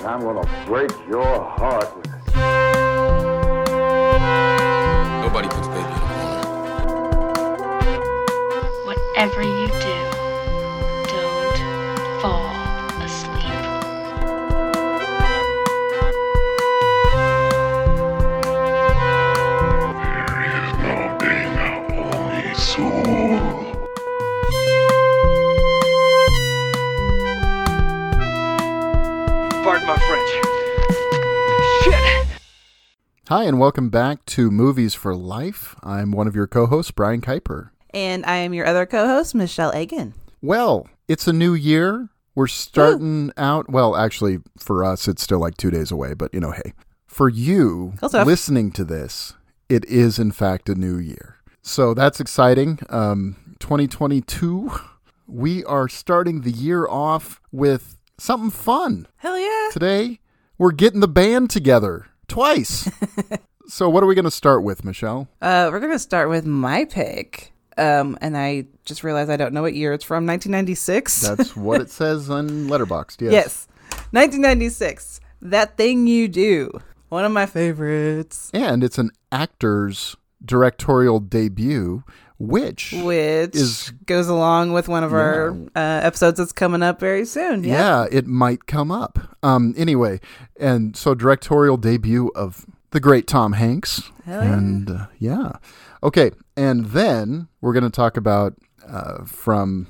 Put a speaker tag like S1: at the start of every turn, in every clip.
S1: and I'm gonna break your heart. with
S2: Hi, and welcome back to Movies for Life. I'm one of your co hosts, Brian Kuiper.
S3: And I am your other co host, Michelle Egan.
S2: Well, it's a new year. We're starting out. Well, actually, for us, it's still like two days away, but you know, hey. For you listening to this, it is in fact a new year. So that's exciting. Um, 2022, we are starting the year off with something fun.
S3: Hell yeah.
S2: Today, we're getting the band together twice. so, what are we going to start with, Michelle?
S3: Uh, we're going to start with my pick. Um, and I just realized I don't know what year it's from 1996.
S2: That's what it says on Letterboxd. Yes.
S3: yes. 1996. That Thing You Do. One of my favorites.
S2: And it's an actor's directorial debut, which
S3: Which
S2: Is-
S3: goes along with one of our uh, episodes that's coming up very soon.
S2: yeah. it might come up. Um, anyway, and so directorial debut of the great Tom Hanks.
S3: Hell yeah.
S2: And uh, yeah. Okay. And then we're going to talk about uh, from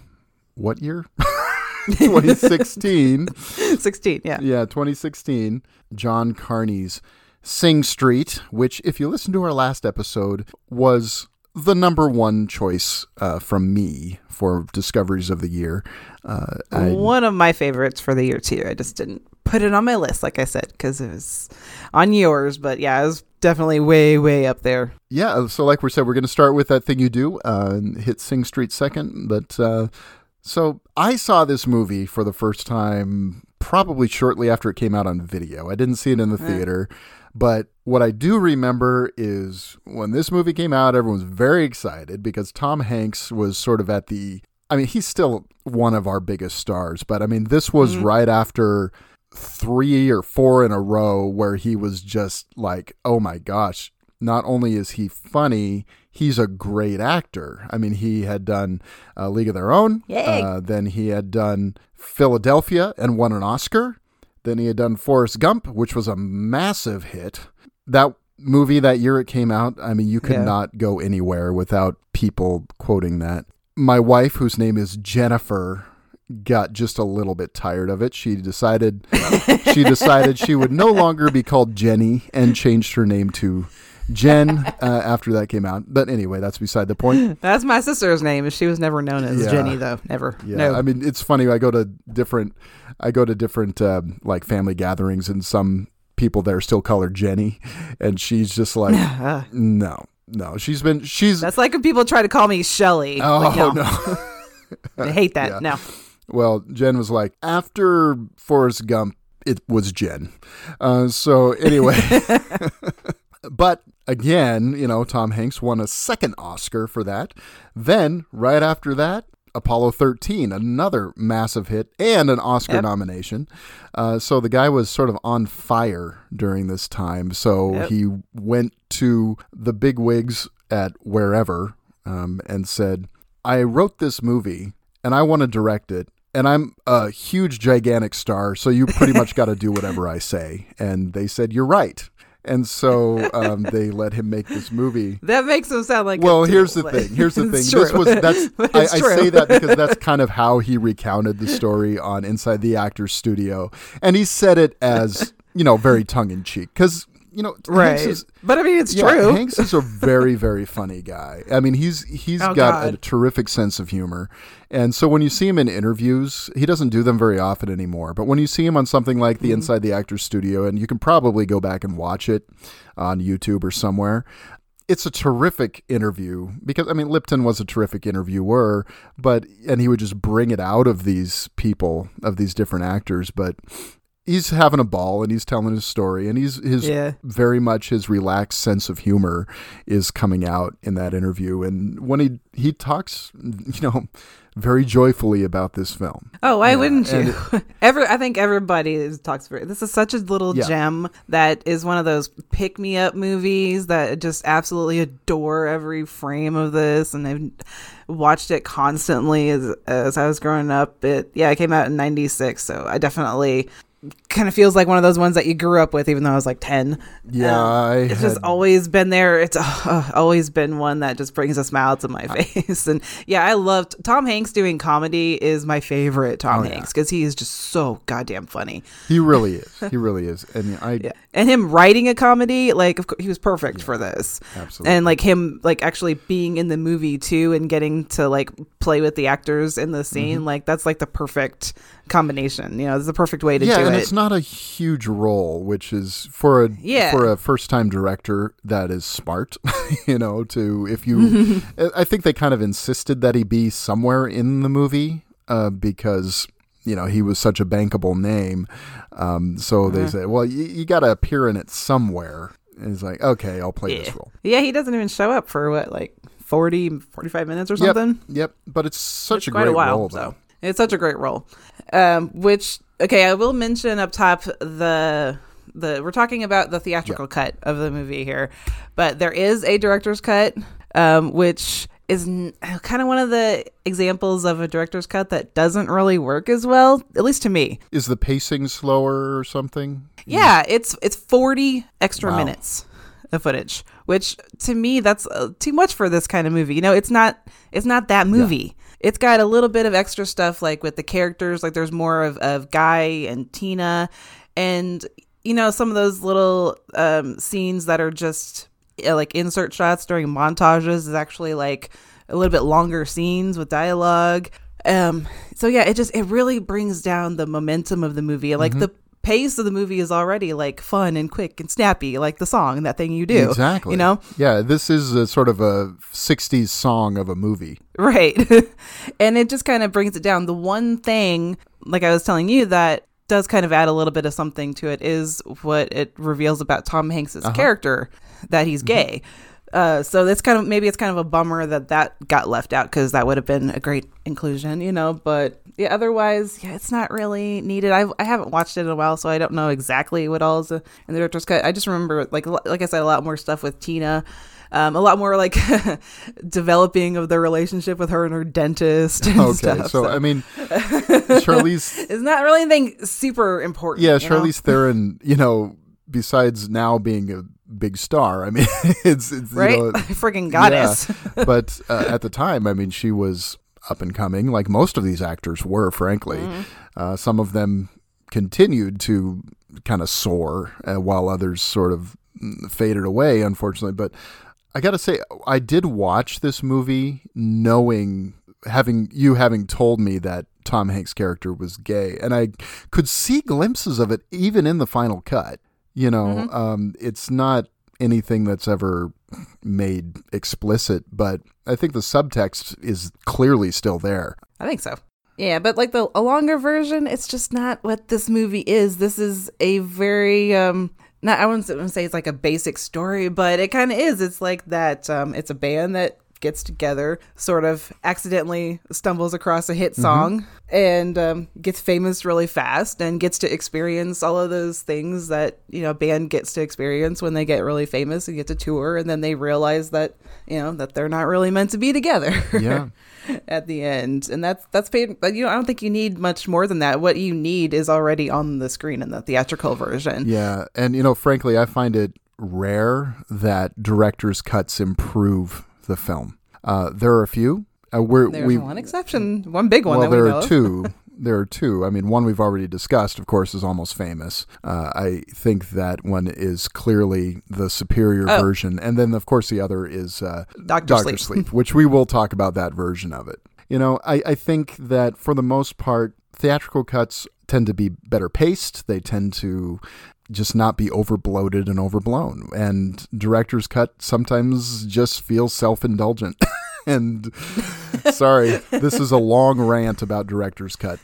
S2: what year? 2016.
S3: 16, yeah.
S2: Yeah, 2016, John Carney's Sing Street, which, if you listen to our last episode, was the number one choice uh, from me for discoveries of the year. Uh,
S3: One of my favorites for the year, too. I just didn't put it on my list, like I said, because it was on yours. But yeah, it was definitely way, way up there.
S2: yeah, so like we said, we're going to start with that thing you do uh, and hit Sing Street second. But uh, so I saw this movie for the first time probably shortly after it came out on video. I didn't see it in the theater. But what I do remember is when this movie came out, everyone was very excited because Tom Hanks was sort of at the. I mean, he's still one of our biggest stars, but I mean, this was right after three or four in a row where he was just like, oh my gosh, not only is he funny, he's a great actor. I mean, he had done uh, League of Their Own. Uh, then he had done Philadelphia and won an Oscar. Then he had done Forrest Gump, which was a massive hit. That movie that year it came out, I mean, you could
S3: Yeah.
S2: not go anywhere without people quoting that. My wife, whose name is Jennifer, got just a little bit tired of it. She decided she decided she would no longer be called Jenny and changed her name to Jen uh, after that came out. But anyway, that's beside the point.
S3: That's my sister's name. She was never known as
S2: Yeah.
S3: Jenny, though. Never.
S2: Yeah,
S3: no.
S2: I mean it's funny. I go to different, I go to different uh, like family gatherings, and some people there still call her Jenny, and she's just like, no, no. She's been she's
S3: That's like when people try to call me Shelly.
S2: oh
S3: Like,
S2: no.
S3: I hate that.
S2: Yeah.
S3: No.
S2: Well, Jen was like after Forrest Gump, it was Jen. Uh, so anyway, but again, you know, Tom Hanks won a second Oscar for that. Then right after that. Apollo 13, another massive hit and an Oscar
S3: Yep.
S2: nomination. Uh, so the guy was sort of on fire during this time. So
S3: Yep.
S2: he went to the big wigs at wherever um, and said, I wrote this movie and I want to direct it. And I'm a huge, gigantic star, so you pretty much got to do whatever I say. And they said, You're right. And so um, they let him make this movie.
S3: That makes him sound like. a
S2: Well, here's the thing. Here's the thing. This
S3: true.
S2: was that's I, I say that because that's kind of how he recounted the story on Inside the Actors Studio, and he said it as you know very tongue in cheek because you know, Hanks
S3: right.
S2: is-
S3: but I mean, it's
S2: yeah,
S3: true.
S2: Hanks is a very, very funny guy. I mean, he's he's
S3: Oh,
S2: got a terrific sense of humor, and so when you see him in interviews, he doesn't do them very often anymore. But when you see him on something like
S3: Mm-hmm.
S2: the Inside the Actors Studio, and you can probably go back and watch it on YouTube or somewhere. It's a terrific interview because I mean Lipton was a terrific interviewer, but and he would just bring it out of these people of these different actors, but he's having a ball and he's telling his story and he's his
S3: Yeah.
S2: very much his relaxed sense of humor is coming out in that interview and when he he talks you know very joyfully about this film
S3: Oh, why
S2: Yeah,
S3: wouldn't you? Every, I think everybody is- talks very. This is such a little
S2: Yeah.
S3: gem that is one of those pick me up movies that just absolutely adore every frame of this, and I've watched it constantly as as I was growing up. It yeah, it came out in '96, so I definitely kind of feels like one of those ones that you grew up with, even though I was like ten.
S2: yeah I
S3: It's just always been there. It's uh, always been one that just brings a smile to my face. And yeah, I loved Tom Hanks doing comedy is my favorite Tom
S2: Oh.
S3: Hanks because he is just so goddamn funny.
S2: he really is he really is and I
S3: Yeah. And him writing a comedy, like of course, he was perfect for this.
S2: Absolutely.
S3: And like him like actually being in the movie too and getting to like play with the actors in the scene,
S2: Mm-hmm.
S3: like that's like the perfect combination. You know, it's the perfect way to
S2: yeah
S3: do it.
S2: Yeah, and it's not a huge role which is for a
S3: Yeah.
S2: for a first time director that is smart you know to if you I- think they kind of insisted that he be somewhere in the movie uh, because you know he was such a bankable name um, so they said well you, you got to appear in it somewhere and he's like okay i'll play this role
S3: yeah, he doesn't even show up for what, like 40, 45 minutes or something?
S2: yep but it's such
S3: It's
S2: a great
S3: a while.
S2: role
S3: so
S2: though.
S3: it's such a great role. Um, which okay, I will mention up top the the we're talking about the theatrical cut of the movie here, but there is a director's cut, um, which is n- kind of one of the examples of a director's cut that doesn't really work as well, at least to me.
S2: is the pacing slower or something
S3: Yeah, it's it's 40 extra
S2: Wow.
S3: minutes of footage, which to me that's uh, too much for this kind of movie. You know, it's not it's not that movie. It's got a little bit of extra stuff like with the characters, like there's more of of Guy and Tina and you know some of those little um scenes that are just uh, like insert shots during montages is actually like a little bit longer scenes with dialogue. Um, so yeah, it just it really brings down the momentum of the movie. Like
S2: Mm-hmm.
S3: the pace of the movie is already like fun and quick and snappy, like the song, and that thing you do.
S2: Exactly.
S3: You know?
S2: Yeah, this is a sort of a 60s song of a movie.
S3: Right. and it just kind of brings it down. The one thing, like I was telling you, that does kind of add a little bit of something to it is what it reveals about Tom Hanks's character that he's gay. Uh, so that's kind of maybe it's kind of a bummer that that got left out because that would have been a great inclusion, you know. But yeah, otherwise, yeah, it's not really needed. I've, I haven't watched it in a while, so I don't know exactly what all is in the director's cut. I just remember like like I said, a lot more stuff with Tina. Um, a lot more like developing of the relationship with her and her dentist. And
S2: Okay,
S3: stuff,
S2: so, I mean, Charlize,
S3: is not really anything super important.
S2: yeah,
S3: you know?
S2: Charlize Theron, you know, besides now being a big star, I mean, it's, it's
S3: right?
S2: you know,
S3: Freaking goddess.
S2: Yeah. but uh, at the time, I mean, she was up and coming, like most of these actors were, frankly.
S3: Mm-hmm.
S2: Uh, some of them continued to kind of soar, uh, while others sort of mm, faded away, unfortunately. But I got to say, I did watch this movie knowing, having you having told me that Tom Hanks' character was gay, and I could see glimpses of it even in the final cut. You know,
S3: Mm-hmm.
S2: um, it's not anything that's ever made explicit, but I think the subtext is clearly still there.
S3: I think so. Yeah, but like the a longer version, it's just not what this movie is. This is a very um not I wouldn't say it's like a basic story, but it kind of is. It's like that um it's a band that gets together, sort of accidentally stumbles across a hit song and um, gets famous really fast and gets to experience all of those things that you know a band gets to experience when they get really famous and get to tour and then they realize that you know that they're not really meant to be together
S2: Yeah.
S3: at the end. And that's that's paid but you know i don't think you need much more than that. What you need is already on the screen in the theatrical version.
S2: Yeah, and you know, frankly, I find it rare that director's cuts improve the film. Uh, there are a few. Uh, we're,
S3: there's
S2: we
S3: one exception one big one
S2: well,
S3: we
S2: there
S3: know
S2: are two. there are two. I mean, one we've already discussed, of course, is almost famous. Uh, I think that one is clearly the superior
S3: Oh.
S2: version, and then of course the other is uh,
S3: Dr. Sleep.
S2: which we will talk about that version of it. You know, I, I think that for the most part, theatrical cuts tend to be better paced. They tend to just not be over bloated and overblown. And director's cut sometimes just feels self indulgent. and sorry, this is a long rant about director's cut.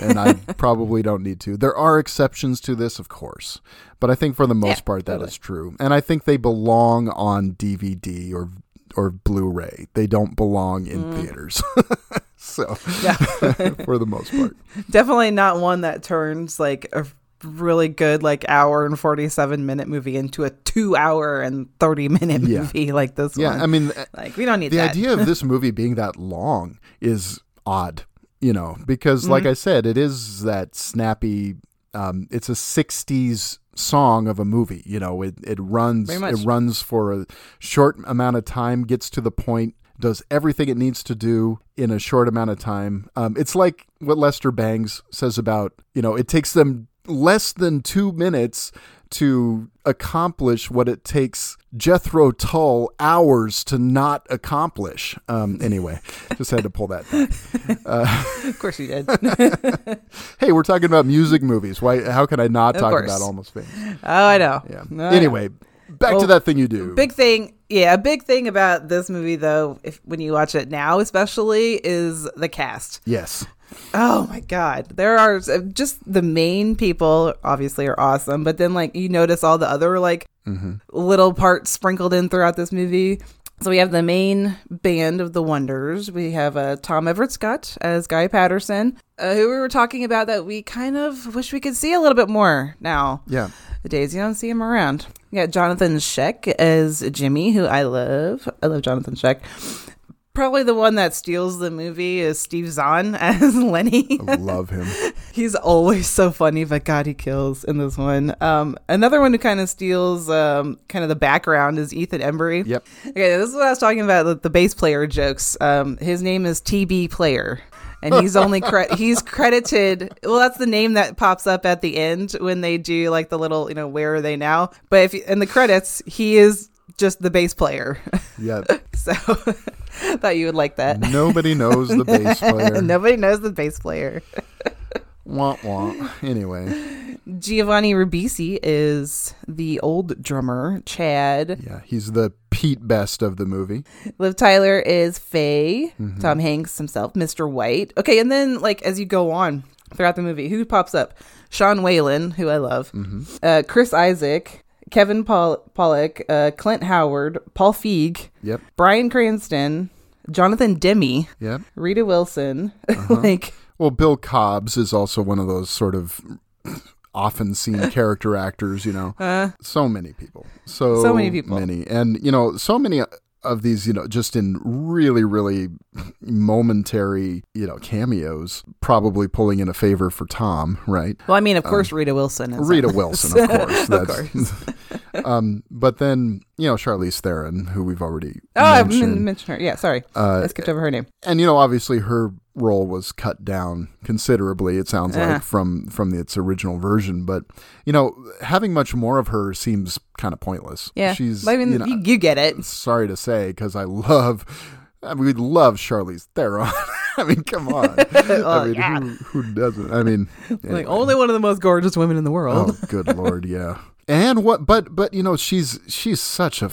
S2: And I probably don't need to. There are exceptions to this, of course, but I think for the most
S3: Yeah,
S2: part that
S3: totally.
S2: is true. And I think they belong on DVD or or Blu-ray. They don't belong in
S3: Mm.
S2: theaters. so, for the most part,
S3: Definitely not one that turns like a really good like hour and 47 minute movie into a 2 hour and 30 minute
S2: Yeah.
S3: movie like this
S2: yeah.
S3: one.
S2: I mean,
S3: like we don't need
S2: the
S3: that.
S2: idea of this movie being that long is odd, you know, because
S3: Mm-hmm.
S2: like I said, it is that snappy. Um, it's a '60s song of a movie. You know, it it runs it runs for a short amount of time, gets to the point. Does everything it needs to do in a short amount of time. Um, it's like what Lester Bangs says about, you know, it takes them less than two minutes to accomplish what it takes Jethro Tull hours to not accomplish. Um, anyway, just had to pull that back.
S3: of course you did.
S2: Hey, we're talking about music movies. Why? How can I not
S3: Of
S2: talk
S3: course.
S2: about Almost Famous?
S3: oh, I know.
S2: Yeah.
S3: I know.
S2: Anyway, back to that thing you do.
S3: Big thing, yeah, a big thing about this movie though, if when you watch it now especially is the cast.
S2: yes.
S3: Oh my god. There are just the main people obviously are awesome, but then like you notice all the other like little parts sprinkled in throughout this movie. So we have the main band of the Wonders. We have uh, Tom Everett Scott as Guy Patterson, uh, who we were talking about that we kind of wish we could see a little bit more now.
S2: Yeah.
S3: The days you don't see him around. Yeah, Johnathon Schaech as Jimmy, who I love. I love Johnathon Schaech. Probably the one that steals the movie is Steve Zahn as Lenny.
S2: I love him.
S3: He's always so funny, but God, he kills in this one. Um, another one who kind of steals um, kind of the background is Ethan Embry.
S2: Yep.
S3: Okay, this is what I was talking about the, the bass player jokes. Um, his name is TB Player. And he's only cre- he's credited. Well, that's the name that pops up at the end when they do like the little, you know, where are they now? But if you, in the credits, he is just the bass player.
S2: Yeah.
S3: so thought you would like that.
S2: Nobody knows the bass player.
S3: Nobody knows the bass player.
S2: Wah, wah. Anyway,
S3: Giovanni Ribisi is the old drummer, Chad.
S2: yeah, he's the Pete Best of the movie.
S3: Liv Tyler is Faye.
S2: Mm-hmm.
S3: Tom Hanks himself, Mr. White. Okay, and then like as you go on throughout the movie, who pops up? Sean Whalen, who I love.
S2: Mm-hmm.
S3: Uh, Chris Isaak, Kevin Poll- Pollak, uh, Clint Howard, Paul Feig,
S2: Yep.
S3: Bryan Cranston, Jonathan Demme,
S2: Yep.
S3: Rita Wilson.
S2: Uh-huh.
S3: like
S2: Well, Bill Cobbs is also one of those sort of often seen character actors, you know. so many people. So,
S3: Uh. So many people.
S2: Many. And, you know, so many of these, you know, just in really, really momentary, you know, cameos, probably pulling in a favor for Tom, right?
S3: well, I mean, of course, Rita Wilson is
S2: Um, Rita Wilson, of course.
S3: Of
S2: That's, um, but then, you know, Charlize Theron, who we've already
S3: Oh, I
S2: mentioned.
S3: men- mentioned her. Yeah, sorry,
S2: Uh,
S3: I skipped over her name.
S2: and you know obviously her role was cut down considerably it sounds
S3: Uh-huh.
S2: like from from its original version but you know having much more of her seems kind of pointless
S3: Yeah,
S2: she's
S3: I mean,
S2: you know
S3: you, get it.
S2: sorry to say because i love I mean, we love Charlize Theron. I mean, come on. I mean,
S3: yeah.
S2: who, who doesn't? I mean,
S3: Like only one of the most gorgeous women in the world.
S2: Oh, good lord, yeah. And what? But but you know, she's she's such a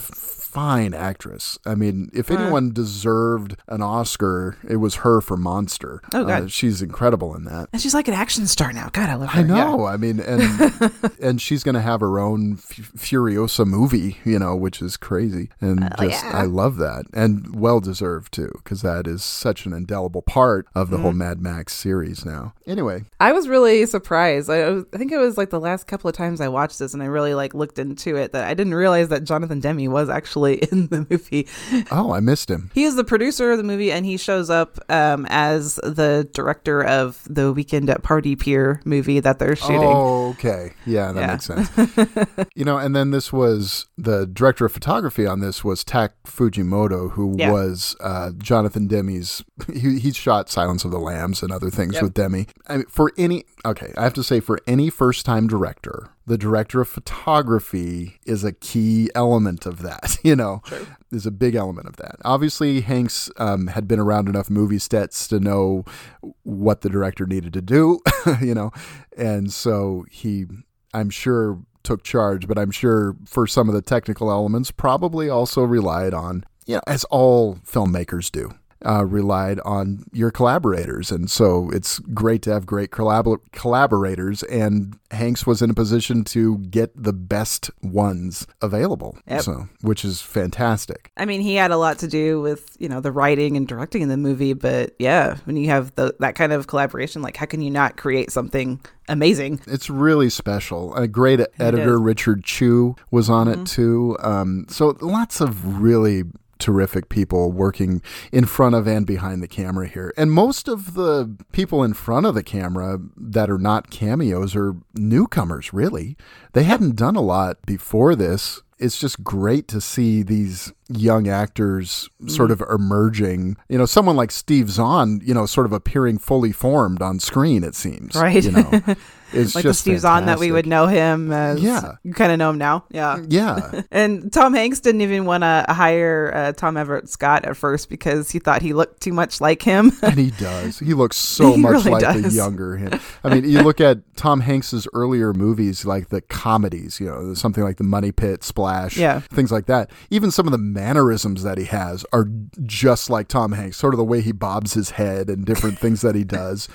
S2: fine actress. I mean, if anyone deserved an Oscar, it was her for Monster.
S3: Oh, God.
S2: Uh, she's incredible in that.
S3: And she's like an action star now. God, I love her.
S2: I know. I mean, and and she's going to have her own F- Furiosa movie, you know, which is crazy, and just
S3: yeah.
S2: I love that, and well deserved too, because that is such an indelible part of the whole
S3: Mm-hmm.
S2: Mad Max series now. Anyway,
S3: I was really surprised. I, I was- I think it was like the last couple of times I watched this, and I really like looked into it that I didn't realize that Jonathan Demme was actually actually in the movie.
S2: Oh, I missed him.
S3: He is the producer of the movie, and he shows up um, as the director of the Weekend at Party Pier movie that they're shooting.
S2: Oh, okay. Yeah, that
S3: Yeah.
S2: makes sense. you know, and then this was the director of photography on this was Tak Fujimoto, who
S3: Yeah.
S2: was uh, Jonathan Demme's. He, he shot Silence of the Lambs and other things with Demi. I mean, for any, okay, I have to say, for any first time director, the director of photography is a key element of that, you know, is a big element of that. Obviously, Hanks um, had been around enough movie sets to know what the director needed to do, you know, and so he, I'm sure, took charge, but I'm sure for some of the technical elements, probably also relied on, you know, as all filmmakers do. Uh, relied on your collaborators, and so it's great to have great collabor- collaborators. And Hanks was in a position to get the best ones available,
S3: Yep.
S2: so which is fantastic.
S3: I mean, he had a lot to do with you know the writing and directing in the movie, but yeah, when you have the, that kind of collaboration, like how can you not create something amazing?
S2: It's really special. A great editor,
S3: is.
S2: Richard Chew, was on it too. Um, so lots of really terrific people working in front of and behind the camera here. And most of the people in front of the camera that are not cameos are newcomers, really. They hadn't done a lot before this. It's just great to see these young actors sort of emerging. You know, someone like Steve Zahn, you know, sort of appearing fully formed on screen, it seems.
S3: Right.
S2: You know, it's
S3: Like the
S2: just
S3: Steve Zahn that we would know him as.
S2: Yeah.
S3: you kind of know him now. Yeah.
S2: Yeah.
S3: And Tom Hanks didn't even want to hire uh, Tom Everett Scott at first because he thought he looked too much like him.
S2: And he does. He looks so
S3: He
S2: much
S3: really
S2: like the younger him. I mean, you look at Tom Hanks's earlier movies, like the comedies, you know, something like The Money Pit, Splash,
S3: Yeah.
S2: things like that. Even some of the mannerisms that he has are just like Tom Hanks. Sort of the way he bobs his head and different things that he does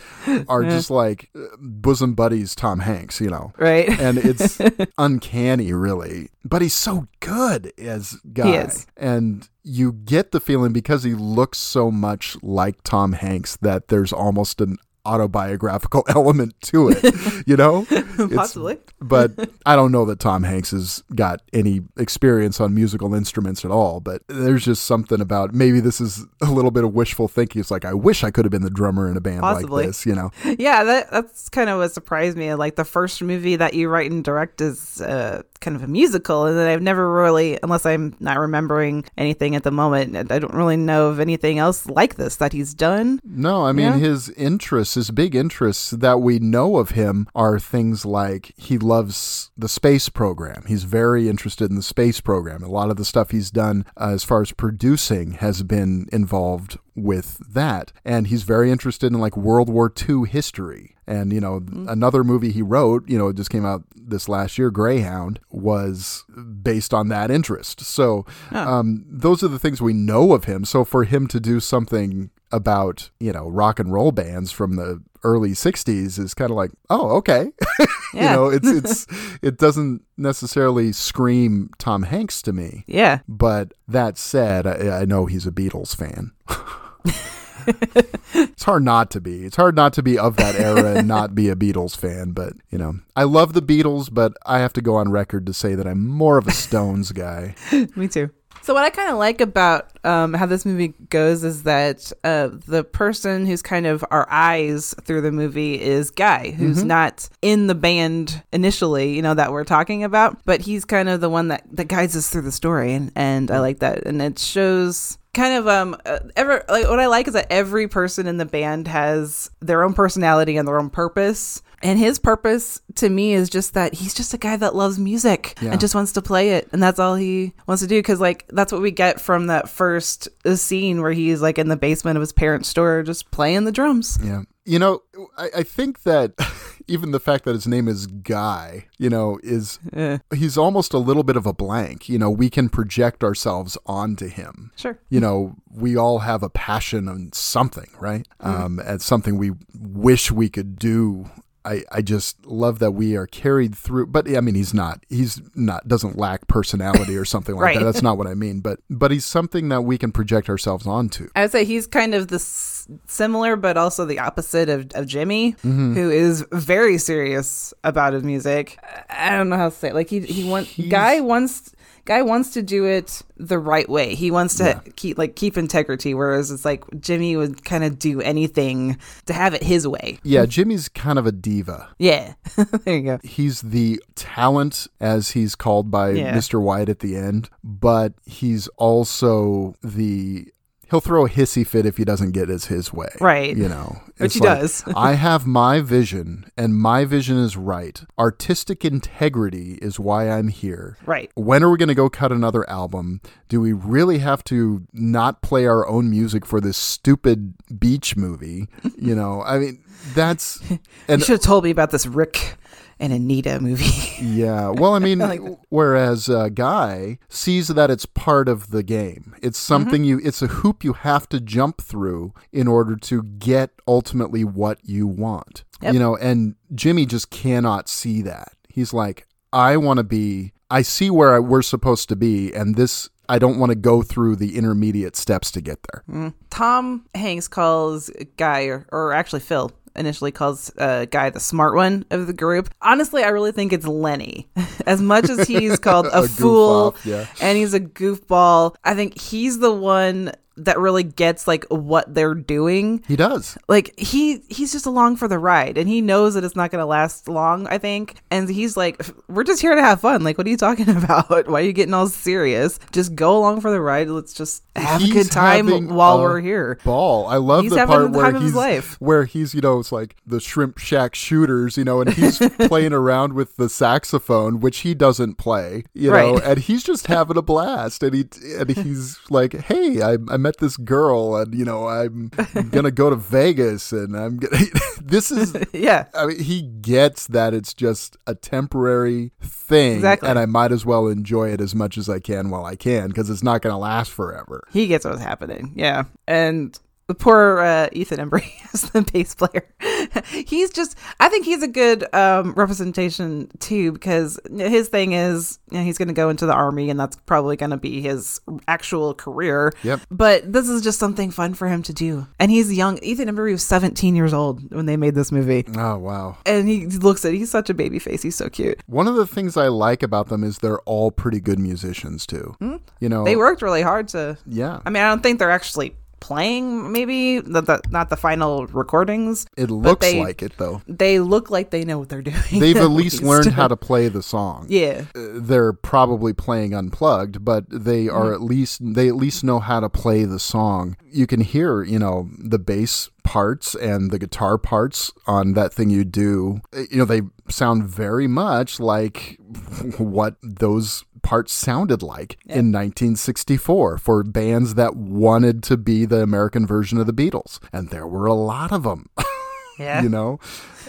S2: are just like uh, bosom buddies Tom Hanks, you know.
S3: right.
S2: and it's uncanny really but he's so good as guy and you get the feeling because he looks so much like tom hanks that there's almost an autobiographical element to it you know It's-
S3: Possibly.
S2: but i don't know that tom hanks has got any experience on musical instruments at all but there's just something about maybe this is a little bit of wishful thinking it's like i wish i could have been the drummer in a band
S3: Possibly.
S2: like this you know
S3: Yeah, that that's kind of what surprised me. Like the first movie that you write and direct is uh, kind of a musical, and then I've never really, unless I'm not remembering anything at the moment, I don't really know of anything else like this that he's done.
S2: No, I mean
S3: Yeah.
S2: his interests, his big interests that we know of him are things like he loves the space program. He's very interested in the space program. A lot of the stuff he's done uh, as far as producing has been involved with that. And he's very interested in like World War II history. And, you know, another movie he wrote, you know, it just came out this last year, Greyhound, was based on that interest. So um, those are the things we know of him. So for him to do something about, you know, rock and roll bands from the early 60s is kind of like, oh, okay. you know, it's, it's, it doesn't necessarily scream Tom Hanks to me.
S3: Yeah,
S2: But that said, I, I know he's a Beatles fan. it's hard not to be. It's hard not to be of that era and not be a Beatles fan. But, you know, I love the Beatles, but I have to go on record to say that I'm more of a Stones guy.
S3: me too. So what I kind of like about um, how this movie goes is that uh, the person who's kind of our eyes through the movie is Guy, who's not in the band initially, you know, that we're talking about, but he's kind of the one that, that guides us through the story, and, and I like that, and it shows kind of um uh, ever like what I like is that every person in the band has their own personality and their own purpose. And his purpose to me is just that he's just a guy that loves music
S2: Yeah.
S3: and just wants to play it. And that's all he wants to do. Cause like that's what we get from that first uh, scene where he's like in the basement of his parents' store just playing the drums.
S2: Yeah. You know, I, I think that even the fact that his name is Guy, you know, is he's almost a little bit of a blank. You know, we can project ourselves onto him.
S3: Sure.
S2: You know, we all have a passion on something, right? Um, and something we wish we could do I, I just love that we are carried through but I mean he's not he's not doesn't lack personality or something like
S3: Right.
S2: that that's not what I mean but but he's something that we can project ourselves onto
S3: I would say he's kind of the similar, but also the opposite of, of Jimmy,
S2: Mm-hmm.
S3: who is very serious about his music. I don't know how to say it. Like he he wants guy wants guy wants to do it the right way. He wants to keep like keep integrity, whereas it's like Jimmy would kind of do anything to have it his way.
S2: yeah Jimmy's kind of a diva
S3: Yeah, there you go.
S2: he's the talent as he's called by
S3: Yeah.
S2: Mr. White at the end, but he's also the he'll throw a hissy fit if he doesn't get his his way.
S3: Right.
S2: You know.
S3: Which he
S2: like,
S3: does.
S2: I have my vision and my vision is right. Artistic integrity is why I'm here.
S3: Right.
S2: When are we going to go cut another album? Do we really have to not play our own music for this stupid beach movie? You know, I mean, that's and
S3: you should have told me about this Rick and Anita movie.
S2: yeah. Well, I mean,
S3: Like-
S2: whereas uh, Guy sees that it's part of the game. It's
S3: Mm-hmm.
S2: something you, it's a hoop you have to jump through in order to get ultimately what you want.
S3: Yep.
S2: You know, and Jimmy just cannot see that. He's like, I want to be, I see where I, we're supposed to be, and this, I don't want to go through the intermediate steps to get there.
S3: Tom Hanks calls Guy, or, or actually Phil initially calls uh, Guy the smart one of the group. Honestly, I really think it's Lenny. As much as he's called a,
S2: A
S3: fool
S2: off, yeah.
S3: and he's a goofball, I think he's the one that really gets like what they're doing.
S2: He does.
S3: Like he he's just along for the ride and he knows that it's not going to last long, I think. And he's like we're just here to have fun. Like what are you talking about? Why are you getting all serious? Just go along for the ride. Let's just have
S2: He's
S3: a good time while we're here.
S2: Ball. I love
S3: He's
S2: the part
S3: the
S2: where
S3: time of his
S2: he's
S3: life.
S2: where he's you know it's like the shrimp shack shooters you know and he's playing around with the saxophone which he doesn't play you know and he's just having a blast and he and he's like hey I, I met this girl and you know I'm gonna go to Vegas and I'm gonna this is
S3: Yeah.
S2: I mean, he gets that it's just a temporary thing,
S3: Exactly.
S2: and I might as well enjoy it as much as I can while I can because it's not to last forever.
S3: He gets what's happening. Yeah. And the poor uh, Ethan Embry as the bass player. he's just, I think he's a good um, representation too, because his thing is, you know, he's going to go into the army and that's probably going to be his actual career.
S2: Yep.
S3: But this is just something fun for him to do. And he's young. Ethan Embry was 17 years old when they made this movie.
S2: Oh wow!
S3: And he looks at, he's such a baby face. He's so cute.
S2: One of the things I like about them is they're all pretty good musicians too. You know?
S3: They worked really hard to
S2: Yeah,
S3: I mean, I don't think they're actually playing. Maybe the, the not the final recordings.
S2: it looks
S3: they-
S2: like it though.
S3: They look like they know what they're doing.
S2: They've at least learned how to play the song.
S3: Yeah,
S2: Uh, They're probably playing unplugged, but they
S3: Mm-hmm.
S2: are at least they at least know how to play the song. You can hear, you know, the bass parts and the guitar parts on that thing you do. Uh, You know, they sound very much like what those parts sounded like in 1964 for bands that wanted to be the American version of the Beatles, and there were a lot of them.
S3: yeah,
S2: you know,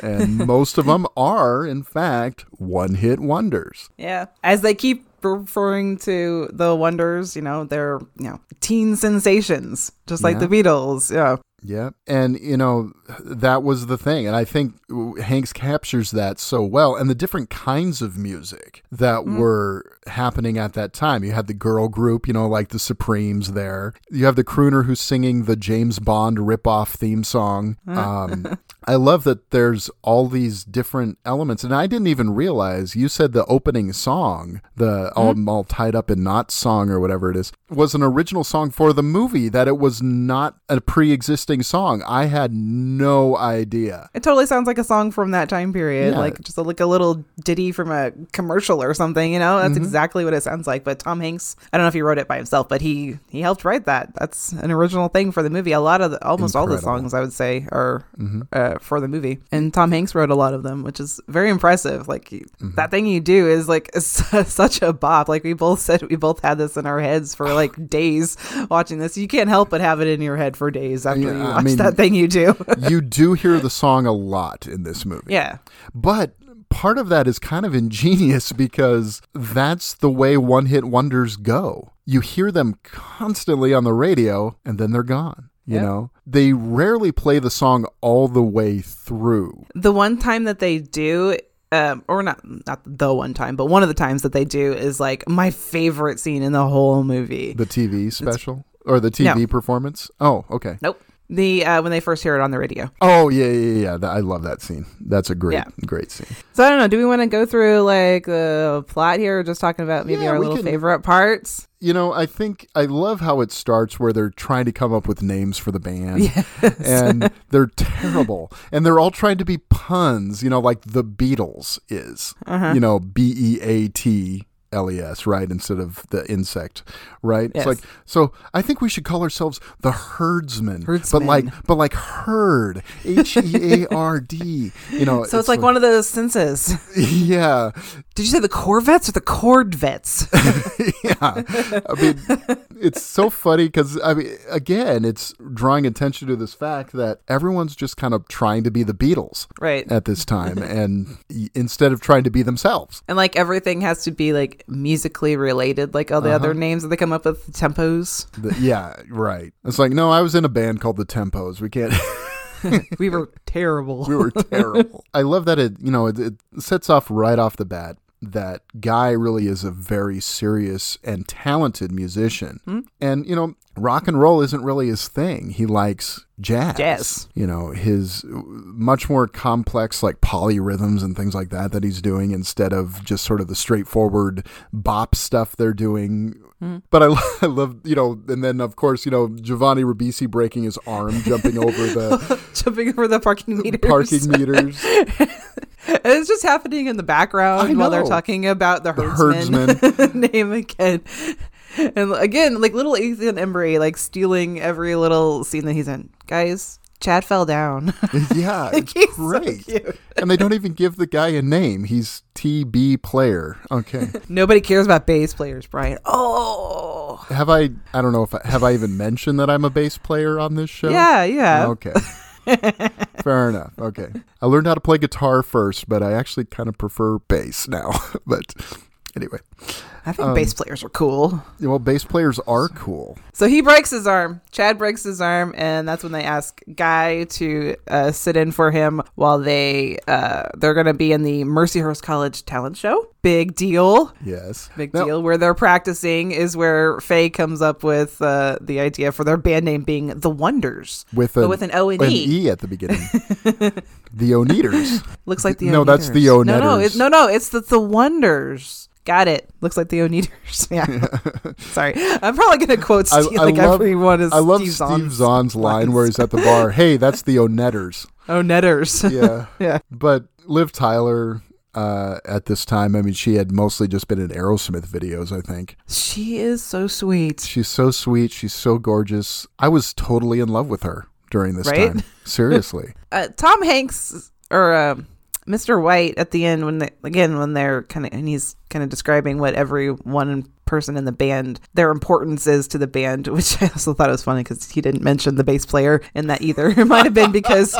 S2: and most of them are, in fact, one-hit wonders.
S3: yeah. As they keep referring to the Wonders, you know, they're you know teen sensations, just like
S2: Yeah.
S3: the Beatles. Yeah,
S2: Yeah. And, you know, that was the thing. And I think Hanks captures that so well. And the different kinds of music that mm. were happening at that time. You had the girl group, you know, like the Supremes there. You have the crooner who's singing the James Bond ripoff theme song. Mm. Um, I love that there's all these different elements. And I didn't even realize you said the opening song, the all, mm. all tied up in knots song or whatever it is, was an original song for the movie, that it was not a pre existing song. I had no idea.
S3: it totally sounds like a song from that time period,
S2: Yeah.
S3: like just a, like a little ditty from a commercial or something. You know,
S2: Mm-hmm.
S3: that's exactly what it sounds like. But Tom Hanks, I don't know if he wrote it by himself, but he he helped write that. That's an original thing for the movie. A lot of the, almost all the
S2: Mm-hmm.
S3: songs I would say are uh, for the movie, and Tom Hanks wrote a lot of them, which is very impressive. Like
S2: Mm-hmm.
S3: that thing you do is like such a bop. Like we both said, we both had this in our heads for like days watching this. You can't help but have it in your head for days after
S2: Yeah,
S3: you
S2: I
S3: watch
S2: mean-
S3: that thing you do.
S2: you do hear the song a lot in this movie.
S3: yeah.
S2: But part of that is kind of ingenious because that's the way one hit wonders go. You hear them constantly on the radio and then they're gone. You
S3: Yeah.
S2: know, they rarely play the song all the way through.
S3: The one time that they do, um, or not not the one time, but one of the times that they do is like my favorite scene in the whole movie.
S2: The TV special or the TV
S3: No.
S2: performance. Oh, okay.
S3: Nope. The uh, when they first hear it on the radio.
S2: Oh yeah, yeah, yeah. I love that scene. That's a great,
S3: Yeah.
S2: great scene.
S3: So I don't know. Do we want to go through like the plot here, or just talking about maybe
S2: Yeah,
S3: our little
S2: can-
S3: favorite parts?
S2: You know, I think I love how it starts where they're trying to come up with names for the band.
S3: Yes.
S2: And they're terrible. And they're all trying to be puns, you know, like the Beatles is.
S3: Uh-huh.
S2: You know, B E A T L E S, right? Instead of the insect, right?
S3: Yes.
S2: It's like so I think we should call ourselves the herdsmen. But like but like herd. H E A R D. You know,
S3: So it's, like, one of those senses.
S2: Yeah.
S3: Did you say the Corvettes or the Cordvets?
S2: yeah. I mean, it's so funny because, I mean, again, it's drawing attention to this fact that everyone's just kind of trying to be the Beatles
S3: right.
S2: at this time and instead of trying to be themselves.
S3: And like everything has to be like musically related, like all the other
S2: Uh-huh.
S3: names that they come up with, tempos.
S2: The- yeah, right. It's like, no, I was in a band called the Tempos. We can't.
S3: We were terrible.
S2: we were terrible. I love that it, you know, it, it sets off right off the bat that Guy really is a very serious and talented musician.
S3: Hmm?
S2: And, you know, rock and roll isn't really his thing. He likes jazz.
S3: Jazz.
S2: You know, his much more complex, like polyrhythms and things like that, that he's doing instead of just sort of the straightforward bop stuff they're doing.
S3: Hmm.
S2: But I, I love, you know, and then of course, you know, Giovanni Ribisi breaking his arm, jumping over the
S3: Jumping over the parking meters.
S2: parking meters.
S3: And it's just happening in the background while they're talking about the
S2: The
S3: herdsman, name again. And again, like little Ethan Embry, like stealing every little scene that he's in. Guys, Chad fell down.
S2: Yeah, it's
S3: He's so
S2: great.
S3: cute.
S2: and they don't even give the guy a name. He's TB player. Okay.
S3: Nobody cares about bass players, Brian. Oh,
S2: have I I don't know if I, have I even mentioned that I'm a bass player on this show?
S3: yeah, yeah.
S2: Okay. Fair enough. Okay. I learned how to play guitar first, but I actually kind of prefer bass now. but anyway,
S3: I think
S2: Um,
S3: bass players are cool.
S2: well, bass players are cool.
S3: So he breaks his arm. Chad breaks his arm, and that's when they ask Guy to uh, sit in for him while they uh, they're going to be in the Mercyhurst College talent show. Big deal.
S2: Yes.
S3: Big
S2: Now-
S3: deal. Where they're practicing is where Faye comes up with uh, the idea for their band name being the Wonders.
S2: With
S3: But
S2: an,
S3: with an O and
S2: an
S3: E.
S2: E at the beginning. the Oneaters.
S3: Looks like the
S2: No, that's the
S3: Oneaters. No, no, it, no, no. It's the the Wonders. Got it. Looks like the Oneaters. Yeah. Sorry. I'm probably gonna quote
S2: I,
S3: Steve,
S2: I
S3: like
S2: love,
S3: everyone is
S2: I love
S3: Steve
S2: Steve
S3: Zahn's
S2: Zahn's line where he's at the bar. Hey, that's the Onetters.
S3: Onetters.
S2: Yeah.
S3: Yeah.
S2: But Liv Tyler uh, at this time, I mean, she had mostly just been in Aerosmith videos, I think.
S3: She is so sweet.
S2: She's so sweet. She's so gorgeous. I was totally in love with her during this
S3: Right?
S2: time. Seriously.
S3: Uh, Tom Hanks or uh, Mr. White at the end when they again when they're kind of and he's kind of describing what every one person in the band their importance is to the band, which I also thought was funny because he didn't mention the bass player in that either. It might have been because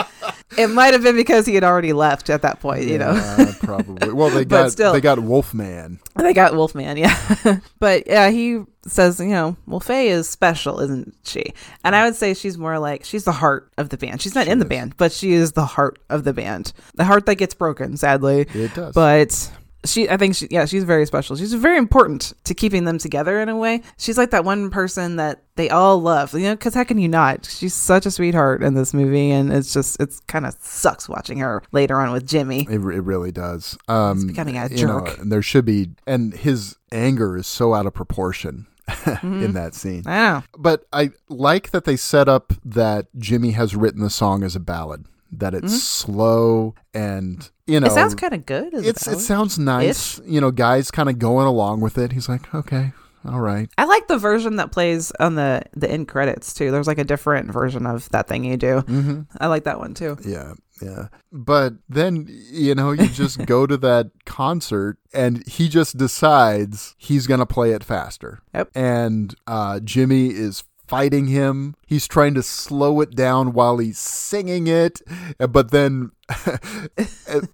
S3: it might have been because he had already left at that point. You know.
S2: Probably. Well, they got
S3: still.
S2: they got Wolfman.
S3: They got Wolfman, yeah. but yeah, he says, you know, well, Faye is special, isn't she? And I would say she's more like she's the heart of the band. She's not in the band, but she is the heart of the band. The heart that gets broken, sadly.
S2: It does.
S3: But she, I think, she, yeah, she's very special. She's very important to keeping them together in a way. She's like that one person that they all love, you know, because how can you not? She's such a sweetheart in this movie, and it's just, it's kind of sucks watching her later on with Jimmy.
S2: It, it really does. Um,
S3: He's becoming a
S2: know,
S3: jerk.
S2: and there should be, and his anger is so out of proportion
S3: Mm-hmm.
S2: in that scene.
S3: I know.
S2: But I like that they set up that Jimmy has written the song as a ballad. That it's slow and you know
S3: Mm-hmm. it sounds kind of good.
S2: it's it sounds nice. You know, guys kind of going along with it. He's like, okay, all right.
S3: I like the version that plays on the the end credits too. There's like a different version of that thing you do. Mm-hmm. I like that one too.
S2: Yeah, yeah. But then, you know, you just go to that concert and he just decides he's to play it faster.
S3: Yep.
S2: And uh, Jimmy is fighting him. He's trying to slow it down while he's singing it. But then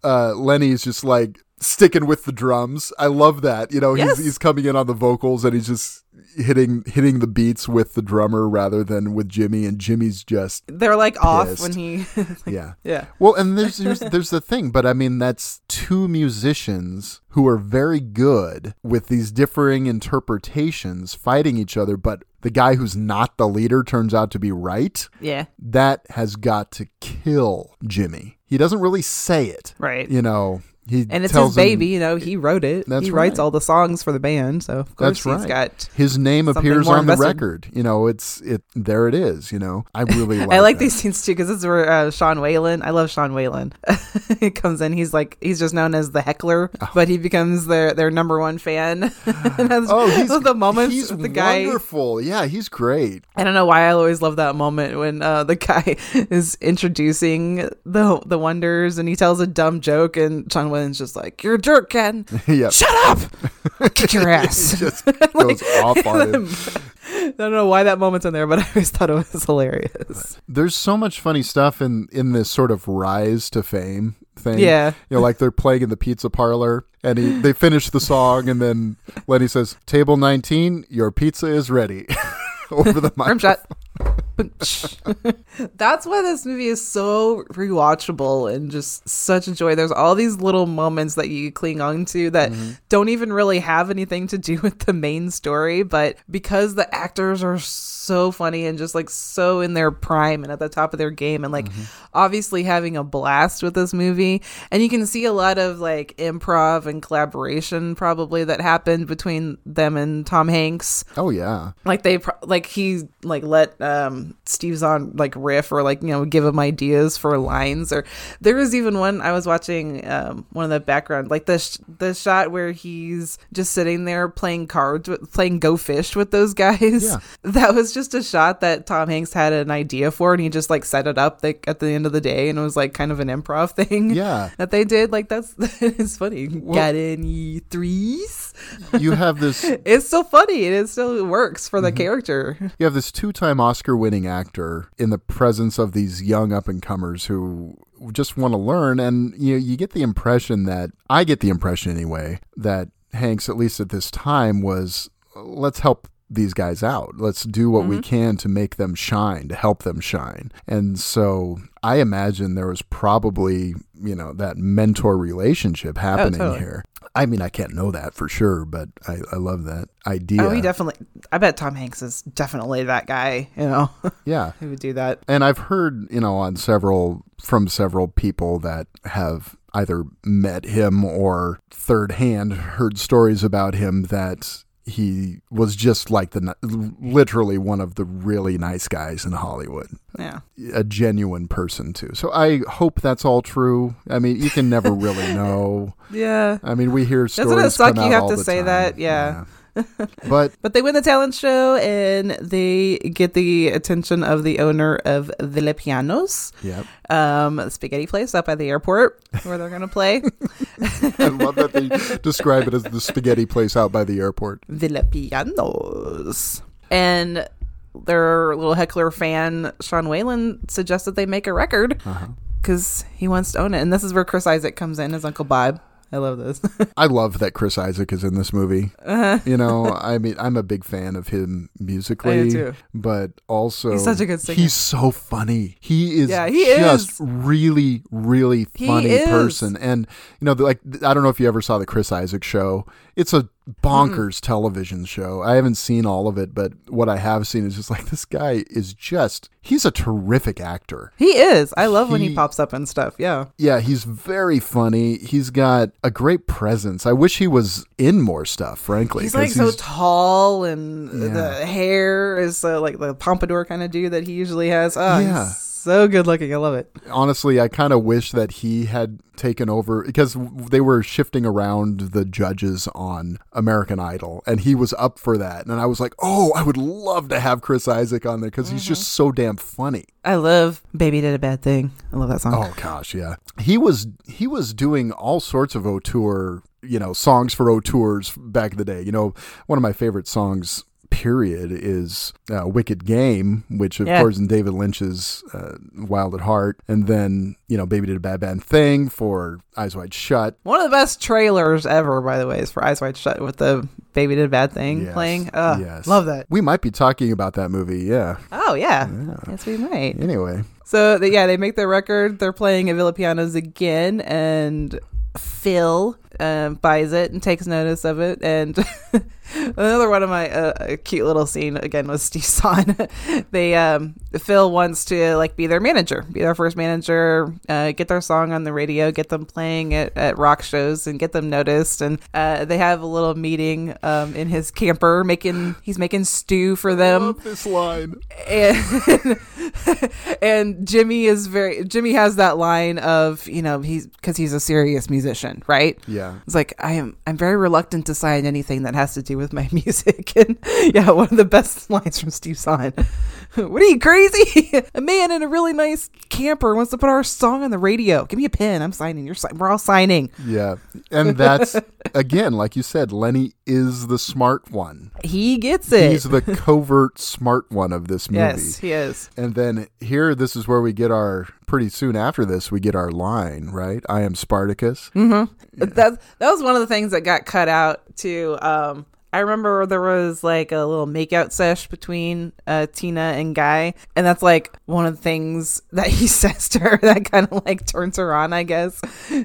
S2: uh, Lenny's just like sticking with the drums. I love that. You know,
S3: Yes.
S2: he's, he's coming in on the vocals and he's just. Hitting hitting the beats with the drummer rather than with Jimmy, and Jimmy's just
S3: They're like off when he.
S2: yeah.
S3: yeah.
S2: Well, and there's, there's there's the thing, but I mean that's two musicians who are very good with these differing interpretations fighting each other, but the guy who's not the leader turns out to be right.
S3: Yeah.
S2: That has got to kill Jimmy. He doesn't really say it.
S3: Right.
S2: You know, he
S3: And it's
S2: tells
S3: his
S2: him-
S3: baby, you know, he wrote it.
S2: That's
S3: he writes all the songs for the band, so of course
S2: That's right.
S3: he's got
S2: his name appears on the record. You know, it's it. There it is. You know, I really like.
S3: I like
S2: that.
S3: these scenes too because this is where uh, Sean Whalen. I love Sean Whalen. he comes in. He's like he's just known as the heckler, but he becomes their their number one fan.
S2: Oh, he's
S3: the moment
S2: He's
S3: the guy.
S2: wonderful. Yeah, he's great.
S3: I don't know why I always love that moment when uh, the guy is introducing the the Wonders and he tells a dumb joke and Sean Whalen's just like, "You're a jerk, Ken.
S2: yeah,
S3: Shut up! I'll kick your ass."
S2: just goes off on him.
S3: I don't know why that moment's in there, but I always thought it was hilarious.
S2: There's so much funny stuff in in this sort of rise to fame thing.
S3: Yeah.
S2: you know, like they're playing in the pizza parlor, and he, they finish the song, and then Lenny says, "Table 19, your pizza is ready." Over the
S3: Rim
S2: mic.
S3: shot. That's why this movie is so rewatchable and just such a joy. There's all these little moments that you cling on to that mm-hmm. don't even really have anything to do with the main story, but because the actors are so funny and just like so in their prime and at the top of their game and like mm-hmm. obviously having a blast with this movie. And you can see a lot of like improv and collaboration probably that happened between them and Tom Hanks
S2: Oh yeah,
S3: like they pro- like he like let um Steve Zahn like riff or like you know give him ideas for lines or there was even one I was watching um one of the background like the sh- the shot where he's just sitting there playing cards with, playing Go Fish with those guys
S2: Yeah.
S3: that was just a shot that Tom Hanks had an idea for and he just like set it up like at the end of the day and it was like kind of an improv thing
S2: Yeah.
S3: that they did like that's it's funny got any threes
S2: you have this
S3: it's so funny and it still works for the
S2: Mm-hmm.
S3: character
S2: You have this two-time Oscar-winning actor in the presence of these young up-and-comers who just want to learn, and you know, you get the impression that I get the impression anyway that Hanks, at least at this time, was let's help these guys out. Let's do what we mm-hmm. can to make them shine, to help them shine. And so I imagine there was probably you know that mentor relationship oh, happening
S3: totally.
S2: here. I mean, I can't know that for sure, but I, I love that idea.
S3: Oh, he definitely. I bet Tom Hanks is definitely that guy. You know,
S2: yeah.
S3: who would do that.
S2: And I've heard, you know, on several from several people that have either met him or third hand heard stories about him that he was just like the literally one of the really nice guys in Hollywood.
S3: Yeah.
S2: A genuine person too. So I hope that's all true. I mean, you can never really know.
S3: Yeah.
S2: I mean, we hear stories.
S3: Doesn't it suck you have to say
S2: time.
S3: that? Yeah.
S2: But
S3: But they win the talent show and they get the attention of the owner of Villa Pianos,
S2: yeah,
S3: um, a spaghetti place up at the airport where they're going to play.
S2: I love that they describe it as the spaghetti place out by the airport.
S3: Villa Pianos. And their little heckler fan, Sean Whalen, suggests that they make a record
S2: Uh-huh.
S3: because he wants to own it. And this is where Chris Isaak comes in as Uncle Bob. I love this.
S2: I love that Chris Isaak is in this movie. Uh-huh. You know, I mean, I'm a big fan of him musically,
S3: I do too.
S2: but also
S3: He's such a good singer.
S2: He's so funny. He is
S3: Yeah, he
S2: just
S3: is.
S2: really, really funny person. And you know, like I don't know if you ever saw the Chris Isaak show. It's a bonkers television show. I haven't seen all of it, but what I have seen is just like this guy is just he's a terrific actor.
S3: he is. I love when he
S2: He-
S3: pops up and stuff. Yeah.
S2: Yeah, he's very funny. He's got a great presence. I wish he was in more stuff, frankly.
S3: He's like so tall and
S2: Yeah.
S3: the hair is uh, like the pompadour kind of dude that he usually has. Oh,
S2: Yeah.
S3: He's so good looking. I love it.
S2: honestly, I kind of wish that he had taken over because they were shifting around the judges on American Idol, and he was up for that. And I was like, oh, I would love to have Chris Isaak on there because he's
S3: Mm-hmm.
S2: just so damn funny.
S3: I love Baby Did a Bad Thing. I love that song.
S2: Oh gosh, yeah. He was he was doing all sorts of auteur, you know, songs for auteurs back in the day. You know, one of my favorite songs period is uh, Wicked Game, which of
S3: Yeah.
S2: course in David Lynch's uh, Wild at Heart, and then you know Baby Did a Bad Bad Thing for Eyes Wide Shut.
S3: One of the best trailers ever, by the way, is for Eyes Wide Shut with the Baby Did a Bad Thing
S2: Yes,
S3: playing. Uh,
S2: yes.
S3: Love that.
S2: We might be talking about that movie. Yeah.
S3: Oh, yeah. Yes, we might.
S2: Anyway,
S3: So, yeah, they make their record. They're playing at Villa Pianos again, and Phil um, buys it and takes notice of it. And another one of my uh, cute little scene again was Steve Zahn. they um, Phil wants to like be their manager, be their first manager, uh, get their song on the radio, get them playing at, at rock shows, and get them noticed. And uh, they have a little meeting um, in his camper, making he's making stew for them
S2: this line.
S3: and and Jimmy is very Jimmy has that line of you know he's because he's a serious musician right
S2: Yeah.
S3: It's like I am I'm very reluctant to sign anything that has to do with my music. And yeah one of the best lines from Steve Zahn. What are you crazy? A man in a really nice camper wants to put our song on the radio. Give me a pen. I'm signing. You're si- we're all signing.
S2: Yeah. And that's, again, like you said, Lenny is the smart one.
S3: he gets it.
S2: He's the covert smart one of this movie.
S3: yes he is.
S2: And then here, this is where we get our, pretty soon after this, we get our line, right? I am Spartacus.
S3: that that was one of the things that got cut out too. Um, I remember there was like a little makeout sesh between uh, Tina and Guy, and that's like one of the things that he says to her that kind of like turns her on, I guess.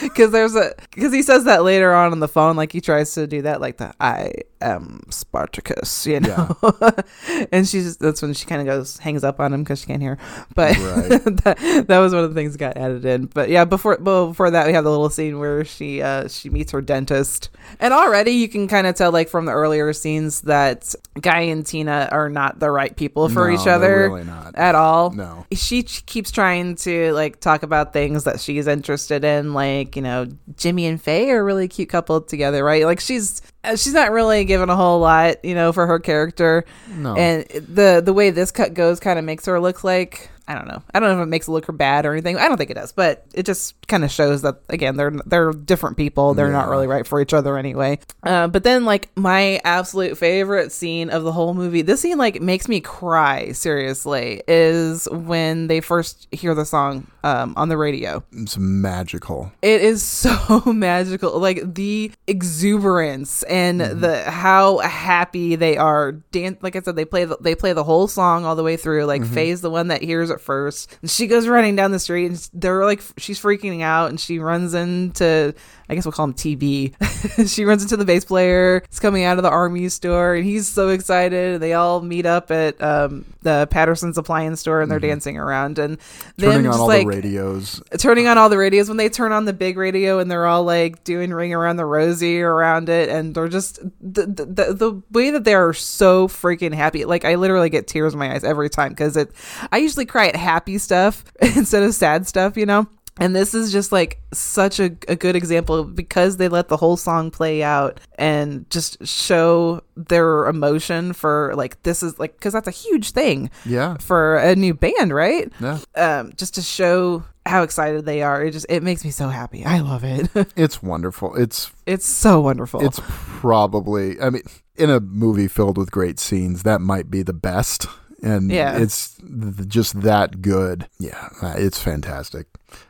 S3: Because there's a because he says that later on on the phone, like he tries to do that, like the I am Spartacus, you know. and she's that's when she kind of goes hangs up on him because she can't hear. But
S2: Right.
S3: that, that was one of the things that got added in. But yeah, before well, before that, we have the little scene where she uh, she meets her dentist, and already you can kind of tell like from the earlier scenes that Guy and Tina are not the right people for
S2: No,
S3: each other
S2: really not.
S3: at all.
S2: No.
S3: she keeps trying to like talk about things that she's interested in, like you know Jimmy and Faye are a really cute couple together, right? Like she's Uh, she's not really given a whole lot, you know, for her character.
S2: No.
S3: And the the way this cut goes kind of makes her look like I don't know. I don't know if it makes it look her bad or anything. I don't think it does, but it just kind of shows that again they're they're different people. They're not really right for each other anyway. Uh, but then like my absolute favorite scene of the whole movie, this scene like makes me cry. Seriously, is when they first hear the song um, on the radio.
S2: It's magical.
S3: It is so magical. Like the exuberance and
S2: Mm-hmm.
S3: the how happy they are. Dan- like I said, they play the, they play the whole song all the way through. Like
S2: Mm-hmm.
S3: Faye's the one that hears it first, and she goes running down the street, and they're like she's freaking out, and she runs into I guess we'll call him TB. she runs into the bass player. He's coming out of the army store, and he's so excited. And they all meet up at um, the Patterson's appliance store, and they're dancing around, and
S2: Mm-hmm. Turning on all
S3: like
S2: the radios.
S3: turning on all the radios when they turn on the big radio and they're all like doing ring around the rosy around it and they're just the the, the, the way that they are so freaking happy like i literally get tears in my eyes every time because it i usually cry at happy stuff instead of sad stuff you know and this is just like such a, a good example because they let the whole song play out and just show their emotion for like this is like because that's a huge thing
S2: Yeah.
S3: for a new band right
S2: Yeah.
S3: um, just to show how excited they are. It just it makes me so happy. I love it.
S2: It's wonderful. It's
S3: it's so wonderful.
S2: it's probably I mean in a movie filled with great scenes that might be the best and
S3: Yeah.
S2: it's th- just that good. Yeah, it's fantastic.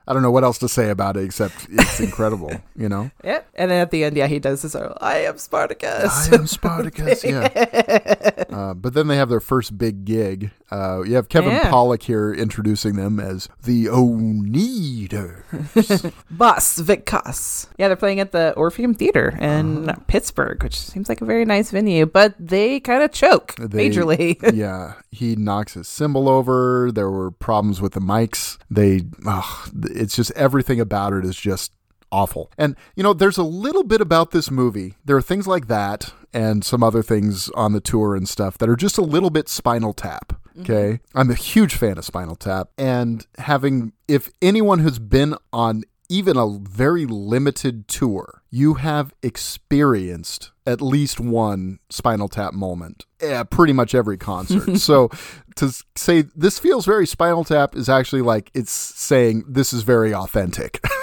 S2: I don't know what else to say about it except it's incredible, you know.
S3: yeah. And then at the end, yeah, he does this. uh, I am Spartacus.
S2: I am Spartacus. Yeah. Uh, but then they have their first big gig. Uh, you have Kevin
S3: Yeah.
S2: Pollak here introducing them as the Oneders.
S3: Boss Vic Koss. Yeah, they're playing at the Orpheum Theater in
S2: Uh-huh.
S3: Pittsburgh, which seems like a very nice venue, but they kind of choke
S2: They-
S3: majorly.
S2: yeah, he knocks his cymbal over. There were problems with the mics. They, ugh, it's just everything about it is just awful. And you know, there's a little bit about this movie. There are things like that and some other things on the tour and stuff that are just a little bit Spinal Tap. Okay, mm-hmm. I'm a huge fan of Spinal Tap, and having if anyone who's been on even a very limited tour, you have experienced at least one Spinal Tap moment at pretty much every concert. so to say this feels very Spinal Tap is actually like it's saying this is very authentic.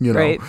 S2: You know,
S3: Right.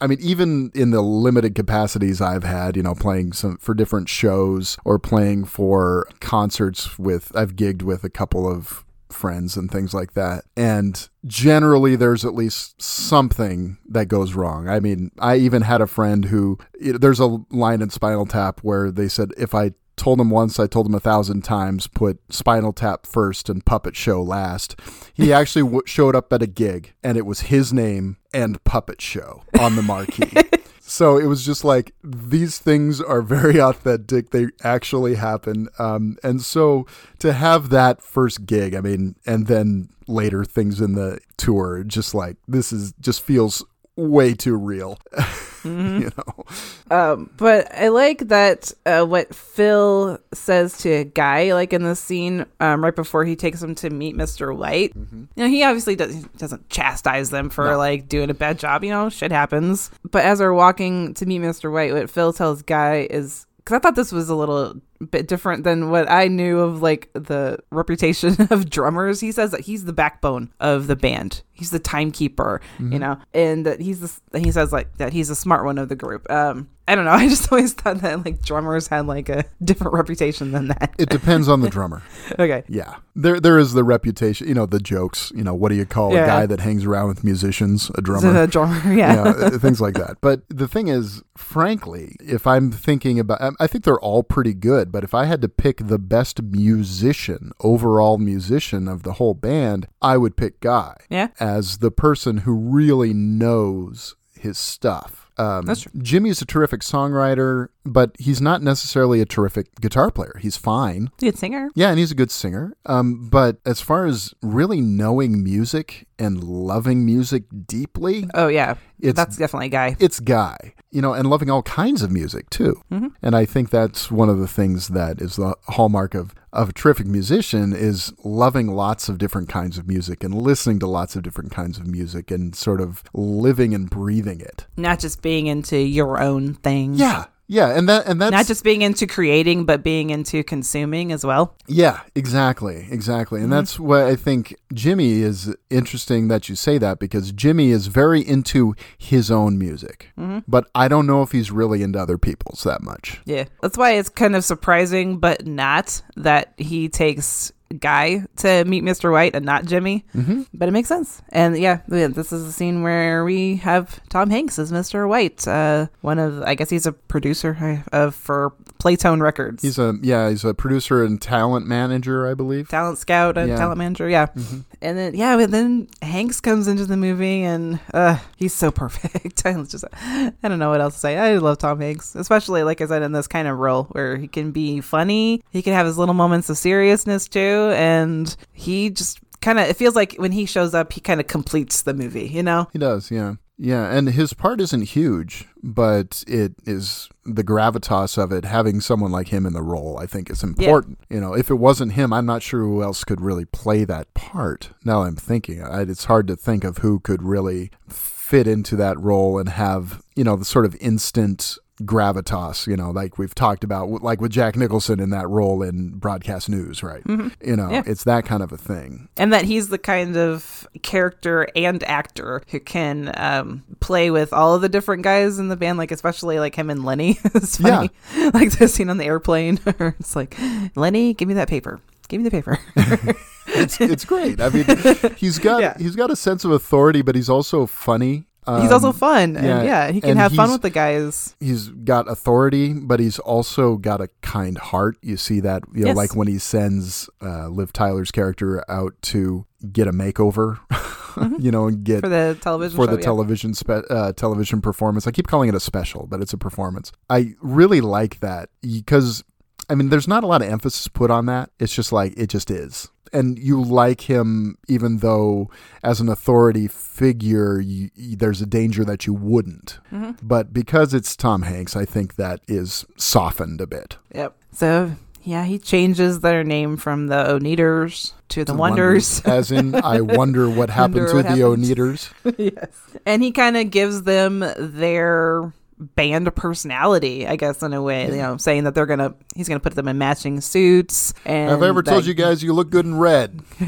S2: I mean, even in the limited capacities I've had, you know, playing some for different shows or playing for concerts with, I've gigged with a couple of friends and things like that. And generally, there's at least something that goes wrong. I mean, I even had a friend who, there's a line in Spinal Tap where they said, if I told him once, I told him a thousand times, put Spinal Tap first and Puppet Show last. He actually w- showed up at a gig and it was his name and Puppet Show on the marquee. So it was just like these things are very authentic. They actually happen. Um, and so to have that first gig, I mean, and then later things in the tour, just like this is just feels way too real. you know,
S3: Um, but I like that uh, what Phil says to Guy, like in the scene um, right before he takes him to meet Mister White. You know, he obviously does, doesn't chastise them for like doing a bad job. You know, shit happens. But as they're walking to meet Mister White, what Phil tells Guy is because I thought this was a little bit different than what I knew of like the reputation of drummers. He says that he's the backbone of the band. He's the timekeeper, you know, and that he's the he says like that he's the smart one of the group. Um, I don't know. I just always thought that like drummers had like a different reputation than that.
S2: it depends on the drummer.
S3: okay.
S2: Yeah, there there is the reputation. You know, the jokes. You know, what do you call
S3: Yeah.
S2: a guy that hangs around with musicians? A drummer.
S3: the drummer, yeah.
S2: you know, uh, things like that. But the thing is, frankly, if I'm thinking about, I- I think they're all pretty good. But if I had to pick the best musician, overall musician of the whole band, I would pick Guy
S3: Yeah.
S2: as the person who really knows his stuff. Um,
S3: That's true.
S2: Jimmy's a terrific songwriter, but he's not necessarily a terrific guitar player. He's fine.
S3: Good singer.
S2: Yeah, and he's a good singer. Um, but as far as really knowing music and loving music deeply,
S3: Oh yeah,
S2: It's-
S3: that's definitely guy.
S2: it's Guy, you know, and loving all kinds of music too. And I think that's one of the things that is the hallmark of of a terrific musician is loving lots of different kinds of music and listening to lots of different kinds of music and sort of living and breathing it.
S3: Not just being into your own thing.
S2: Yeah. Yeah, and that and that's
S3: Not just being into creating, but being into consuming as well.
S2: Yeah, exactly, exactly. And mm-hmm. that's what I think Jimmy is interesting that you say that because Jimmy is very into his own music. Mm-hmm. But I don't know if he's really into other people's that much.
S3: Yeah. That's why it's kind of surprising, but not that he takes Guy to meet Mr. White and not Jimmy. Mm-hmm. But it makes sense. And yeah, this is the scene where we have Tom Hanks as Mr. White. Uh, one of, I guess he's a producer of for Playtone Records.
S2: He's a yeah, he's a producer and talent manager, I believe.
S3: talent scout and
S2: Yeah.
S3: talent manager. Yeah. And then, yeah, but then Hanks comes into the movie and uh, he's so perfect. I just, I don't know what else to say. I love Tom Hanks, especially, like I said, in this kind of role where he can be funny. He can have his little moments of seriousness too. And he just kind of, it feels like when he shows up, he kind of completes the movie, you know?
S2: He does, yeah. Yeah, and his part isn't huge, but it is the gravitas of it. Having someone like him in the role, I think, is important. You know, if it wasn't him, I'm not sure who else could really play that part. Now I'm thinking, I, it's hard to think of who could really fit into that role and have, you know, the sort of instant gravitas, you know, like we've talked about, like with Jack Nicholson in that role in broadcast news, right? You know,
S3: Yeah.
S2: it's that kind of a thing.
S3: and that he's the kind of character and actor who can um, play with all of the different guys in the band, like especially like him and Lenny. it's funny, like the scene on the airplane. it's like, Lenny, give me that paper. Give me the paper.
S2: it's it's great. I mean, he's got
S3: Yeah.
S2: he's got a sense of authority, but he's also funny.
S3: He's also
S2: Um,
S3: fun, and
S2: yeah,
S3: yeah, he can have fun with the guys.
S2: He's got authority, but he's also got a kind heart. You see that, you know,
S3: Yes.
S2: like when he sends uh, Liv Tyler's character out to get a makeover, you know, and get
S3: Mm-hmm. For the television
S2: for
S3: show,
S2: the
S3: yeah.
S2: television spe- uh, television performance. I keep calling it a special, but it's a performance. I really like that because I mean, there's not a lot of emphasis put on that. It's just like it just is. And you like him, even though as an authority figure, you, there's a danger that you wouldn't.
S3: Mm-hmm.
S2: But because it's Tom Hanks, I think that is softened a bit.
S3: Yep. So yeah, he changes their name from the Oneders to the Wonders.
S2: As in, I wonder what happened
S3: Wonder
S2: to
S3: what
S2: the
S3: happened.
S2: Oneders.
S3: yes. And he kind of gives them their band personality, I guess, in a way. You know, saying that they're gonna he's gonna put them in matching suits. And
S2: Have I ever told you guys you look good in red?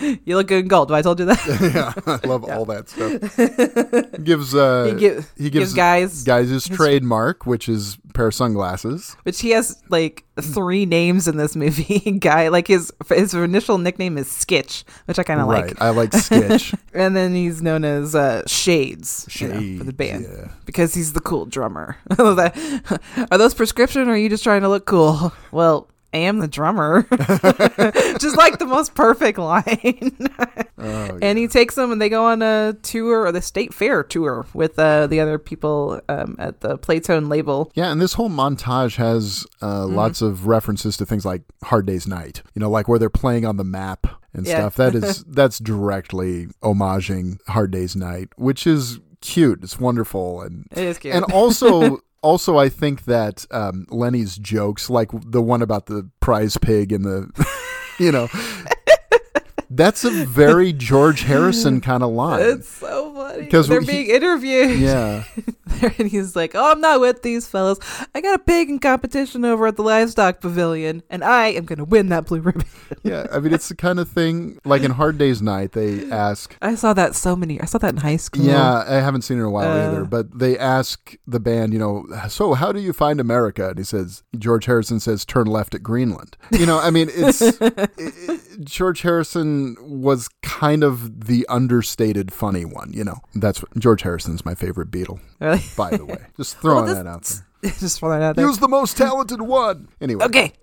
S3: you look good in gold? Have I told you that?
S2: yeah, I love all that stuff. Gives uh,
S3: He give-
S2: he
S3: gives guys-
S2: guys his trademark, which is a pair of sunglasses.
S3: Which he has like three names in this movie. Guy like his his initial nickname is Skitch, which I kind of
S2: right,
S3: like.
S2: I like Skitch.
S3: and then he's known as uh, Shades, you know, for the band
S2: yeah.
S3: because he's the cool drummer. Are those prescription or are you just trying to look cool? Well, I am the drummer. just like the most perfect line.
S2: Oh,
S3: and he takes them and they go on a tour or the state fair tour with uh, the other people um, at the Playtone label.
S2: Yeah, and this whole montage has uh,
S3: Mm-hmm.
S2: lots of references to things like Hard Day's Night. You know, like where they're playing on the map and
S3: Yeah.
S2: stuff. That is that's directly homaging Hard Day's Night, which is cute. It's wonderful and
S3: It is cute.
S2: and also also I think that um, Lenny's jokes, like the one about the prize pig and the, you know. That's a very George Harrison kind of line.
S3: It's so funny
S2: 'Cause
S3: they're
S2: he-
S3: being interviewed.
S2: yeah.
S3: and he's like, "Oh, I'm not with these fellas. I got a pig in competition over at the livestock pavilion, and I am gonna win that blue ribbon."
S2: Yeah. I mean, it's the kind of thing, like in Hard Day's Night, they ask,
S3: I saw that so many. I saw that in high school.
S2: Yeah, I haven't seen it in a while
S3: Uh.
S2: either. But they ask the band, you know, so how do you find America? And he says, George Harrison says, turn left at Greenland. You know, I mean, it's it- it- George Harrison was kind of the understated funny one. You know, that's what George Harrison's my favorite Beatle.
S3: Really?
S2: By the way, just throwing
S3: Well,
S2: that out there.
S3: Just throwing that out
S2: He was the most talented one. Anyway,
S3: Okay.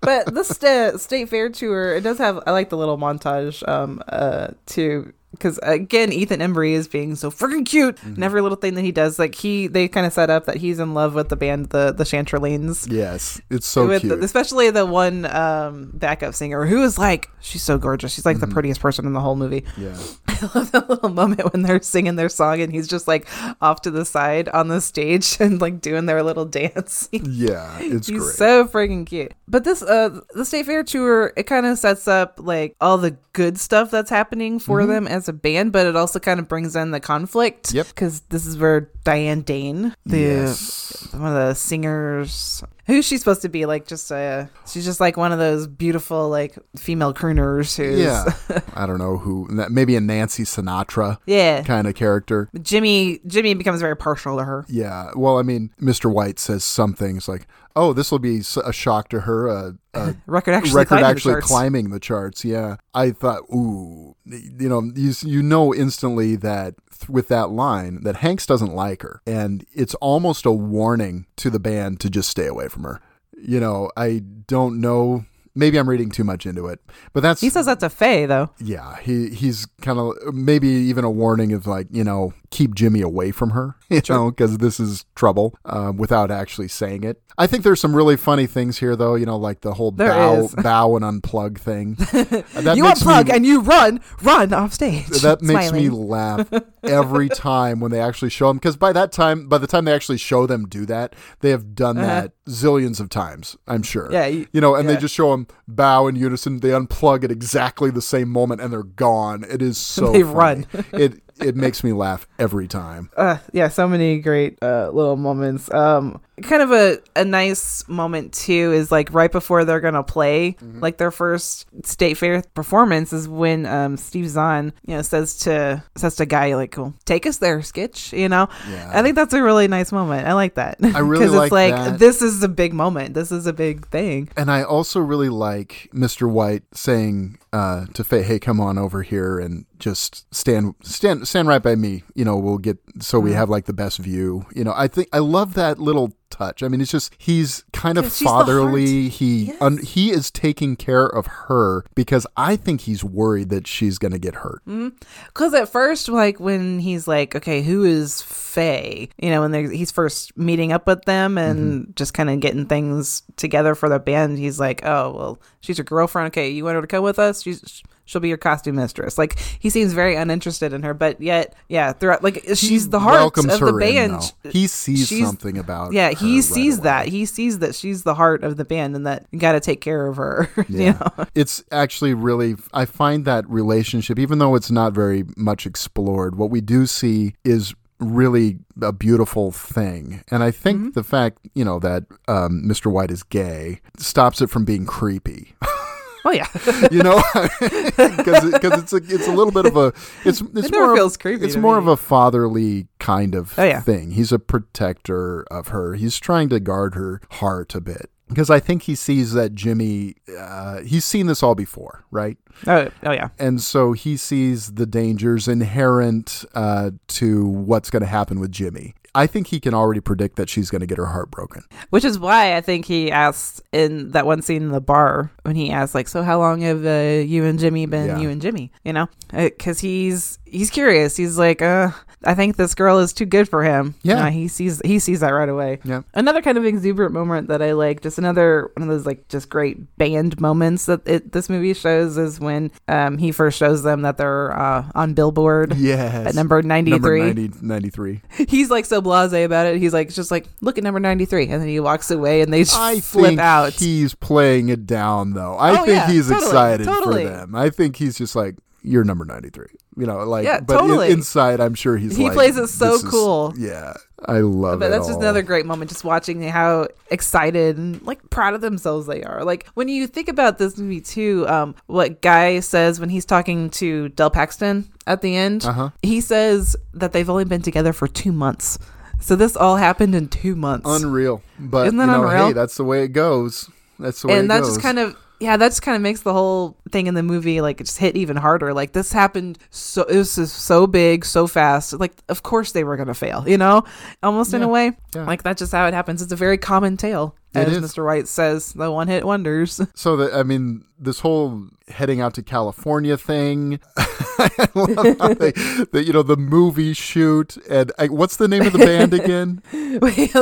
S3: but this sta- state fair tour, it does have. I like the little montage um uh too because again Ethan Embry is being so freaking cute
S2: Mm-hmm.
S3: and every little thing that he does. Like he, they kind of set up that he's in love with the band, the the Chantrellines.
S2: Yes, it's so
S3: with
S2: cute.
S3: Especially the one um, backup singer who is like she's so gorgeous. She's like
S2: Mm-hmm.
S3: the prettiest person in the whole movie.
S2: yeah.
S3: I love that little moment when they're singing their song and he's just like off to the side on the stage and like doing their little dance.
S2: Yeah, it's
S3: He's
S2: great.
S3: so freaking cute. But this uh the State Fair tour, it kind of sets up like all the good stuff that's happening for them as a band, but it also kind of brings in the conflict.
S2: Yep.
S3: Because this is where Diane Dane, the
S2: yes.
S3: one of the singers who's she supposed to be like just uh she's just like one of those beautiful like female crooners who's
S2: Yeah, I don't know who. Maybe a Nancy Sinatra
S3: yeah
S2: kind of character.
S3: jimmy jimmy becomes very partial to her
S2: Yeah. Well, I mean, Mr. White says some things like, "Oh, this will be a shock to her." A, a
S3: record actually
S2: record
S3: climbing the
S2: actually
S3: charts.
S2: climbing the charts. Yeah. I thought, ooh, you know, you you know instantly that th- with that line that Hanks doesn't like her, and it's almost a warning to the band to just stay away from her. You know, I don't know. Maybe I'm reading too much into it, but that's
S3: he says that's a faye though
S2: yeah, he he's kind of maybe even a warning of like you know keep Jimmy away from her, you know, because this is trouble um, without actually saying it. I think there's some really funny things here though, you know, like the whole
S3: There
S2: bow
S3: is.
S2: bow and unplug thing. That
S3: you unplug
S2: me,
S3: and you run run off stage
S2: that makes me laugh every time when they actually show them because by that time by the time they actually show them do that they have done that zillions of times i'm sure
S3: Uh-huh. Yeah, you-
S2: you know and
S3: yeah.
S2: they just show them bow in unison they unplug at exactly the same moment and they're gone it is so
S3: They
S2: funny.
S3: run.
S2: it it makes me laugh every time
S3: uh, yeah, so many great uh, little moments. Um, kind of a, a nice moment too is like right before they're gonna play
S2: Mm-hmm.
S3: like their first state fair performance is when um, Steve Zahn you know says to says to Guy like, "Well, take us there, Skitch." You know,
S2: Yeah.
S3: I think that's a really nice moment. I like that.
S2: I really because
S3: it's
S2: like
S3: this is a big moment. This is a big thing.
S2: and I also really like Mr. White saying uh, to Faye, "Hey, come on over here and just stand, stand, stand right by me. You know, we'll get so
S3: Mm-hmm.
S2: we have like the best view. You know, I think I love that little touch. I mean, it's just he's kind of fatherly. He
S3: Yes.
S2: un, he is taking care of her because I think he's worried that she's going to get hurt. Mm-hmm.
S3: Because at first, like when he's like, okay, who is Faye? You know, when he's first meeting up with them and mm-hmm. just kind of getting things together for the band, he's like, oh, well, she's your girlfriend. Okay, you want her to come with us? She's she'll be your costume mistress. Like he seems very uninterested in her, but yet, yeah, throughout, like she's
S2: He
S3: the heart of the
S2: in,
S3: band.
S2: though. He sees
S3: She's-
S2: something about.
S3: Yeah, he
S2: right
S3: sees
S2: away.
S3: that. He sees that she's the heart of the band, and that you got to take care of her. you
S2: Yeah.
S3: know?
S2: It's actually really, I find that relationship, even though it's not very much explored, what we do see is really a beautiful thing. And I think
S3: Mm-hmm.
S2: the fact, you know, that um, Mr. White is gay stops it from being creepy.
S3: Oh yeah,
S2: you know, because it's a it's a little bit of a it's it's
S3: never
S2: more
S3: feels
S2: of,
S3: creepy
S2: It's more
S3: me.
S2: of a fatherly kind of
S3: Oh, yeah.
S2: thing. He's a protector of her. He's trying to guard her heart a bit because I think he sees that Jimmy. Uh, he's seen this all before, right?
S3: oh, oh yeah.
S2: and so he sees the dangers inherent uh, to what's going to happen with Jimmy. I think he can already predict that she's going to get her heart broken.
S3: Which is why I think he asked in that one scene in the bar when he asked like, "So how long have uh, you and Jimmy been
S2: Yeah.
S3: you and Jimmy?" You know, because he's he's curious. He's like, "Uh, I think this girl is too good for him."
S2: Yeah.
S3: Uh, he sees he sees that right away.
S2: Yeah.
S3: Another kind of exuberant moment that I like, just another one of those like just great band moments that it, this movie shows is when um, he first shows them that they're uh, on Billboard.
S2: Yes.
S3: At number 93.
S2: Number 90, 93.
S3: He's like so blasé about it. He's like just like look at number ninety three, and then he walks away, and they just
S2: I
S3: flip
S2: think
S3: out.
S2: he's playing it down, though. I
S3: Oh,
S2: think
S3: yeah,
S2: he's
S3: totally,
S2: excited
S3: totally.
S2: for them. I think he's just like, you're number 93. You know, like,
S3: Yeah,
S2: but in-
S3: totally.
S2: inside, I'm sure he's
S3: He
S2: like,
S3: plays it so
S2: is-
S3: cool.
S2: yeah. I love
S3: but
S2: it.
S3: that's just another great moment, just watching how excited and like proud of themselves they are. Like when you think about this movie too, um, what Guy says when he's talking to Del Paxton at the end,
S2: Uh-huh.
S3: he says that they've only been together for two months. So this all happened in two months.
S2: Unreal. But,
S3: Isn't that
S2: you know,
S3: unreal?
S2: hey, that's the way it goes. That's the way
S3: and
S2: it
S3: that
S2: goes.
S3: just kind of yeah that just kind of makes the whole thing in the movie like it just hit even harder like this happened so it was just so big so fast like of course they were gonna fail you know almost in a way
S2: Yeah.
S3: like that's just how it happens it's a very common tale
S2: It
S3: as
S2: is.
S3: mr white says the one hit wonders
S2: So that I mean, this whole heading out to California thing. I love how they, the, you know, the movie shoot and I, what's the name of the band again?
S3: Wait, I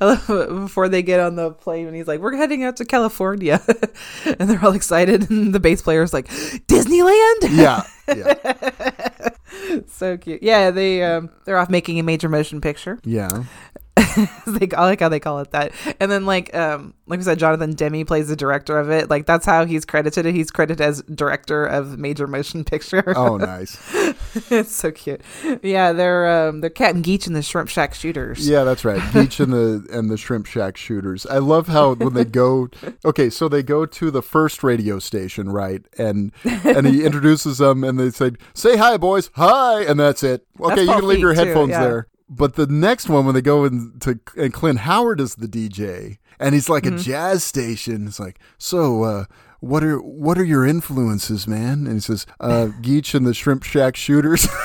S3: love it before they get on the plane and he's like we're heading out to california and they're all excited and the bass player's like disneyland?
S2: Yeah, yeah,
S3: so cute. Yeah they um they're off making a major motion picture.
S2: Yeah.
S3: they I like how they call it that. And then like um like we said, Jonathan Demme plays the director of it. Like that's how he's credited. He's credited as director of major motion picture.
S2: Oh, nice.
S3: it's so cute. Yeah, they're um they're Captain Geech and the Shrimp Shack Shooters.
S2: Yeah, that's right. Geech and the and the Shrimp Shack shooters. I love how when they go. Okay, so they go to the first radio station, right? And and he introduces them, and they say, "Say hi, boys, hi," and that's it. Okay,
S3: That's
S2: you can leave your
S3: Feig, too,
S2: headphones
S3: yeah.
S2: there. But the next one, when they go into and Clint Howard is the DJ, and he's like
S3: Mm-hmm.
S2: a jazz station. It's like, so uh, what are what are your influences, man? And he says, uh, Geech and the Shrimp Shack Shooters.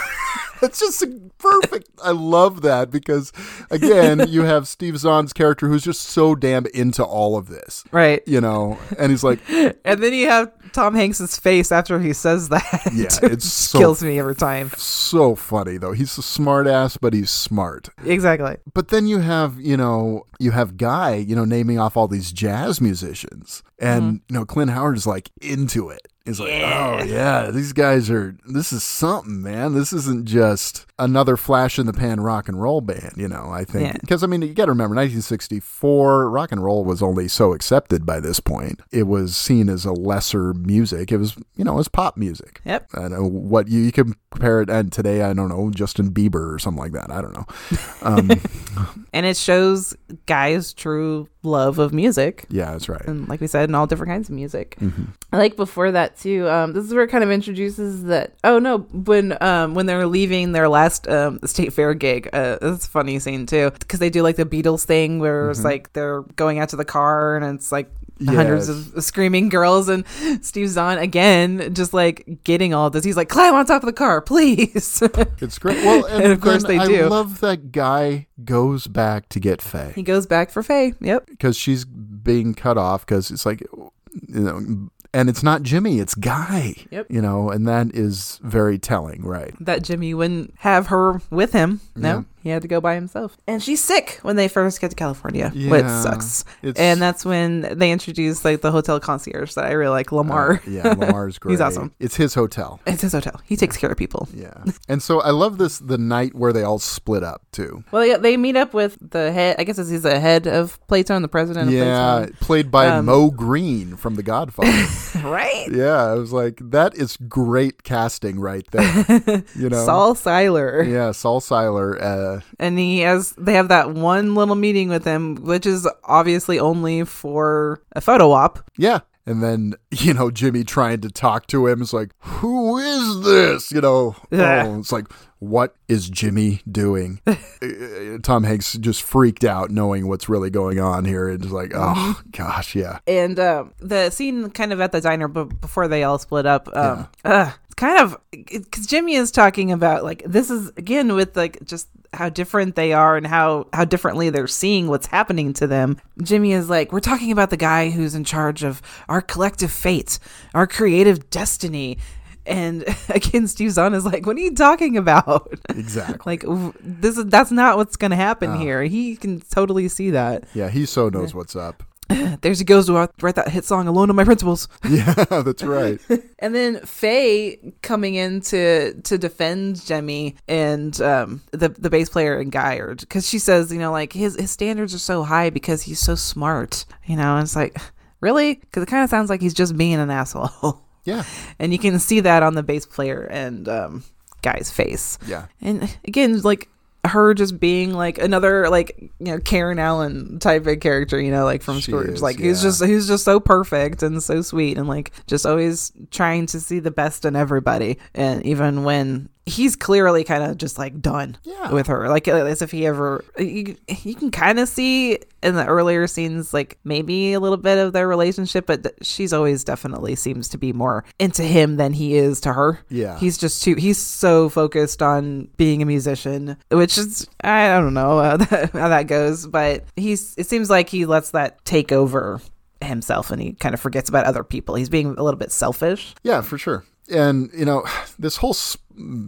S2: It's just perfect. I love that because, again, you have Steve Zahn's character who's just so damn into all of this,
S3: Right.
S2: you know, and he's like,
S3: And then you have Tom Hanks's face after he says that.
S2: Yeah,
S3: It
S2: so-
S3: kills me every time.
S2: so funny though. He's a smart ass, but he's smart.
S3: Exactly.
S2: But then you have, you know, you have Guy, you know, naming off all these jazz musicians, and mm-hmm. you know, Clint Howard is like into it. He's like, oh yeah, these guys are. This is something, man. This isn't just another flash in the pan rock and roll band. You know, I think
S3: Yeah.
S2: because I mean, you got to remember, 1964, rock and roll was only so accepted by this point. It was seen as a lesser music. It was, you know, it was pop music.
S3: Yep.
S2: I know what you, you can compare it. And today, I don't know, Justin Bieber or something like that. I don't know. Um,
S3: And it shows Guy's true love of music.
S2: yeah, that's right.
S3: and like we said, in all different kinds of music.
S2: Mm-hmm.
S3: Like before that too. Um, this is where it kind of introduces that. Oh no, when um when they're leaving their last um state fair gig, uh, it's a funny scene too because they do like the Beatles thing where
S2: Mm-hmm.
S3: it's like they're going out to the car and it's like. Hundreds of screaming girls and Steve Zahn again, just like getting all this. He's like, "Climb on top of the car, please."
S2: It's great. Well, and,
S3: And of course they
S2: I
S3: do.
S2: I love that guy goes back to get Faye
S3: he goes back for Faye. Yep.
S2: because she's being cut off because it's like, you know, and it's not Jimmy, it's Guy.
S3: Yep.
S2: You know, and that is very telling, right?
S3: That Jimmy wouldn't have her with him. No. He had to go by himself. And she's sick when they first get to California, which sucks. And that's when they introduce like the hotel concierge that I really like, Lamar.
S2: Uh, yeah, Lamar's great.
S3: He's awesome.
S2: It's his hotel.
S3: It's his hotel. He takes care of people.
S2: Yeah. And so I love this the night where they all split up too.
S3: Well, yeah, they meet up with the head. I guess he's the head of Playtone, the president of
S2: Yeah, played by
S3: Um,
S2: Moe Greene from The Godfather.
S3: Right?
S2: yeah, I was like, that is great casting right there. You know,
S3: Sol Siler.
S2: Yeah, Sol Siler. Uh,
S3: and he has they have that one little meeting with him which is obviously only for a photo op
S2: yeah, and then you know Jimmy trying to talk to him is like, who is this? You know,
S3: Yeah.
S2: oh, it's like, what is Jimmy doing? Uh, Tom Hanks just freaked out knowing what's really going on here, and just like, oh gosh, yeah,
S3: and um, the scene kind of at the diner but before they all split up um uh, it's kind of because jimmy is talking about like this is again with like just how different they are and how how differently they're seeing what's happening to them jimmy is like we're talking about the guy who's in charge of our collective fate our creative destiny and again steve zahn is like what are you talking about
S2: exactly.
S3: like this is that's not what's gonna happen
S2: Oh.
S3: here he can totally see that
S2: yeah, he so knows what's up.
S3: there's he goes to write- that hit song alone on my principles.
S2: Yeah, that's right.
S3: and then faye coming in to to defend jemmy and um the the bass player and guy because she says you know like his his standards are so high because he's so smart you know? And it's like really? Because it kind of sounds like he's just being an asshole.
S2: Yeah,
S3: and you can see that on the bass player and um guy's face.
S2: Yeah.
S3: and again like her just being like another like you know Karen Allen type of character, you know, like from Scrooged.
S2: is,
S3: like he's
S2: yeah.
S3: just he's just so perfect and so sweet and like just always trying to see the best in everybody. And even when he's clearly kind of just like done
S2: Yeah.
S3: with her, like uh, as if he ever you, you can kind of see in the earlier scenes like maybe a little bit of their relationship, but th- she's always definitely seems to be more into him than he is to her.
S2: Yeah.
S3: he's just too he's so focused on being a musician which is i don't know uh, how that goes but he's it seems like he lets that take over himself and he kind of forgets about other people he's being a little bit selfish
S2: Yeah, for sure. And you know, this whole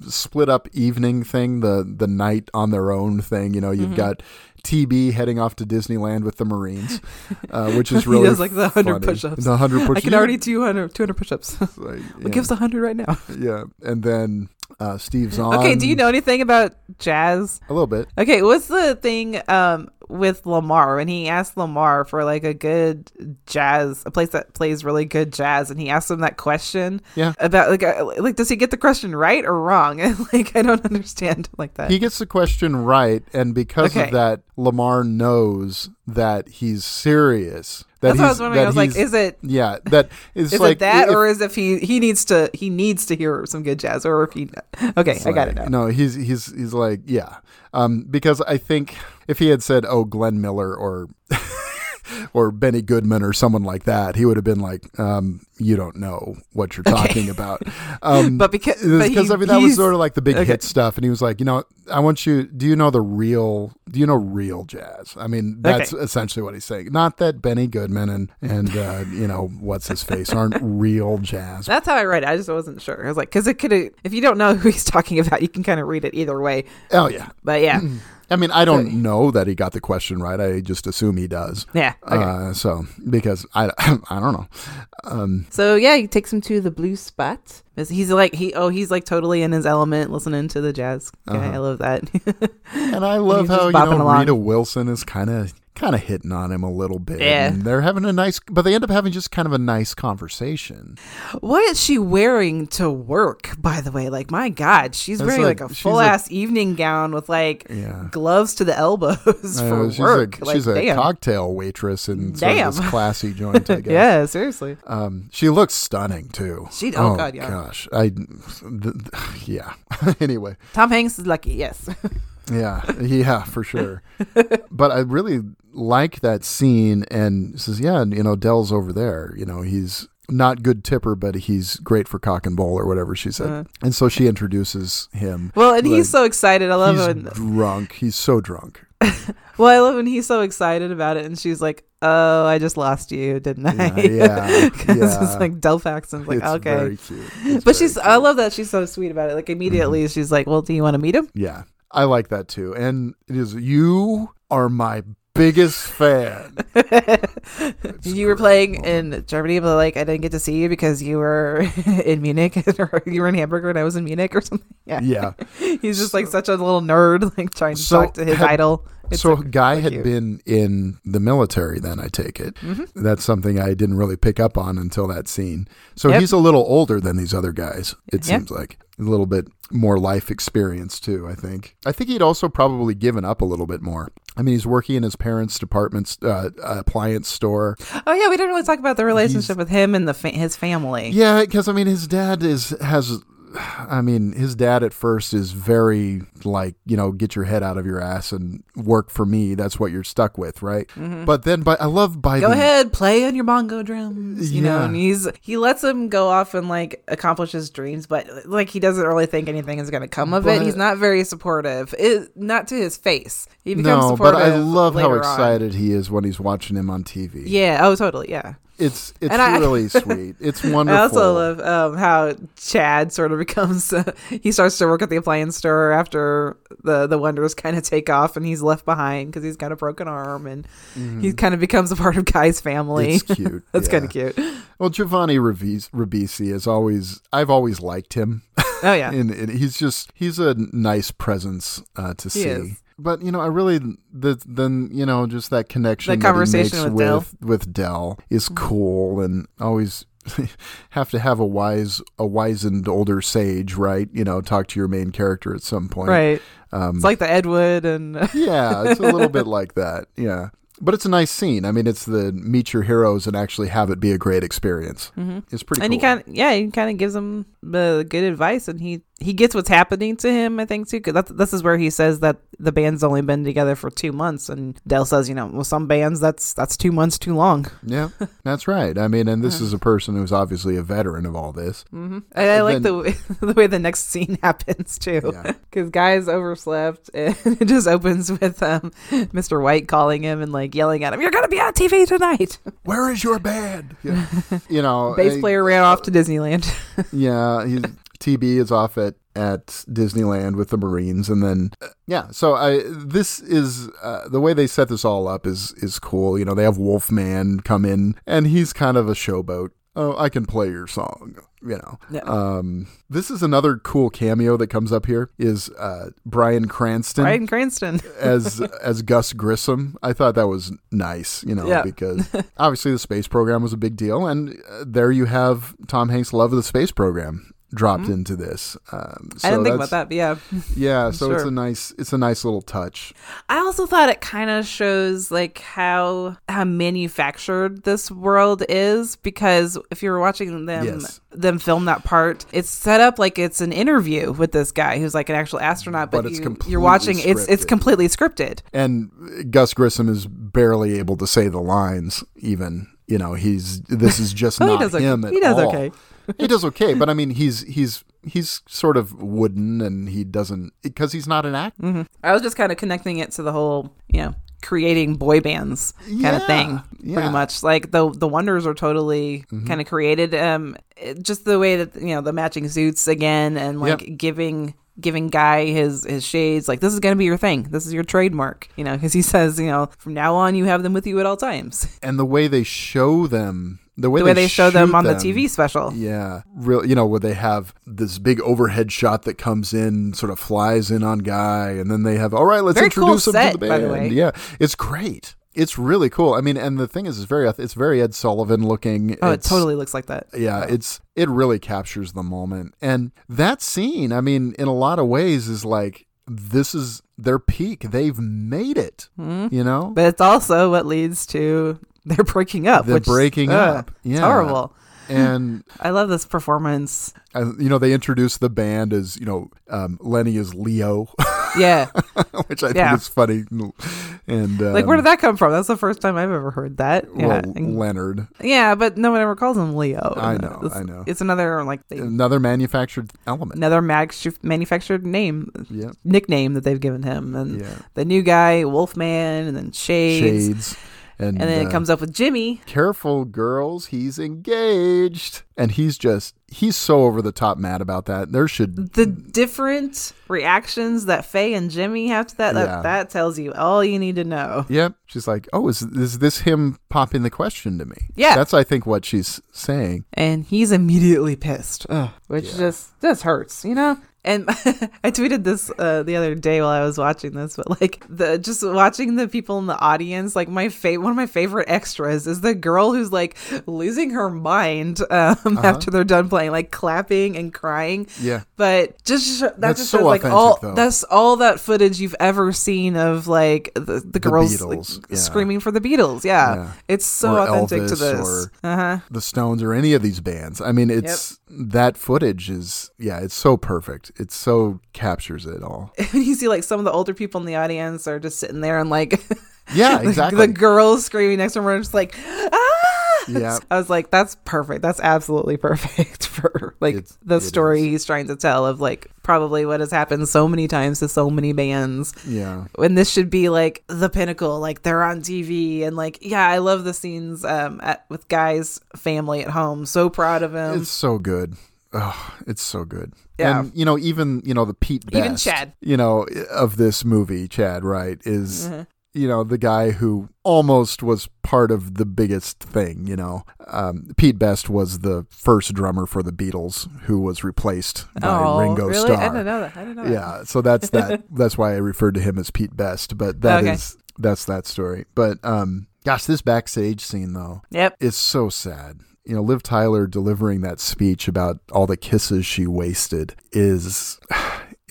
S2: split up evening thing, the the night on their own thing. You know, you've
S3: Mm-hmm.
S2: got TB heading off to Disneyland with the Marines, uh, which is really
S3: does, like, the 100
S2: funny.
S3: push-ups.
S2: The 100 push
S3: i can already do 200, 200 push-ups
S2: Like,
S3: Well, give us 100 right now
S2: yeah, and then uh, Steve Zahn.
S3: okay do you know anything about jazz
S2: a little bit?
S3: Okay, what's the thing um with Lamar when he asked Lamar for like a good jazz, a place that plays really good jazz, and he asked him that question?
S2: Yeah.
S3: About like uh, like does he get the question right or wrong? like I don't understand like that.
S2: He gets the question right, and because
S3: Okay.
S2: of that, Lamar knows that he's serious. That
S3: That's what I was wondering. I was like, is it
S2: Yeah, that is
S3: is
S2: like
S3: it that
S2: if-
S3: or is if he he needs to he needs to hear some good jazz or if he okay I got it
S2: Like,
S3: now.
S2: No, he's he's he's like yeah, um, because I think if he had said oh Glenn Miller or or Benny Goodman or someone like that, he would have been like um, you don't know what you're talking about. Um,
S3: But because- but
S2: because
S3: he-
S2: I mean that was sort of like the big
S3: okay.
S2: hit stuff, and he was like, you know, I want you. Do you know the real? Do you know real jazz? I mean, that's
S3: Okay.
S2: essentially what he's saying. Not that Benny Goodman and and uh, you know what's his face aren't real jazz.
S3: That's how I read it. I just wasn't sure. I was like, because it could if you don't know who he's talking about, you can kind of read it either way.
S2: oh yeah.
S3: But yeah,
S2: I mean, I don't know that he got the question right. I just assume he does.
S3: yeah. Okay.
S2: Uh, so because I, I don't know. Um,
S3: So yeah, he takes him to the blue spot. He's like he oh he's like totally in his element, listening to the jazz. guy.
S2: Uh-huh.
S3: I love that.
S2: and I love
S3: he's
S2: how you know. Rita Wilson is kind of kind of hitting on him a little bit.
S3: Yeah.
S2: and they're having a nice, but they end up having just kind of a nice conversation.
S3: what is she wearing to work? By the way, like my God, she's
S2: That's
S3: wearing like,
S2: like-
S3: a full
S2: like-
S3: ass evening gown with like
S2: Yeah.
S3: gloves to the elbows
S2: I
S3: for
S2: know, she's
S3: work.
S2: a
S3: like,
S2: she's a cocktail waitress in sort
S3: Damn.
S2: this classy joint. I guess.
S3: yeah, seriously.
S2: Um, she looks stunning too.
S3: She- oh, God, yeah.
S2: Gosh, I, th- th- yeah. anyway,
S3: Tom Hanks is lucky. Yes.
S2: Yeah, yeah, for sure. but I really like that scene and says, yeah, you know, Del's over there. You know, he's not good tipper, but he's great for cock and bowl or whatever she said.
S3: Uh-huh.
S2: And so she introduces him.
S3: well, and
S2: Like,
S3: he's so excited. I love. When,
S2: drunk. He's so drunk.
S3: well, I love when he's so excited about it, and she's like, "Oh, I just lost you, didn't I?"
S2: Yeah, yeah, yeah.
S3: it's like Del Paxton, and like,
S2: it's
S3: okay.
S2: very cute. It's
S3: but she's
S2: cute.
S3: I love that she's so sweet about it. Like immediately she's like, "Well, do you want to meet him?"
S2: Yeah. I like that too. And it is you are my biggest fan.
S3: you were playing in Germany, but like I didn't get to see you because you were in Munich or you were in Hamburg when I was in Munich or something. Yeah.
S2: Yeah.
S3: He's just like such a little nerd, like trying to
S2: So
S3: talk to his
S2: had-
S3: idol. It's
S2: so
S3: so-
S2: guy had
S3: cute.
S2: been in the military then I take it.
S3: Mm-hmm.
S2: That's something I didn't really pick up on until that scene. So
S3: Yep.
S2: he's a little older than these other guys. It
S3: Yeah.
S2: seems like a little bit more life experience too, I think. I think he'd also probably given up a little bit more. I mean, he's working in his parents' department's uh, appliance store.
S3: Oh yeah, we didn't really talk about the relationship with him and the fa- his family.
S2: Yeah, because I mean, his dad is has. I mean, his dad at first is very like, you know, get your head out of your ass and work for me. That's what you're stuck with, right? But then, but I love by
S3: Mm-hmm. Go
S2: the
S3: ahead, play on your bongo drums. You know, and he's he lets him go off and like accomplish his dreams, but like he doesn't really think anything is going to come of it. He's not very supportive. It, not to his face. He becomes
S2: no, but. I love how
S3: later on.
S2: excited he is when he's watching him on TV.
S3: Yeah. Oh, totally. Yeah.
S2: It's it's
S3: I-
S2: really sweet. It's wonderful.
S3: I also love um, how Chad sort of becomes. Uh, he starts to work at the appliance store after the the Wonders kind of take off, and he's left behind because he's got a broken arm, and he kind of becomes a part of Guy's family.
S2: Mm-hmm. It's cute,
S3: That's
S2: yeah.
S3: kind of cute.
S2: Well, Giovanni Ribisi, is always I've always liked him.
S3: Oh yeah.
S2: and, and he's just he's a nice presence uh, to see.
S3: is.
S2: But you know, I really the then you know just that connection that he
S3: conversation
S2: makes
S3: with Del.
S2: with with Del is cool and always have to have a wise a wizened older sage, right? You know, talk to your main character at some point,
S3: Right.
S2: Um,
S3: it's like the Ed Wood and
S2: yeah, it's a little bit like that. Yeah. But it's a nice scene. I mean, it's the meet your heroes and actually have it be a great experience. It's pretty
S3: and
S2: cool.
S3: he kind yeah he kind of gives him the good advice and he he gets what's happening to him i think too because this is where he says that the band's only been together for two months and dell says you know well some bands that's that's two months too long
S2: Yeah, that's right. I mean, and this is a person who's obviously a veteran of all this.
S3: and i like
S2: then-
S3: the way, the way the next scene happens too
S2: Yeah.
S3: because guys overslept and it just opens with um mr white calling him and like yelling at him you're gonna be on tv tonight
S2: Where is your band? Yeah. you know,
S3: bass player ran off to disneyland
S2: Yeah, he's, TB is off at at Disneyland with the Marines, and then uh, yeah. So I this is uh, the way they set this all up is is cool. You know, they have Wolfman come in, and he's kind of a showboat. Oh, I can play your song. You know.
S3: Yeah.
S2: Um, this is another cool cameo that comes up here is uh, Bryan Cranston
S3: Bryan Cranston.
S2: as as Gus Grissom. I thought that was nice, you know,
S3: Yeah.
S2: because obviously the space program was a big deal, and uh, there you have Tom Hanks' love of the space program dropped into this. Um, so
S3: Mm-hmm. I didn't think about that, but yeah.
S2: Yeah, so it's a nice it's a nice little touch.
S3: I also thought it kind of shows like how how manufactured this world is because if you're watching them
S2: Yes.
S3: them film that part, it's set up like it's an interview with this guy who's like an actual astronaut, but,
S2: But
S3: you, you're watching it's it's completely scripted.
S2: And Gus Grissom is barely able to say the lines even. You know, he's this is just
S3: Oh, he
S2: not
S3: does okay.
S2: him at
S3: He does
S2: all.
S3: okay.
S2: he does okay, but I mean, he's he's he's sort of wooden, and he doesn't because he's not an actor.
S3: I was just kind of connecting it to the whole, you know, creating boy bands kind
S2: Yeah,
S3: of thing.
S2: yeah. Mm-hmm.
S3: Pretty much. Like the the wonders are totally kind of created um it- just the way that you know, the matching suits again and like
S2: Yep.
S3: giving giving guy his his shades like this is going to be your thing. This is your trademark, you know, cuz he says, you know, from now on you have them with you at all times.
S2: and the way they show them, the way
S3: The way they show them on the TV special.
S2: Yeah, real. You know where they have this big overhead shot that comes in, sort of flies in on Guy, and then they have all right, let's
S3: Very cool
S2: introduce him
S3: set,
S2: to the band.
S3: the.
S2: Yeah, it's great. It's really cool. I mean, and the thing is, it's very it's very Ed Sullivan looking.
S3: Oh, it totally looks like that.
S2: Yeah, it's it really captures the moment, and that scene. I mean, in a lot of ways, is like this is their peak. They've made it.
S3: Mm-hmm.
S2: You know,
S3: But it's also what leads to their breaking up.
S2: They're
S3: which,
S2: breaking
S3: ugh,
S2: up.
S3: It's
S2: Yeah.
S3: horrible.
S2: and
S3: I love this performance.
S2: and, you know they introduce the band as you know um, Lenny is Leo,
S3: Yeah.
S2: which I
S3: Yeah.
S2: think is funny. And um,
S3: like, where did that come from? That's the first time I've ever heard that. Yeah.
S2: Well,
S3: And-
S2: Leonard,
S3: yeah, but no one ever calls him Leo.
S2: I know,
S3: It's,
S2: I know.
S3: It's another, like, they,
S2: another manufactured element.
S3: another mag- manufactured name,
S2: Yeah,
S3: nickname that they've given him. And
S2: Yeah.
S3: the new guy, Wolfman, and then Shades.
S2: shades. And,
S3: And then
S2: uh,
S3: it comes up with Jimmy.
S2: careful girls he's engaged and he's just he's so over the top mad about that there should
S3: The different reactions that Faye and Jimmy have to that, that,
S2: Yeah.
S3: that tells you all you need to know.
S2: yep she's like oh is, is this him popping the question to me
S3: Yeah.
S2: that's i think what she's saying
S3: and he's immediately pissed, Ugh, which just just hurts, you know. And I tweeted this uh, the other day while I was watching this, but like the just watching the people in the audience, like my fa- one of my favorite extras is the girl who's like losing her mind um, after they're done playing, like clapping and crying.
S2: Uh-huh. Yeah.
S3: but just that
S2: That's
S3: just
S2: so
S3: shows, like all
S2: though.
S3: that's all that footage you've ever seen of like the, the girls like,
S2: Beatles, yeah.
S3: screaming for the Beatles. Yeah,
S2: Yeah.
S3: it's so
S2: Or
S3: authentic to this.
S2: or-
S3: uh-huh.
S2: the stones or any of these bands i mean it's that footage is yeah it's so perfect it so captures it all
S3: when you see like some of the older people in the audience are just sitting there and like
S2: Yeah, exactly.
S3: the girls screaming next to them are just like ah
S2: Yeah.
S3: i was like that's perfect that's absolutely perfect for like
S2: It's-
S3: the story
S2: is.
S3: he's trying to tell of like probably what has happened so many times to so many bands
S2: yeah
S3: when this should be like the pinnacle like they're on tv and like yeah i love the scenes um at, with guy's family at home so proud of him
S2: It's so good. Oh, it's so good.
S3: Yeah.
S2: And you know, even you know the Pete Best,
S3: Even Chad.
S2: you know, of this movie, Chad, right, is
S3: Mm-hmm.
S2: you know the guy who almost was part of the biggest thing. You know, um, Pete Best was the first drummer for the Beatles, who was replaced by
S3: oh
S2: Ringo
S3: really
S2: Starr.
S3: i didn't know that i didn't know that.
S2: Yeah, so that's that. that's why I referred to him as Pete Best. But that is
S3: Okay.
S2: that's that story. But um, gosh, this backstage scene though,
S3: yep
S2: it's so sad. You know, Liv Tyler delivering that speech about all the kisses she wasted is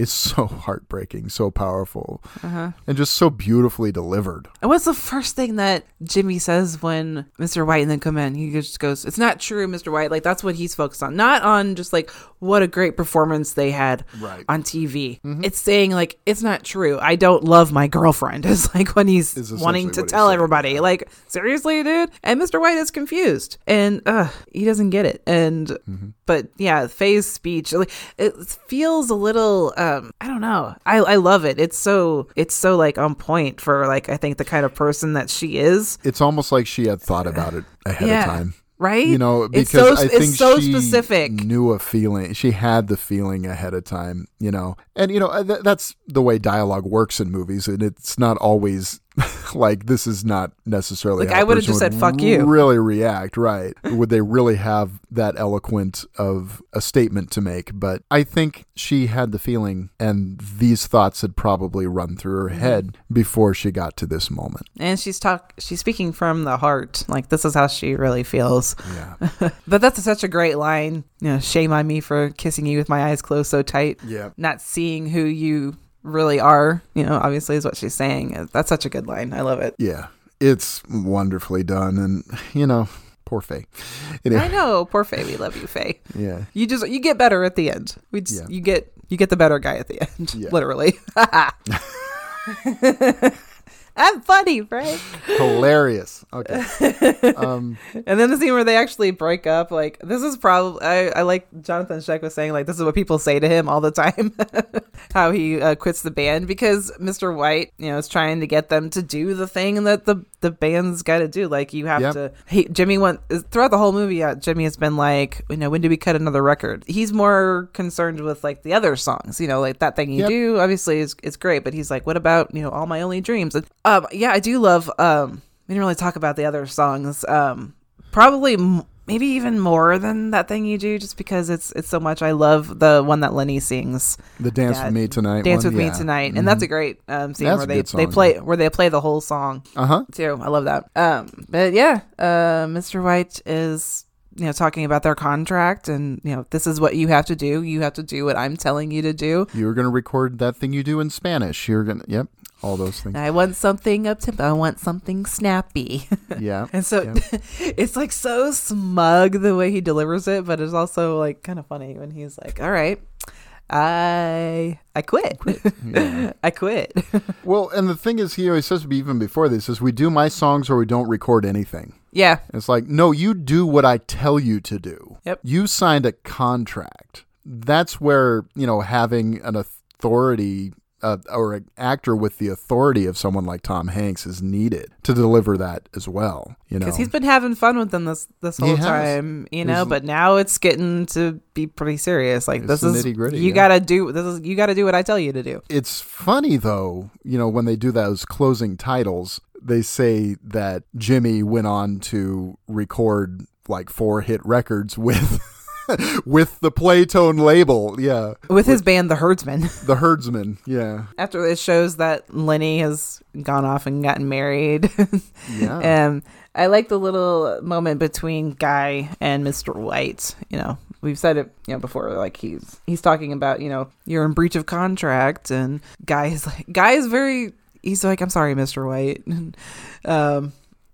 S2: is so heartbreaking, so powerful,
S3: Uh-huh.
S2: and just so beautifully delivered.
S3: And what's the first thing that Jimmy says when Mr. White and then come in? He just goes, "It's not true, Mr. White." Like that's what he's focused on, not on just like what a great performance they had
S2: Right.
S3: on TV. It's saying like it's not true. I don't love my girlfriend. Is like when he's
S2: Is
S3: wanting to tell everybody. Like seriously, dude. And Mr. White is confused, and uh, he doesn't get it. And
S2: Mm-hmm.
S3: but yeah, Faye's speech, like it feels a little. Um I don't know. I I love it. It's so it's so like on point for like I think the kind of person that she is.
S2: It's almost like she had thought about it ahead
S3: Yeah.
S2: of time.
S3: Right?
S2: You know,
S3: it's
S2: because
S3: so
S2: I think
S3: it's so
S2: she
S3: specific.
S2: knew a feeling. She had the feeling ahead of time. You know, and you know uh, th- that's the way dialogue works in movies, and it's not always like this is not necessarily.
S3: Like, I would've
S2: person
S3: just said, "Fuck you."
S2: Really react, right? would they really have that eloquent of a statement to make? But I think she had the feeling, and these thoughts had probably run through
S3: Mm-hmm.
S2: her head before she got to this moment.
S3: and she's talk she's speaking from the heart. Like this is how she really feels.
S2: Yeah.
S3: But that's such a great line. You know, shame on me for kissing you with my eyes closed so tight.
S2: Yeah.
S3: Not seeing who you really are, you know, obviously is what she's saying. That's such a good line. I love it.
S2: Yeah, it's wonderfully done, and you know, poor Faye. Anyway,
S3: I know, poor Faye. We love you, Faye.
S2: Yeah,
S3: You just you get better at the end. We just
S2: Yeah.
S3: you get you get the better guy at the end.
S2: Yeah.
S3: Literally. I'm funny, right?
S2: hilarious. Okay, um,
S3: And then the scene where they actually break up, like this is probably I, I like Johnathon Schaech was saying like this is what people say to him all the time, how he uh, quits the band because Mr. White, you know, is trying to get them to do the thing that the the band's got to do. Like you have
S2: Yep.
S3: to. He, Jimmy went throughout the whole movie. Uh, Jimmy has been like, you know, when do we cut another record? He's more concerned with like the other songs, you know, like that thing you
S2: Yep.
S3: do. Obviously, is is great, but he's like, what about you know, all my only dreams? And, um, yeah, I do love. Um, we didn't really talk about the other songs. Um, probably m- maybe even more than that thing you do, just because it's it's so much. I love the one that Lenny sings,
S2: the dance with me tonight.
S3: "Dance
S2: one,
S3: with
S2: yeah. Mm-hmm.
S3: Me Tonight," and that's a great um, scene
S2: That's
S3: where they
S2: good
S3: they play
S2: yeah.
S3: where they play the whole song
S2: Uh huh.
S3: too. I love that. Um, but yeah, uh, Mr. White is you know talking about their contract and you know this is what you have to do. You have to do what I'm telling you to do.
S2: you're gonna record that thing you do in Spanish. You're gonna, yep, all those things.
S3: I want something up to. I want something snappy.
S2: Yeah,
S3: And so
S2: Yep.
S3: it's like so smug the way he delivers it, but it's also like kind of funny when he's like, "All right, I I quit. I quit."
S2: Well, and the thing is, he always says even before this is we do my songs or we don't record anything.
S3: yeah.
S2: It's like, no, you do what I tell you to do.
S3: Yep.
S2: You signed a contract. That's where, you know, having an authority uh, or an actor with the authority of someone like Tom Hanks is needed to deliver that as well. You know,
S3: because he's been having fun with them this this whole time, you know.
S2: There's-
S3: but now it's getting to be pretty serious. Like this is you
S2: yeah.
S3: gotta do this is you gotta do what I tell you to do.
S2: it's funny though, you know, when they do those closing titles, they say that Jimmy went on to record like four hit records with with the Playtone label. Yeah.
S3: With his band, the Herdsman.
S2: The Herdsman. Yeah.
S3: After it shows that Lenny has gone off and gotten married.
S2: Yeah.
S3: um, I like the little moment between Guy and Mr. White. You know, we've said it, you know, before. Like he's he's talking about, you know, you're in breach of contract, and Guy is like, Guy is very. He's like, I'm sorry, Mr. White. um,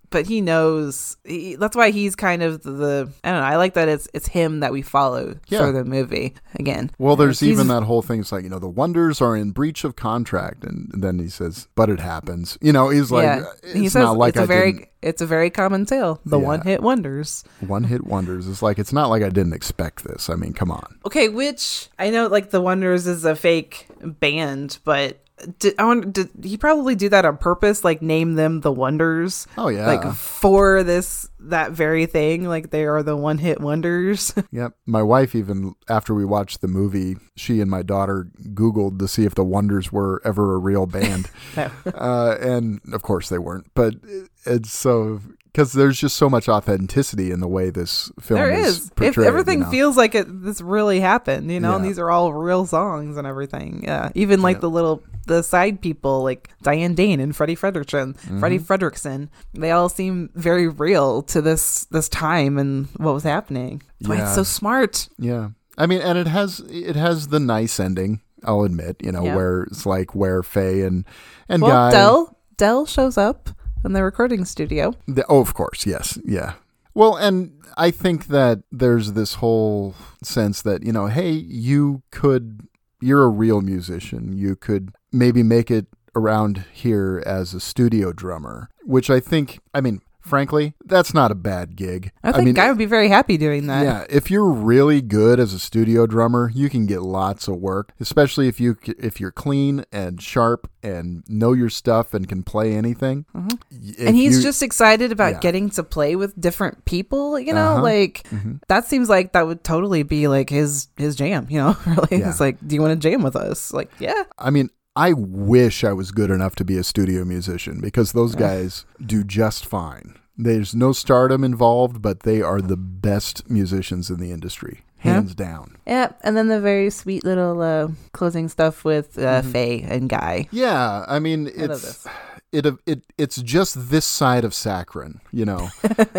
S3: but he knows. He, that's why he's kind of the. I don't know. I like that it's it's him that we follow
S2: Yeah.
S3: through the movie again.
S2: Well, there's
S3: He's-
S2: even that whole thing. It's like, you know, the Wonders are in breach of contract. And then he says, but it happens. You know, he's like,
S3: yeah,
S2: it's
S3: he says
S2: not like
S3: it's a very
S2: didn't.
S3: it's a very common tale. The
S2: Yeah.
S3: one hit wonders.
S2: One hit wonders. It's like, it's not like I didn't expect this. I mean, come on.
S3: Okay, which I know like the Wonders is a fake band, but did I want did he probably do that on purpose? Like name them the Wonders?
S2: Oh, yeah.
S3: Like for this that very thing, like they are the one hit wonders.
S2: Yep. My wife, even after we watched the movie, she and my daughter Googled to see if the Wonders were ever a real band. uh, and of course they weren't. But it- it's so, because there's just so much authenticity in the way this film
S3: there
S2: is.
S3: is. If
S2: portrayed,
S3: everything
S2: you know?
S3: feels like it this really happened, you know, and these are all real songs and everything. Yeah. Even like
S2: Yeah.
S3: the little the side people like Diane Dane and Freddie Fredrickson
S2: Mm-hmm.
S3: Freddie Fredrickson. They all seem very real to this this time and what was happening. That's why it's so smart.
S2: Yeah. I mean, and it has it has the nice ending. I'll admit, you know,
S3: Yeah.
S2: where it's like where Faye and and
S3: Well,
S2: Guy.
S3: Del Del shows up in the recording studio.
S2: The, oh, of course, yes, yeah. Well, and I think that there's this whole sense that you know, hey, you could, you're a real musician. You could maybe make it around here as a studio drummer, which I think, I mean, frankly, that's not a bad gig.
S3: I think
S2: mean,
S3: Guy would be very happy doing that.
S2: yeah, if you're really good as a studio drummer, you can get lots of work, especially if you if you're clean and sharp and know your stuff and can play anything.
S3: Mm-hmm. and he's
S2: you-
S3: just excited about
S2: Yeah.
S3: getting to play with different people you know
S2: Uh-huh.
S3: like
S2: Mm-hmm.
S3: that seems like that would totally be like his his jam you know really
S2: Yeah.
S3: it's like do you want to jam with us like yeah
S2: I mean, I wish I was good enough to be a studio musician because those guys do just fine. There's no stardom involved, but they are the best musicians in the industry,
S3: Yeah.
S2: hands down.
S3: yeah and then the very sweet little uh closing stuff with uh
S2: Mm-hmm.
S3: faye and guy
S2: Yeah, I mean,
S3: I
S2: it's it it it's just this side of saccharin, you know.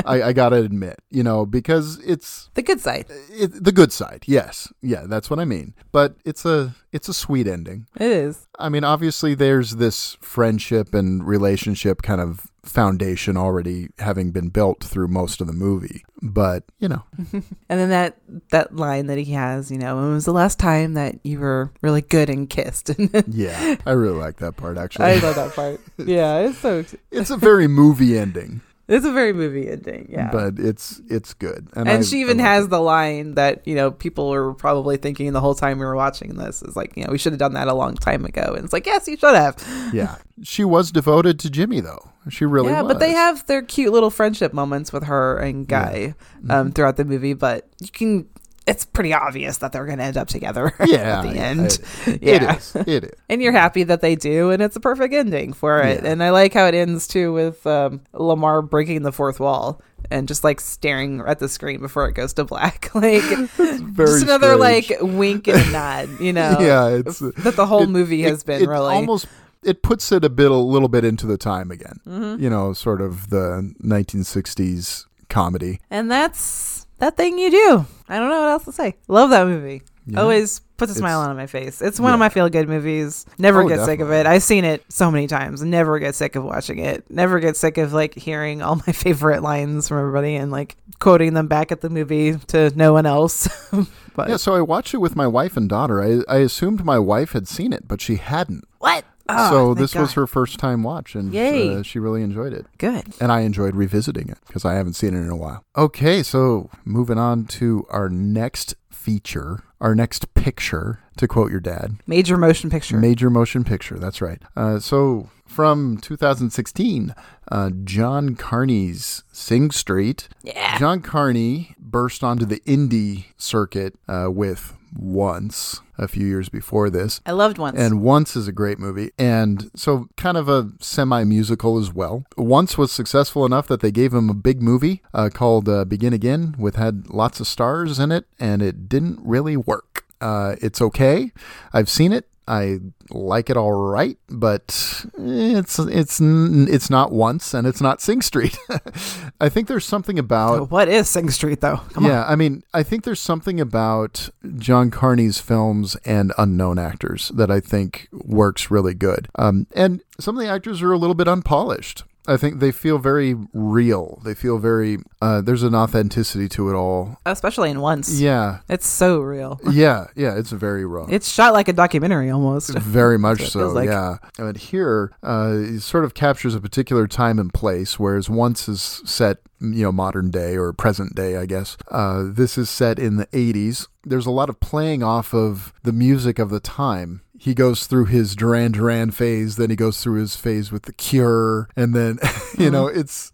S2: I, I gotta admit, you know, because it's
S3: the good side
S2: it, the good side. Yes, yeah, that's what I mean. But it's a it's a sweet ending.
S3: it is
S2: I mean, obviously, there's this friendship and relationship kind of foundation already having been built through most of the movie. But, you know,
S3: and then that that line that he has you know when was the last time that you were really good and kissed
S2: yeah, I really like that part, actually.
S3: i love that part yeah it's so
S2: it's a very movie ending,
S3: it's a very movie ending yeah
S2: but it's it's good.
S3: and
S2: I-
S3: she even has
S2: it.
S3: the line that you know people were probably thinking the whole time we were watching this is like you know we should have done that a long time ago and it's like yes you should have
S2: Yeah. She was devoted to Jimmy, though. She really
S3: yeah
S2: was.
S3: but they have their cute little friendship moments with her and guy
S2: Mm-hmm.
S3: um, throughout the movie but you can it's pretty obvious that they're going to end up together
S2: Yeah.
S3: at the end
S2: It,
S3: yeah
S2: it is. It is.
S3: and you're happy that they do and it's a perfect ending for it
S2: Yeah.
S3: and i like how it ends too with um, lamar breaking the fourth wall and just like staring at the screen before it goes to black like
S2: Very
S3: just another
S2: strange.
S3: like wink and a nod you know
S2: Yeah, it's
S3: that the whole
S2: it-
S3: movie has been
S2: it
S3: really
S2: almost it puts it a bit a little bit into the time again.
S3: Mm-hmm.
S2: You know, sort of the 1960s comedy.
S3: and that's that thing you do. I don't know what else to say. Love that movie.
S2: Yeah.
S3: always puts a smile on my face. It's one of my feel good movies. Never
S2: Oh,
S3: get sick of it. i've seen it so many times. Never get sick of watching it. Never get sick of like hearing all my favorite lines from everybody and like quoting them back at the movie to no one else. But
S2: Yeah, so I watched it with my wife and daughter. I, I assumed my wife had seen it, but she hadn't.
S3: what Ah,
S2: so this was her first time watch, and uh, she really enjoyed it.
S3: Good.
S2: And I enjoyed revisiting it because I haven't seen it in a while. Okay, so moving on to our next feature, our next picture, to quote your dad.
S3: Major motion picture.
S2: Major motion picture, that's right. Uh, so from 2016, uh, John Carney's Sing Street.
S3: Yeah.
S2: John Carney burst onto the indie circuit uh, with Once a few years before this.
S3: I loved once.
S2: And Once is a great movie. And so, kind of a semi musical as well. Once was successful enough that they gave him a big movie uh, called uh, Begin Again, with had lots of stars in it, and it didn't really work. Uh, it's okay. I've seen it. I like it all right, but it's it's it's not once and it's not Sing Street. I think there's something about
S3: what is Sing Street though? Come
S2: yeah, I mean, I think there's something about John Carney's films and unknown actors that I think works really good. Um, and some of the actors are a little bit unpolished. I think they feel very real. They feel very. Uh, there's an authenticity to it all.
S3: Especially in once.
S2: Yeah,
S3: It's so real.
S2: yeah, yeah. It's very raw.
S3: It's shot like a documentary almost.
S2: Very much so,
S3: what it feels like.
S2: yeah. And here, uh, it sort of captures a particular time and place, whereas once is set, you know, modern day or present day, I guess. Uh, this is set in the 80s. There's a lot of playing off of the music of the time. He goes through his Duran Duran phase, then he goes through his phase with The Cure, and then, you know, uh-huh. it's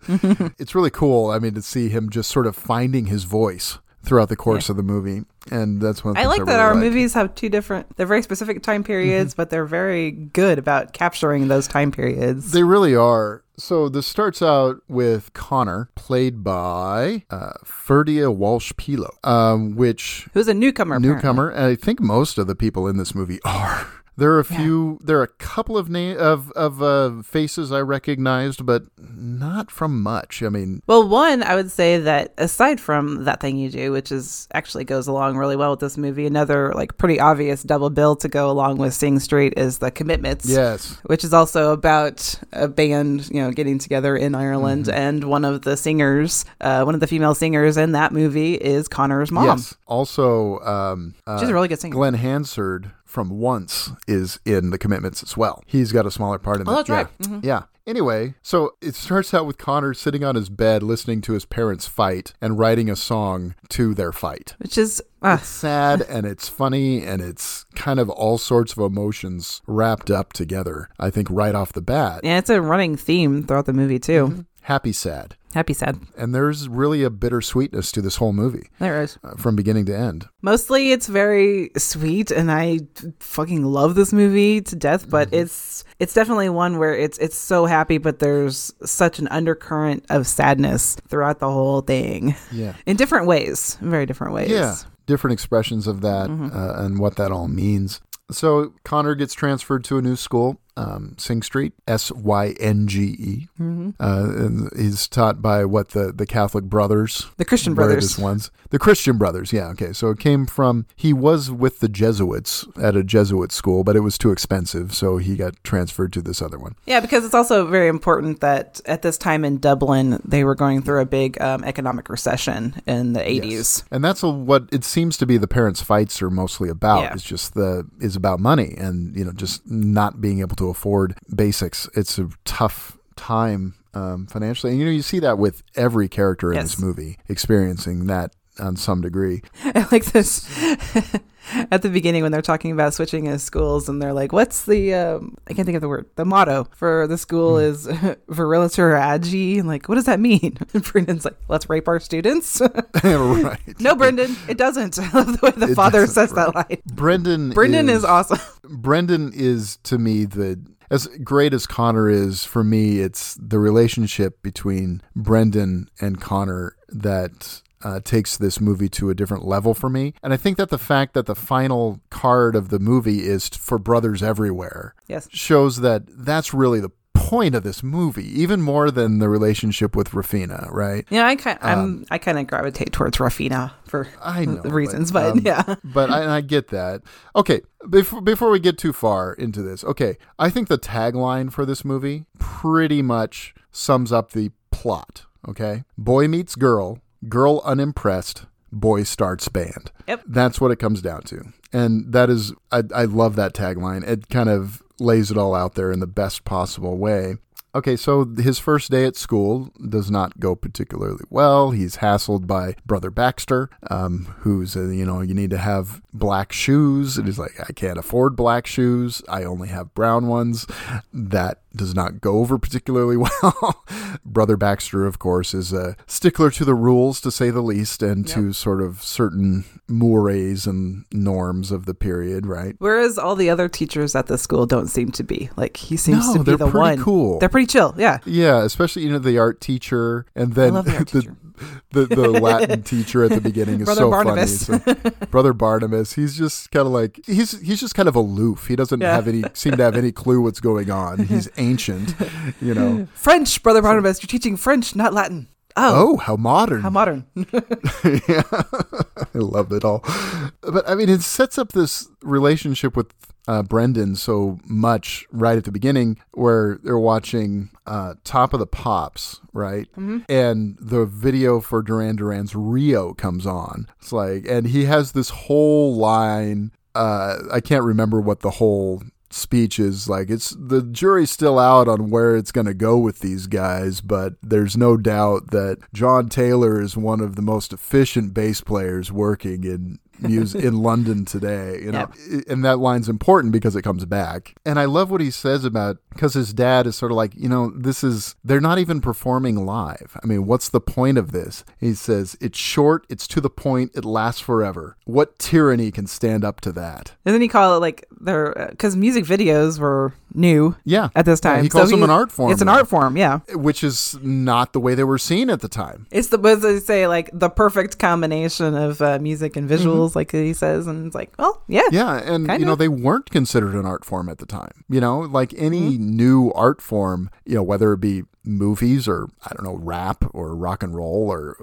S2: it's really cool. I mean, to see him just sort of finding his voice throughout the course of the movie, and that's one. Of the
S3: I like that
S2: really
S3: our
S2: like.
S3: movies have two different, they're very specific time periods, but they're very good about capturing those time periods.
S2: They really are. So this starts out with Connor, played by uh, Ferdia Walsh-Peelo, um, which
S3: Who's a newcomer? apparently.
S2: newcomer. And I think most of the people in this movie are. There are a few. There are a couple of na- of of uh, faces I recognized, but not from much. I mean,
S3: Well, one, I would say that aside from that thing you do, which is actually goes along really well with this movie, another like pretty obvious double bill to go along with Sing Street is the Commitments.
S2: yes,
S3: Which is also about a band, you know, getting together in Ireland,
S2: Mm-hmm.
S3: and one of the singers, uh, one of the female singers in that movie is Connor's mom.
S2: yes. Also, um, uh,
S3: She's a really good singer.
S2: Glen Hansard from Once is in the commitments as well. He's got a smaller part in
S3: Oh,
S2: that.
S3: that's right. Mhm.
S2: Yeah. Anyway, so it starts out with Connor sitting on his bed listening to his parents fight and writing a song to their fight.
S3: Which is uh,
S2: It's sad and it's funny and it's kind of all sorts of emotions wrapped up together. I think right off the bat.
S3: yeah, it's a running theme throughout the movie too.
S2: Mm-hmm. Happy, sad.
S3: Happy, sad.
S2: And there's really a bittersweetness to this whole movie
S3: There is.
S2: uh, from beginning to end.
S3: Mostly it's very sweet and I fucking love this movie to death, but
S2: Mm-hmm.
S3: it's it's definitely one where it's it's so happy but there's such an undercurrent of sadness throughout the whole thing.
S2: Yeah.
S3: In different ways, in very different ways.
S2: Yeah, different expressions of that uh, and what that all means. So Connor gets transferred to a new school, um, Sing Street, S Y N G E. Uh, and he's taught by what the the Catholic brothers,
S3: The Christian brothers.
S2: ones, the Christian brothers. Yeah, okay. So it came from he was with the Jesuits at a Jesuit school, but it was too expensive, so he got transferred to this other one.
S3: Yeah, because it's also very important that at this time in Dublin, they were going through a big um, economic recession in the 80s.
S2: And that's a, what it seems to be the parents' fights are mostly about.
S3: Yeah.
S2: It's just the is about money and you know just not being able to afford basics. It's a tough time um, financially, and you know you see that with every character in
S3: Yes.
S2: this movie experiencing that on some degree.
S3: I like this at the beginning when they're talking about switching his schools and they're like, what's the, um, I can't think of the word, the motto for the school
S2: Hmm.
S3: is Viriliter Age. And like, what does that mean? And Brendan's like, let's rape our students.
S2: right.
S3: no, Brendan, it doesn't. I love the way the
S2: It
S3: father says
S2: right.
S3: that line.
S2: Brendan.
S3: Brendan is awesome.
S2: Brendan is to me the as great as Connor is for me. It's the relationship between Brendan and Connor that uh, takes this movie to a different level for me. And I think that the fact that the final card of the movie is for brothers everywhere
S3: Yes.
S2: shows that that's really the point of this movie, even more than the relationship with Raphina, right?
S3: Yeah, I kind, I'm, I kind of gravitate towards Raphina for
S2: I know
S3: the reasons, but,
S2: um,
S3: yeah.
S2: but I, I get that. Okay, before before we get too far into this, okay, I think the tagline for this movie pretty much sums up the plot. Okay, boy meets girl, girl unimpressed, boy starts band.
S3: Yep.
S2: That's what it comes down to. And that is, I, I love that tagline. It kind of lays it all out there in the best possible way. Okay, so his first day at school does not go particularly well. He's hassled by Brother Baxter, um, who's, uh, you know, you need to have black shoes. And he's like, I can't afford black shoes. I only have brown ones. That does not go over particularly well. Brother Baxter, of course, is a stickler to the rules, to say the least, and to sort of certain mores and norms of the period, right?
S3: Whereas all the other teachers at the school don't seem to be. Like he seems
S2: No,
S3: to be
S2: they're
S3: the
S2: pretty
S3: one.
S2: cool.
S3: They're pretty chill. Yeah.
S2: Yeah, especially you know the art teacher, and then
S3: the
S2: the. The the Latin teacher at the beginning is
S3: Brother
S2: so
S3: Barnabas.
S2: funny. So, Brother Barnabas, he's just kind of like he's he's just kind of aloof. He doesn't
S3: Yeah.
S2: have any seem to have any clue what's going on. He's ancient, you know.
S3: French, Brother Barnabas. You're teaching French, not Latin. Oh,
S2: Oh, how modern!
S3: how modern.
S2: yeah, I love it all. But I mean, it sets up this relationship with uh, Brendan so much right at the beginning, where they're watching uh, Top of the Pops, right? And the video for Duran Duran's Rio comes on. It's like, and he has this whole line. Uh, I can't remember what the whole speech is like it's the jury's still out on where it's going to go with these guys but there's no doubt that John Taylor is one of the most efficient bass players working in music in London today you know? And that line's important because it comes back. And I love what he says about because his dad is sort of like you know this is they're not even performing live. I mean what's the point of this? He says it's short it's to the point it lasts forever. What tyranny can stand up to that?
S3: And then he call it like they're because uh, music videos were new?
S2: Yeah.
S3: At this time,
S2: he calls them an art form
S3: It's an art form. Yeah.
S2: which is not the way they were seen at the time.
S3: It's the what they say like the perfect combination of uh, music and visuals, like he says, and it's like, well, yeah,
S2: Mm-hmm. Yeah, and
S3: Kind
S2: you know they weren't considered an art form at the time. You know, like any
S3: Mm-hmm.
S2: new art form, you know, whether it be movies or I don't know, rap or rock and roll or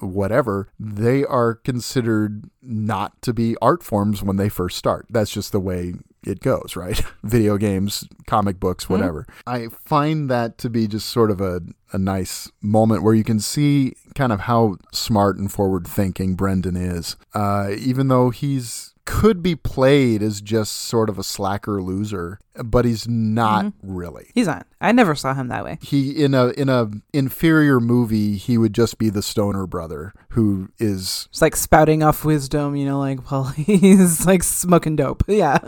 S2: whatever, they are considered not to be art forms when they first start. That's just the way it goes, right? Video games, comic books,
S3: Mm-hmm.
S2: whatever. I find that to be just sort of a, a nice moment where you can see kind of how smart and forward thinking Brendan is. Uh, even though he's could be played as just sort of a slacker loser, but he's not
S3: Mm-hmm.
S2: really.
S3: he's not. I never saw him that way.
S2: He in a in a inferior movie, he would just be the stoner brother who is
S3: It's like spouting off wisdom, you know, like well, he's like smoking dope. Yeah,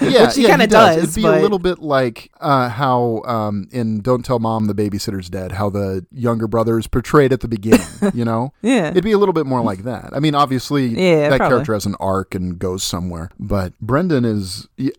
S2: yeah,
S3: which he
S2: yeah,
S3: kind of does.
S2: It'd be
S3: but
S2: a little bit like uh, how um, in "Don't Tell Mom the Babysitter's Dead," how the younger brother is portrayed at the beginning. You know,
S3: Yeah.
S2: it'd be a little bit more like that. I mean, obviously,
S3: Yeah,
S2: that
S3: probably.
S2: character has an arc and goes somewhere, but Brendan is. y-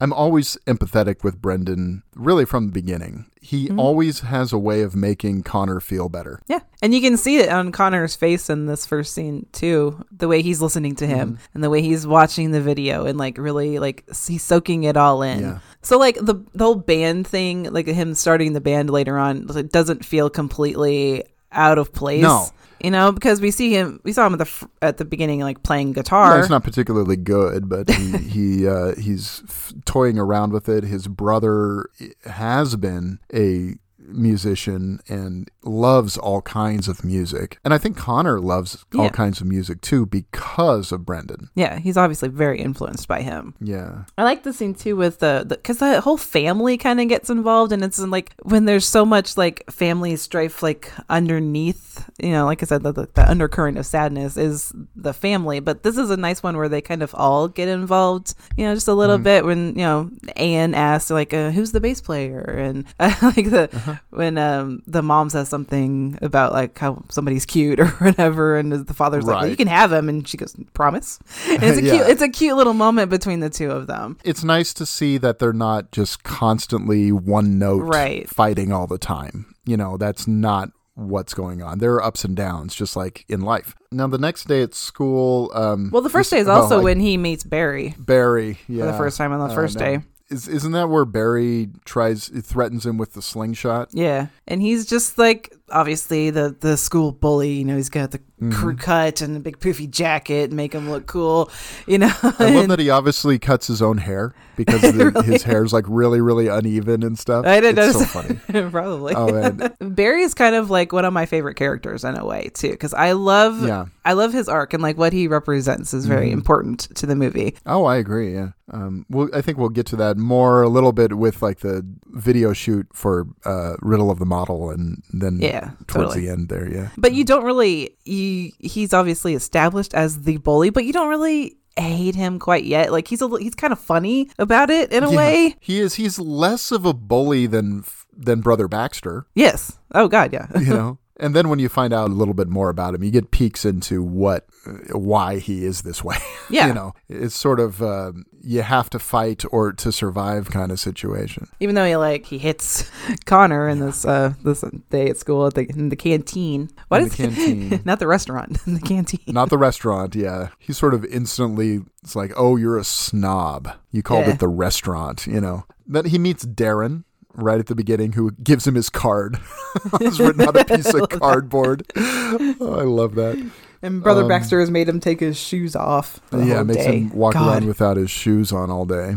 S2: I'm always empathetic with Brendan, really from the beginning. He
S3: Mm-hmm.
S2: always has a way of making Connor feel better.
S3: Yeah, and you can see it on Connor's face in this first scene too. The way he's listening to him
S2: Mm-hmm.
S3: and the way he's watching the video and like really like he's soaking it all in.
S2: Yeah.
S3: So like the the whole band thing, like him starting the band later on, it doesn't feel completely out of place.
S2: No.
S3: You know, because we see him, we saw him at the fr- at the beginning, like playing guitar.
S2: No, he's not particularly good, but he, he uh, he's f- toying around with it. His brother has been a musician and loves all kinds of music, and I think Connor loves all
S3: Yeah.
S2: kinds of music too because of Brendan.
S3: yeah, he's obviously very influenced by him.
S2: Yeah,
S3: I like the scene too with the because the, whole family kind of gets involved, and it's in, like when there's so much like family strife, like underneath, you know, like I said, the, the, the undercurrent of sadness is the family. But this is a nice one where they kind of all get involved, you know, just a little bit. When you know, Anne asks like, uh, "Who's the bass player?" and I like the when um the mom says something about like how somebody's cute or whatever, and the father's like, well, "You can have him," and she goes, "Promise." And it's a
S2: Yeah.
S3: cute, it's a cute little moment between the two of them.
S2: it's nice to see that they're not just constantly one note
S3: Right.
S2: fighting all the time. You know, that's not what's going on. There are ups and downs, just like in life. Now, the next day at school, um,
S3: Well, the first
S2: this-
S3: day is also
S2: I-
S3: when he meets Barry.
S2: Barry, yeah, the
S3: first time on the
S2: Uh,
S3: first
S2: no.
S3: day.
S2: Is, isn't that where Barry tries threatens him with the slingshot?
S3: Yeah. And he's just like obviously the the school bully. You know, he's got the crew cut and a big poofy jacket, make him look cool. You know,
S2: I love that he obviously cuts his own hair because the, his hair's like really, really uneven and stuff.
S3: I didn't
S2: it's
S3: notice.
S2: so funny.
S3: Probably.
S2: Oh man,
S3: Barry is kind of like one of my favorite characters in a way too, because I love,
S2: Yeah.
S3: I love his arc and like what he represents is very important to the movie.
S2: Oh, I agree. Yeah. Um, well, I think we'll get to that more a little bit with like the video shoot for uh, Riddle of the Model, and then
S3: Yeah,
S2: towards
S3: totally.
S2: the end there. Yeah.
S3: But you don't really, you, he's obviously established as the bully, but you don't really hate him quite yet. Like he's a, he's kind of funny about it in a
S2: Yeah.
S3: way.
S2: He is. He's less of a bully than than Brother Baxter.
S3: Yes. Oh God, yeah.
S2: You know. And then when you find out a little bit more about him, you get peeks into what, why he is this way.
S3: Yeah.
S2: you know, it's sort of uh, you have to fight or to survive kind of situation.
S3: Even though he like he hits Connor in this uh this day at school at the in the canteen. What
S2: In
S3: is
S2: the canteen.
S3: Not the restaurant, the canteen.
S2: Not the restaurant, yeah. He sort of instantly, it's like, oh, you're a snob. You called
S3: Yeah.
S2: it the restaurant, you know. Then he meets Darren right at the beginning, who gives him his card. it's written on a piece of cardboard. Oh, I love that.
S3: And Brother Baxter has made him take his shoes off.
S2: Um, yeah, makes
S3: day.
S2: him walk
S3: God.
S2: around without his shoes on all day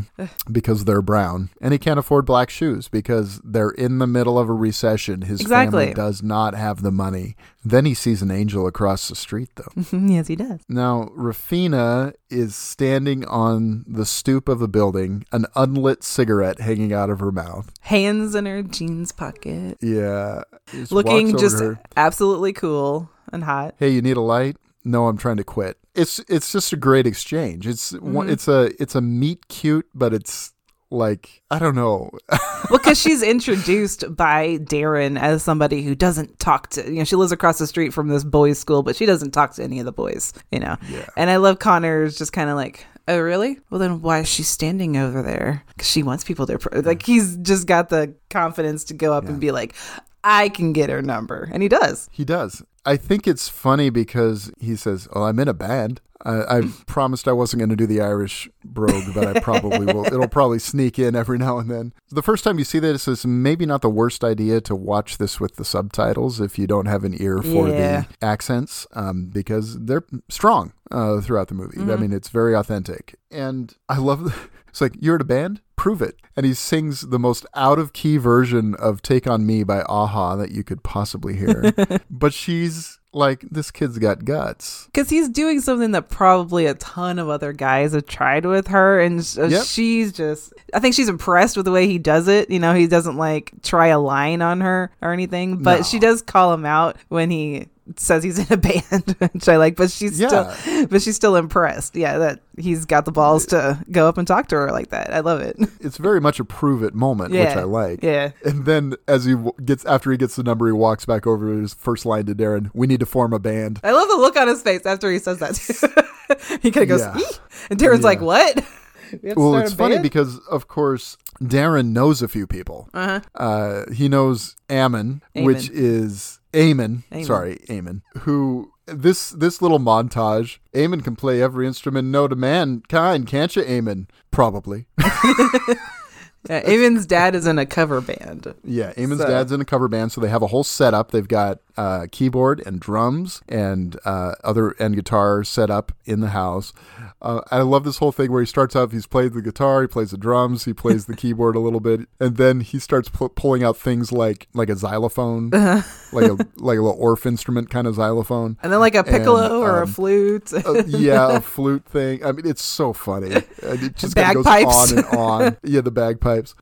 S2: because they're brown. And he can't afford black shoes because they're in the middle of a recession. His
S3: Exactly.
S2: family does not have the money. Then he sees an angel across the street, though.
S3: yes, he does.
S2: Now, Raphina is standing on the stoop of a building, an unlit cigarette hanging out of her mouth.
S3: Hands in her jeans pocket,
S2: Yeah. Just
S3: looking just
S2: her.
S3: absolutely cool and hot.
S2: Hey, you need a light? No, I'm trying to quit. It's it's just a great exchange. It's
S3: Mm-hmm.
S2: it's a it's a meet cute, but it's like I don't know.
S3: Well, because she's introduced by Darren as somebody who doesn't talk to, you know, she lives across the street from this boys' school, but she doesn't talk to any of the boys, you know.
S2: Yeah.
S3: And I love Connor's just kind of like, oh, really? Well, then why is she standing over there? Because she wants people to, like, he's just got the confidence to go up and be like, I can get her number. And he does.
S2: He does. I think it's funny because he says, "Oh, I'm in a band. I, I promised I wasn't going to do the Irish brogue, but I probably will. It'll probably sneak in every now and then." The first time you see this is maybe not the worst idea to watch this with the subtitles if you don't have an ear for
S3: Yeah.
S2: the accents, um, because they're strong uh, throughout the movie. I mean, it's very authentic, and I love. It's like you're in a band. Prove it. And he sings the most out of key version of "Take on Me" by a-ha that you could possibly hear. but she's like, this kid's got guts.
S3: Because he's doing something that probably a ton of other guys have tried with her. And sh- uh,
S2: Yep.
S3: she's just, I think she's impressed with the way he does it. You know, he doesn't like try a line on her or anything, but
S2: No.
S3: she does call him out when he says he's in a band, which I like, but she's
S2: Yeah.
S3: still, but she's still impressed. Yeah, that he's got the balls to go up and talk to her like that. I love it.
S2: It's very much a prove it moment, which I like.
S3: Yeah.
S2: And then as he w- gets after he gets the number, he walks back over his first line to Darren. We need to form a band.
S3: I love the look on his face after he says that. he kind of goes,
S2: Yeah.
S3: And Darren's
S2: Yeah.
S3: like, "What?" We
S2: Well, it's funny because, of course, Darren knows a few people. Uh-huh. Uh, he knows Ammon,
S3: Eamon.
S2: which is Eamon.
S3: Eamon.
S2: Sorry, Eamon. Who this this little montage? Eamon can play every instrument known to mankind, can't you, Eamon? Probably.
S3: Yeah, Eamon's dad is in a cover band.
S2: Yeah, Eamon's
S3: So-
S2: dad's in a cover band, so they have a whole setup. They've got uh, keyboard and drums and uh, other and guitar set up in the house. Uh, I love this whole thing where he starts out. He's played the guitar, he plays the drums, he plays the keyboard a little bit, and then he starts pu- pulling out things like like a xylophone, like a like a little Orff instrument kind of xylophone.
S3: And then like a piccolo
S2: And,
S3: or a
S2: um,
S3: flute.
S2: Uh, yeah, a flute thing. I mean, it's so funny. And It just goes on and on. Yeah, the bagpipes.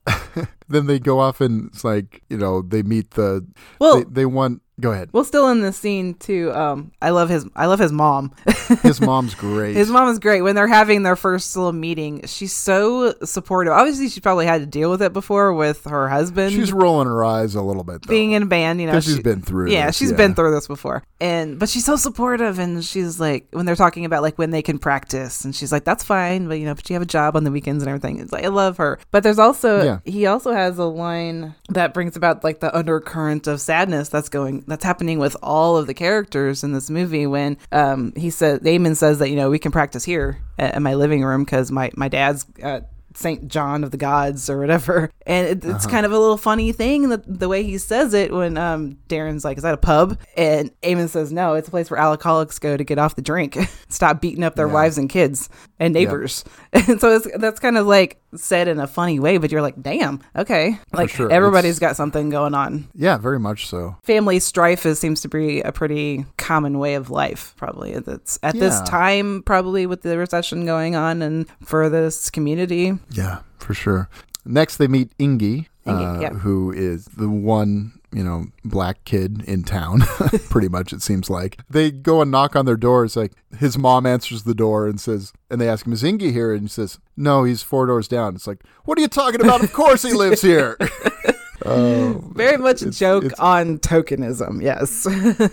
S2: then they go off and it's like you know they meet the.
S3: Well-
S2: they, they want. Go ahead.
S3: well, still in this scene too. Um, I love his. I love his mom.
S2: His mom's great.
S3: his mom is great when they're having their first little meeting. She's so supportive. Obviously, she probably had to deal with it before with her husband.
S2: She's rolling her eyes a little bit. Though.
S3: being in a band, you know, she-
S2: been through
S3: Yeah,
S2: this,
S3: she's
S2: yeah.
S3: been through this before, and but she's so supportive, and she's like when they're talking about like when they can practice, and she's like, "That's fine, but you know, but you have a job on the weekends and everything." It's like I love her, but there's also
S2: Yeah.
S3: he also has a line that brings about like the undercurrent of sadness that's going that's happening with all of the characters in this movie when um he said Damon says that you know we can practice here at, at my living room because my my dad's uh, Saint John of the Gods or whatever. And it,
S2: Uh-huh.
S3: it's kind of a little funny thing that the way he says it when um, Darren's like, "Is that a pub?" and Eamon says, "No, it's a place where alcoholics go to get off the drink, stop beating up their wives and kids and neighbors." And so it's, that's kind of like said in a funny way, but you're like, "Damn, okay." Like
S2: sure.
S3: everybody's
S2: It's-
S3: got something going on.
S2: Yeah, very much so.
S3: Family strife is, seems to be a pretty common way of life. Probably it's at this time, probably with the recession going on, and for this community,
S2: Yeah, for sure. Next, they meet Ingy, uh,
S3: yeah.
S2: who is the one, you know, black kid in town, pretty much, it seems like. They go and knock on their door. It's like his mom answers the door and says, and they ask him, Is Ingy here? And he says, No, he's four doors down. It's like, What are you talking about? Of course he lives here. oh,
S3: very much a
S2: It's-
S3: joke
S2: it's-
S3: on tokenism. Yes.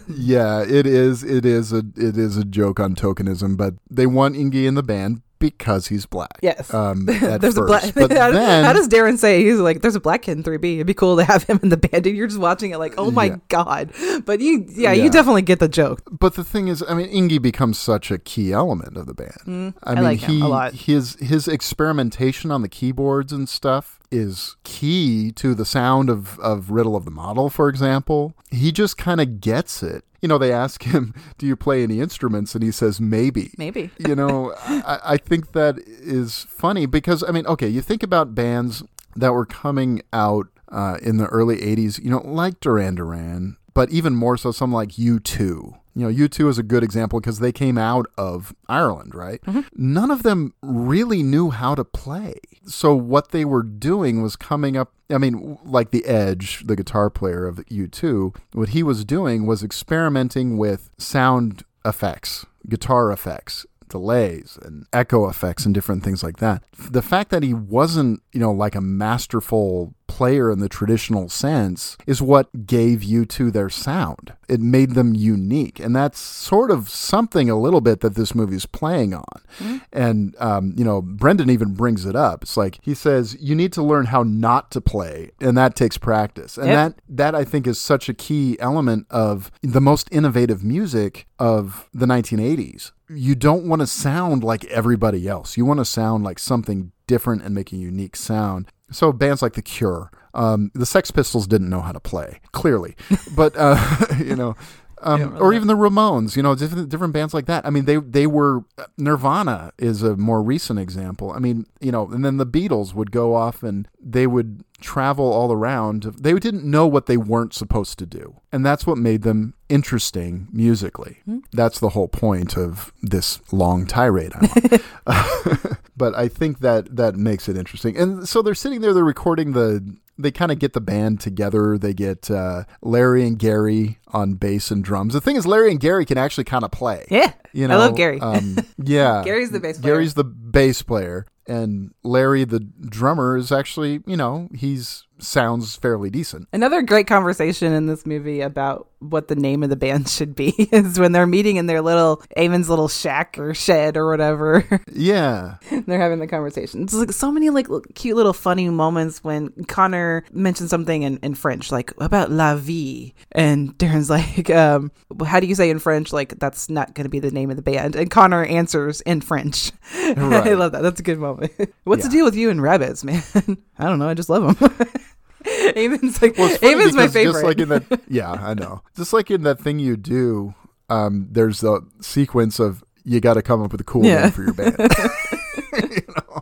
S2: yeah, it is. It is a it is a joke on tokenism, but they want Ingy in the band because he's black.
S3: Yes.
S2: Um, at
S3: there's
S2: first.
S3: a black.
S2: but
S3: how,
S2: then,
S3: how does Darren say he's like? There's a black kid in 3B. It'd be cool to have him in the band. And you're just watching it like, oh my
S2: Yeah.
S3: god. But you, yeah,
S2: Yeah.
S3: you definitely get the joke.
S2: But the thing is, I mean, Ingy becomes such a key element of the band. I,
S3: I
S2: mean,
S3: like him
S2: he
S3: a lot.
S2: his his experimentation on the keyboards and stuff is key to the sound of of Riddle of the Model, for example. He just kind of gets it. You know, they ask him, "Do you play any instruments?" and he says, "Maybe."
S3: Maybe.
S2: you know, I, I think that is funny because I mean, okay, you think about bands that were coming out uh, in the early '80s, you know, like Duran Duran, but even more so, some like U2. You know, U2 is a good example because they came out of Ireland, right? Mm-hmm. None of them really knew how to play. So what they were doing was coming up. I mean, like the Edge, the guitar player of U2, what he was doing was experimenting with sound effects, guitar effects, delays and echo effects and different things like that. The fact that he wasn't, you know, like a masterful player in the traditional sense is what gave U2 their sound. It made them unique. And that's sort of something a little bit that this movie's playing on. And, um, you know, Brendan even brings it up. It's like he says, you need to learn how not to play, and that takes practice. And
S3: Yep.
S2: that that I think is such a key element of the most innovative music of the 1980s. You don't want to sound like everybody else. You want to sound like something different and make a unique sound. So bands like The Cure, um, the Sex Pistols didn't know how to play, clearly, but uh, you know. Um, or even the Ramones, you know, different different bands like that. I mean, they they were Nirvana is a more recent example. I mean, you know, and then the Beatles would go off and they would travel all around. They didn't know what they weren't supposed to do, and that's what made them interesting musically. That's the whole point of this long tirade but I think that that makes it interesting. And so they're sitting there, they're recording the. They kind of get the band together. They get uh, Larry and Gary on bass and drums. The thing is, Larry and Gary can actually kind of play.
S3: Yeah.
S2: You know, I
S3: love Gary.
S2: Um, yeah,
S3: Gary's the bass player.
S2: Gary's the bass player, and Larry, the drummer, is actually, you know, he's sounds fairly decent.
S3: Another great conversation in this movie about what the name of the band should be is when they're meeting in their little Eamon's little shack or shed or whatever.
S2: Yeah,
S3: they're having the conversation. It's like so many like cute little funny moments when Connor mentions something in, in French, like about la vie, and Darren's like, um, "How do you say in French? Like that's not going to be the name of the band." And Connor answers in French. I love that. That's a good moment. What's the deal with you and rabbits, man? I don't know. I just love them. Eamon's like,
S2: well,
S3: Eamon's my favorite.
S2: Just like in that, yeah, I know. Just like in that thing you do, um, there's a sequence of you got to come up with a cool
S3: Yeah.
S2: name for your band.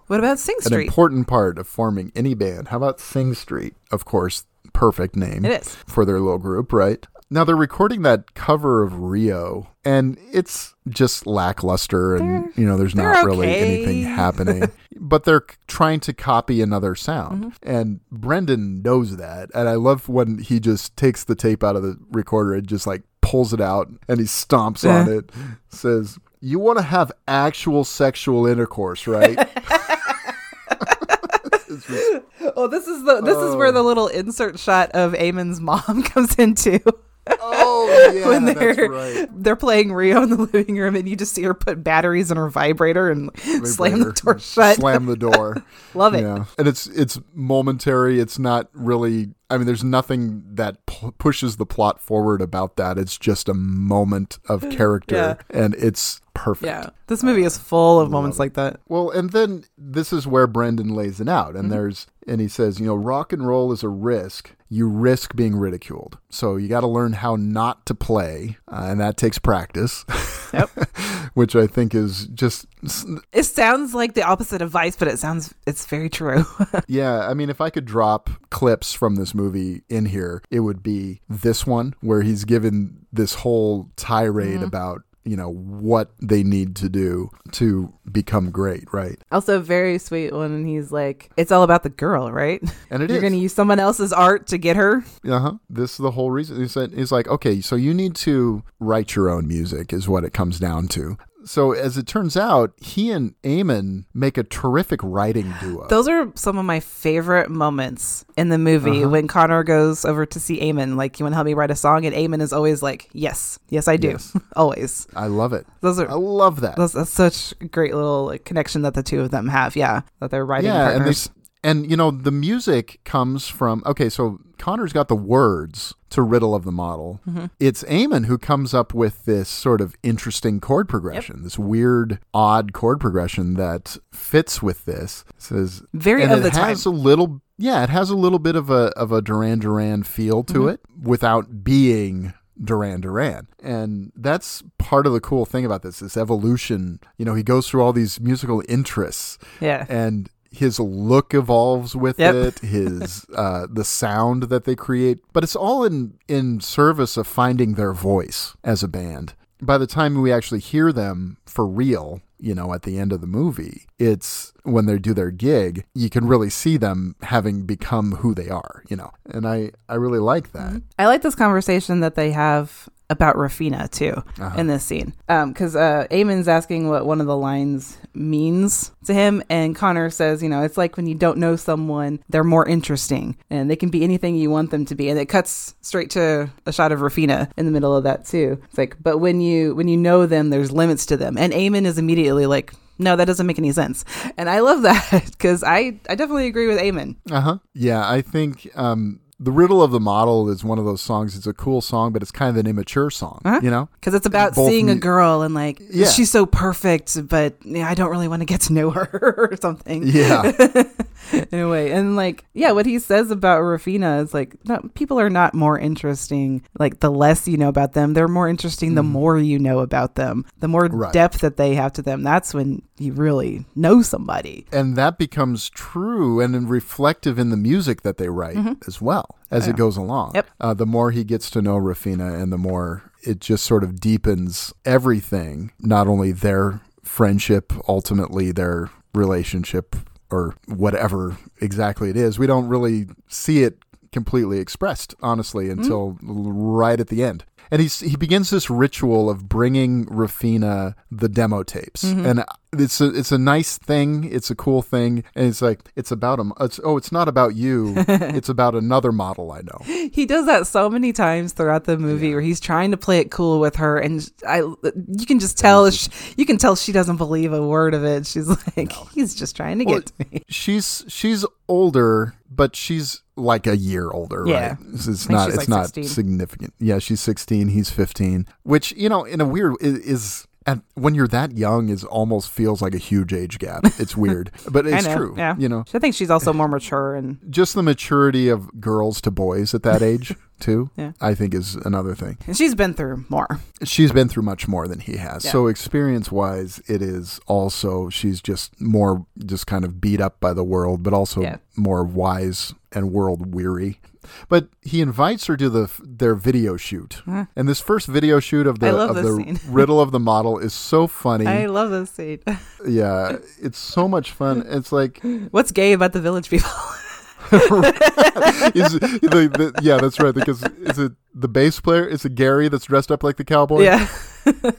S3: what about Sing Street?
S2: An important part of forming any band. How about Sing Street? Of course, perfect name.
S3: It is.
S2: for their little group, right? Now they're recording that cover of Rio, and it's just lackluster, and you know, there's not
S3: they're
S2: really anything happening. but they're trying to copy another sound,
S3: Mm-hmm.
S2: and Brendan knows that. And I love when he just takes the tape out of the recorder and just like pulls it out, and he stomps on it, says, "You want to have actual sexual intercourse, right?"
S3: Oh, this is the this is where the little insert shot of Eamon's mom comes into.
S2: Oh yeah,
S3: when
S2: that's
S3: they're
S2: right.
S3: they're playing Rio in the living room, and you just see her put batteries in her vibrator and slam the door shut.
S2: Slam the door.
S3: Love it.
S2: Yeah, and it's it's momentary. It's not really. I mean, there's nothing that p- pushes the plot forward about that. It's just a moment of character, and it's perfect.
S3: Yeah, this movie is full of moments like that.
S2: Well, and then this is where Brendan lays it out,
S3: Mm-hmm.
S2: and there's and he says, you know, rock and roll is a risk. You risk being ridiculed, so you got to learn how not to play, uh, and that takes practice.
S3: Yep.
S2: Which I think is just
S3: It sounds like the opposite of Vice, but it sounds it's very true.
S2: Yeah, I mean, if I could drop clips from this movie in here, it would be this one where he's given this whole tirade about, you know, what they need to do to become great, right?
S3: also, very sweet one. And he's like, "It's all about the girl, right?
S2: And it
S3: You're going to use someone else's art to get her."
S2: Uh huh. This is the whole reason. He said, he's like, okay, so you need to write your own music, is what it comes down to. So as it turns out, he and Eamon make a terrific writing duo.
S3: Those are some of my favorite moments in the movie
S2: Uh-huh.
S3: when Connor goes over to see Eamon. Like, you want to help me write a song? And Eamon is always like, "Yes, yes, I do,
S2: Yes.
S3: always."
S2: I love it.
S3: Those are, I
S2: love that.
S3: that's, that's such a great little like, connection that the two of them have. Yeah, that they're writing
S2: yeah, and they,
S3: partners.
S2: And you know the music comes from okay, so Connor's got the words to Riddle of the Model.
S3: Mm-hmm.
S2: It's Eamon who comes up with this sort of interesting chord progression, this weird, odd chord progression that fits with this. It says
S3: Very
S2: and
S3: of
S2: it
S3: the time.
S2: has a little, yeah, it has a little bit of a of a Duran Duran feel to
S3: Mm-hmm.
S2: it without being. Duran Duran. And that's part of the cool thing about this, this evolution. You know, he goes through all these musical interests
S3: yeah,
S2: and his look evolves with
S3: Yep.
S2: it his uh the sound that they create but it's all in in service of finding their voice as a band by the time we actually hear them for real you know at the end of the movie it's when they do their gig you can really see them having become who they are you know and i i really like that
S3: I like this conversation that they have about Raphina too
S2: Uh-huh.
S3: in this scene. Um, because uh, Eamon's asking what one of the lines means to him, and Connor says, you know, it's like when you don't know someone, they're more interesting, and they can be anything you want them to be. And it cuts straight to a shot of Raphina in the middle of that too. It's like, but when you when you know them, there's limits to them, and Eamon is immediately like. No, that doesn't make any sense, and I love that because I I definitely agree with Eamon.
S2: uh-huh yeah i think um the riddle of the model is one of those songs it's a cool song but it's kind of an immature song you know
S3: Because it's about
S2: Both
S3: seeing a girl and like
S2: Yeah.
S3: she's so perfect, but yeah, I don't really want to get to know her or something.
S2: yeah
S3: in a way, and like yeah, what he says about Raphina is like no, people are not more interesting. Like the less you know about them, they're more interesting. The more you know about them, the more
S2: Mm. Right.
S3: depth that they have to them. That's when you really know somebody.
S2: and that becomes true and reflective in the music that they write as well as it goes along.
S3: Mm-hmm. Yep.
S2: Uh, the more he gets to know Raphina, and the more it just sort of deepens everything. Not only their friendship, ultimately their relationship, or whatever exactly it is. We don't really see it completely expressed, honestly, until right at the end. And he's, he begins this ritual of bringing Raphina the demo tapes, and it's a it's a nice thing. It's a cool thing, and it's like it's about him. It's, oh, it's not about you. it's about another model I know.
S3: He does that so many times throughout the movie where he's trying to play it cool with her, and I you can just tell sh you can tell she doesn't believe a word of it. She's like, he's just trying to
S2: Well,
S3: get to me.
S2: She's she's older, but she's like a year older,
S3: Yeah.
S2: right? It's, it's
S3: I think
S2: not it's
S3: like
S2: not
S3: 16.
S2: significant. Yeah, she's 16, he's 15, which, you know, in a weird is and when you're that young is almost feels like a huge age gap. It's weird, but it's
S3: know,
S2: true.
S3: Yeah,
S2: You know,
S3: I think she's also more mature and
S2: just the maturity of girls to boys at that age too.
S3: Yeah.
S2: I think is another thing.
S3: and she's been through more.
S2: She's been through much more than he has.
S3: Yeah.
S2: So experience wise, it is also she's just more just kind of beat up by the world, but also
S3: Yeah.
S2: more wise and world weary. But he invites her to the their video shoot, hmm. and this first video shoot of the of the riddle of the model is so funny.
S3: I love this scene.
S2: yeah, it's so much fun. It's like
S3: What's gay about the village people?
S2: is the, the, yeah, that's right. Because is it the bass player? Is it Gary that's dressed up like the cowboy?
S3: yeah,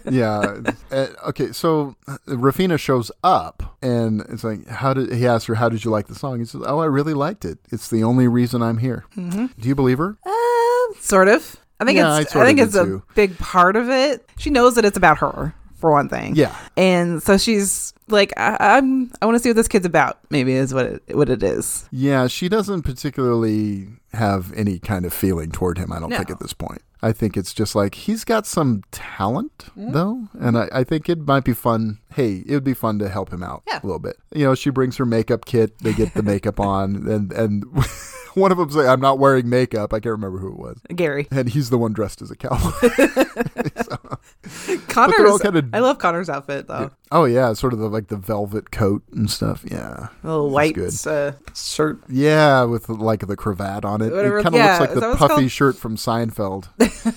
S2: yeah. Uh, okay, so Raphina shows up, and it's like, how did he asked her, "How did you like the song?" He says, "Oh, I really liked it. It's the only reason I'm here."
S3: Mm-hmm.
S2: Do you believe her?
S3: uh, sort of. I think
S2: Yeah, I
S3: it's. I,
S2: sorta
S3: think it's a big part of it. She knows that it's about her for one thing.
S2: Yeah.
S3: and so she's like, I, I'm. I want to see what this kid's about. Maybe is what it what it is.
S2: Yeah, she doesn't particularly have any kind of feeling toward him, I don't
S3: No.
S2: think, at this point. I think it's just like he's got some talent,
S3: Mm-hmm.
S2: though. And I, I think it might be fun. Hey, it would be fun to help him out
S3: Yeah.
S2: a little bit. You know, she brings her makeup kit, they get the makeup on, and, and one of them's like, I'm not wearing makeup. I can't remember who it was.
S3: Gary
S2: And he's the one dressed as a cowboy.
S3: Connor's.
S2: kinda-
S3: I love Connor's outfit though.
S2: oh, yeah, sort of the, like the velvet coat and stuff. Yeah.
S3: A little white
S2: good.
S3: uh, shirt.
S2: Yeah, with like the cravat on it.
S3: Whatever-
S2: it kind of
S3: yeah,
S2: looks like the puffy shirt from Seinfeld.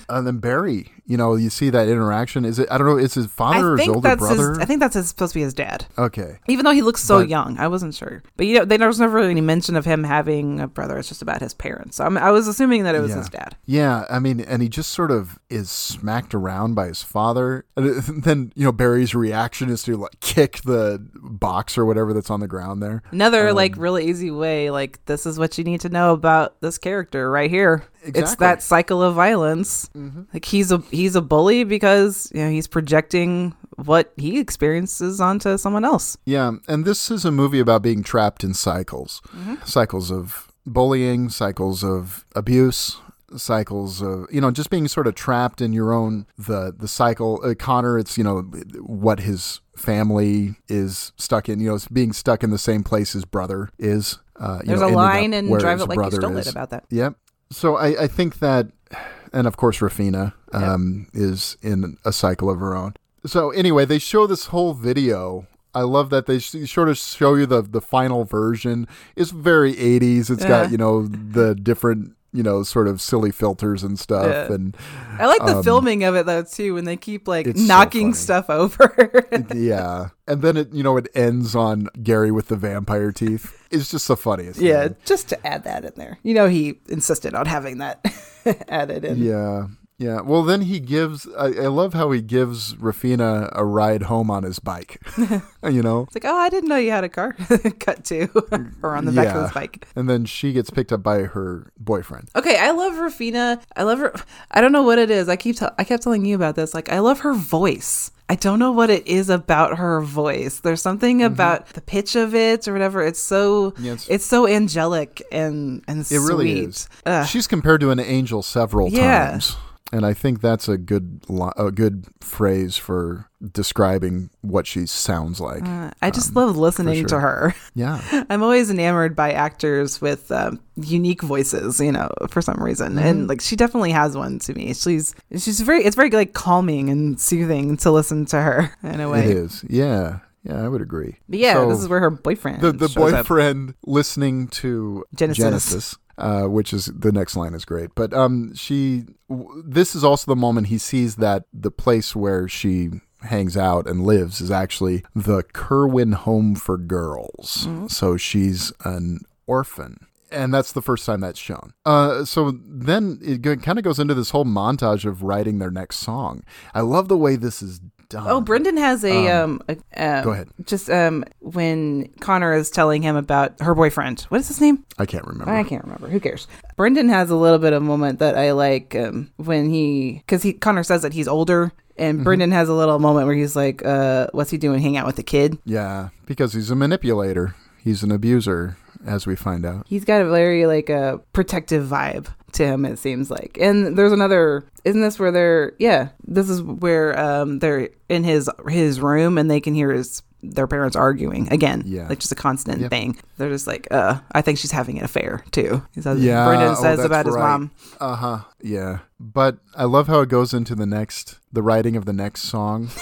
S2: and then Barry, you know, you see that interaction. Is it? I don't know. Is his father or his older brother?
S3: his. I think that's his, supposed to be his dad.
S2: okay.
S3: Even though he looks so
S2: But-
S3: young, I wasn't sure. But you know, there was never really any mention of him having a brother. It's just about his parents. So I, mean, I was assuming that it was
S2: Yeah.
S3: his dad.
S2: Yeah, I mean, and he just sort of is smacked around by his father. And then, you know, Barry's reaction is to like kick the box or whatever that's on the ground there.
S3: Another
S2: Um,
S3: like really easy way. Like this is what you need to know about this character right here. It's
S2: Exactly. Mm-hmm.
S3: that cycle of violence. Like he's a he's a bully because you know he's projecting what he experiences onto someone else.
S2: Yeah, and this is a movie about being trapped in cycles
S3: Mm-hmm.
S2: cycles of bullying, cycles of abuse. cycles of you know just being sort of trapped in your own the the cycle uh, connor it's you know what his family is stuck in you know it's being stuck in the same place his brother is uh you
S3: There's
S2: know,
S3: a line in Drive It Like You Stole It
S2: is.
S3: about that.
S2: Yep. So I, I think that, and of course, Raphina um, is in a cycle of her own. So anyway, they show this whole video. I love that they sh- sort of show you the the final version. It's very 80s. It's
S3: Yeah.
S2: got you know the different you know sort of silly filters and stuff
S3: Yeah.
S2: and
S3: I like the filming of it though too when they keep like
S2: Um, it's so
S3: knocking stuff over.
S2: yeah and then it you know it ends on gary with the vampire teeth it's just the funniest
S3: yeah,
S2: thing.
S3: just to add that in there. You know he insisted on having that added in.
S2: Yeah. Yeah. Well, then he gives. I, I love how he gives Raphina a ride home on his bike. you know,
S3: It's like, oh, I didn't know you had a car. Cut to her on the back of his bike.
S2: and then she gets picked up by her boyfriend.
S3: Okay, I love Raphina. I love her. I don't know what it is. I keep tell I kept telling you about this. Like, I love her voice. I don't know what it is about her voice. There's something about the pitch of it or whatever. It's so
S2: Mm-hmm. Yeah, it's-
S3: it's, so angelic and and
S2: It really is.
S3: Ugh.
S2: She's compared to an angel several
S3: Yeah.
S2: times. And I think that's a good a good phrase for describing what she sounds like.
S3: Uh, I just love listening to her.
S2: yeah.
S3: I'm always enamored by actors with um, unique voices, you know, for some reason,
S2: Mm-hmm.
S3: and like she definitely has one to me. She's she's very it's very like calming and soothing to listen to her in a way.
S2: It is. Yeah. Yeah, I would agree.
S3: But yeah,
S2: So-
S3: this is where her boyfriend
S2: the the
S3: shows up.
S2: boyfriend listening to
S3: Genesis.
S2: Genesis, uh, which is the next line is great. But um, she w- this is also the moment he sees that the place where she hangs out and lives is actually the Kerwin Home for Girls.
S3: Mm-hmm.
S2: So she's an orphan. And that's the first time that's shown. Uh, so then it kind of goes into this whole montage of writing their next song. I love the way this is done.
S3: Oh, Brendan has a um. a, uh,
S2: Go ahead.
S3: Just um, when Connor is telling him about her boyfriend. What is his name?
S2: I can't remember.
S3: I can't remember. Who cares? Brendan has a little bit of moment that I like um, when he because he Connor says that he's older, and
S2: Mm-hmm.
S3: Brendan has a little moment where he's like, uh, "What's he doing? Hang out with the kid?"
S2: Yeah, because he's a manipulator. He's an abuser, as we find out.
S3: He's got a very like a protective vibe to him. It seems like, and there's another. Isn't this where they're? Yeah, this is where um they're in his his room and they can hear his their parents arguing again.
S2: Yeah.
S3: like just a constant
S2: Yep.
S3: thing. They're just like, uh, I think she's having an affair too. He says,
S2: Yeah,
S3: Brendan
S2: oh,
S3: says
S2: that's
S3: about his mom.
S2: Uh huh. Yeah, but I love how it goes into the next, the writing of the next song.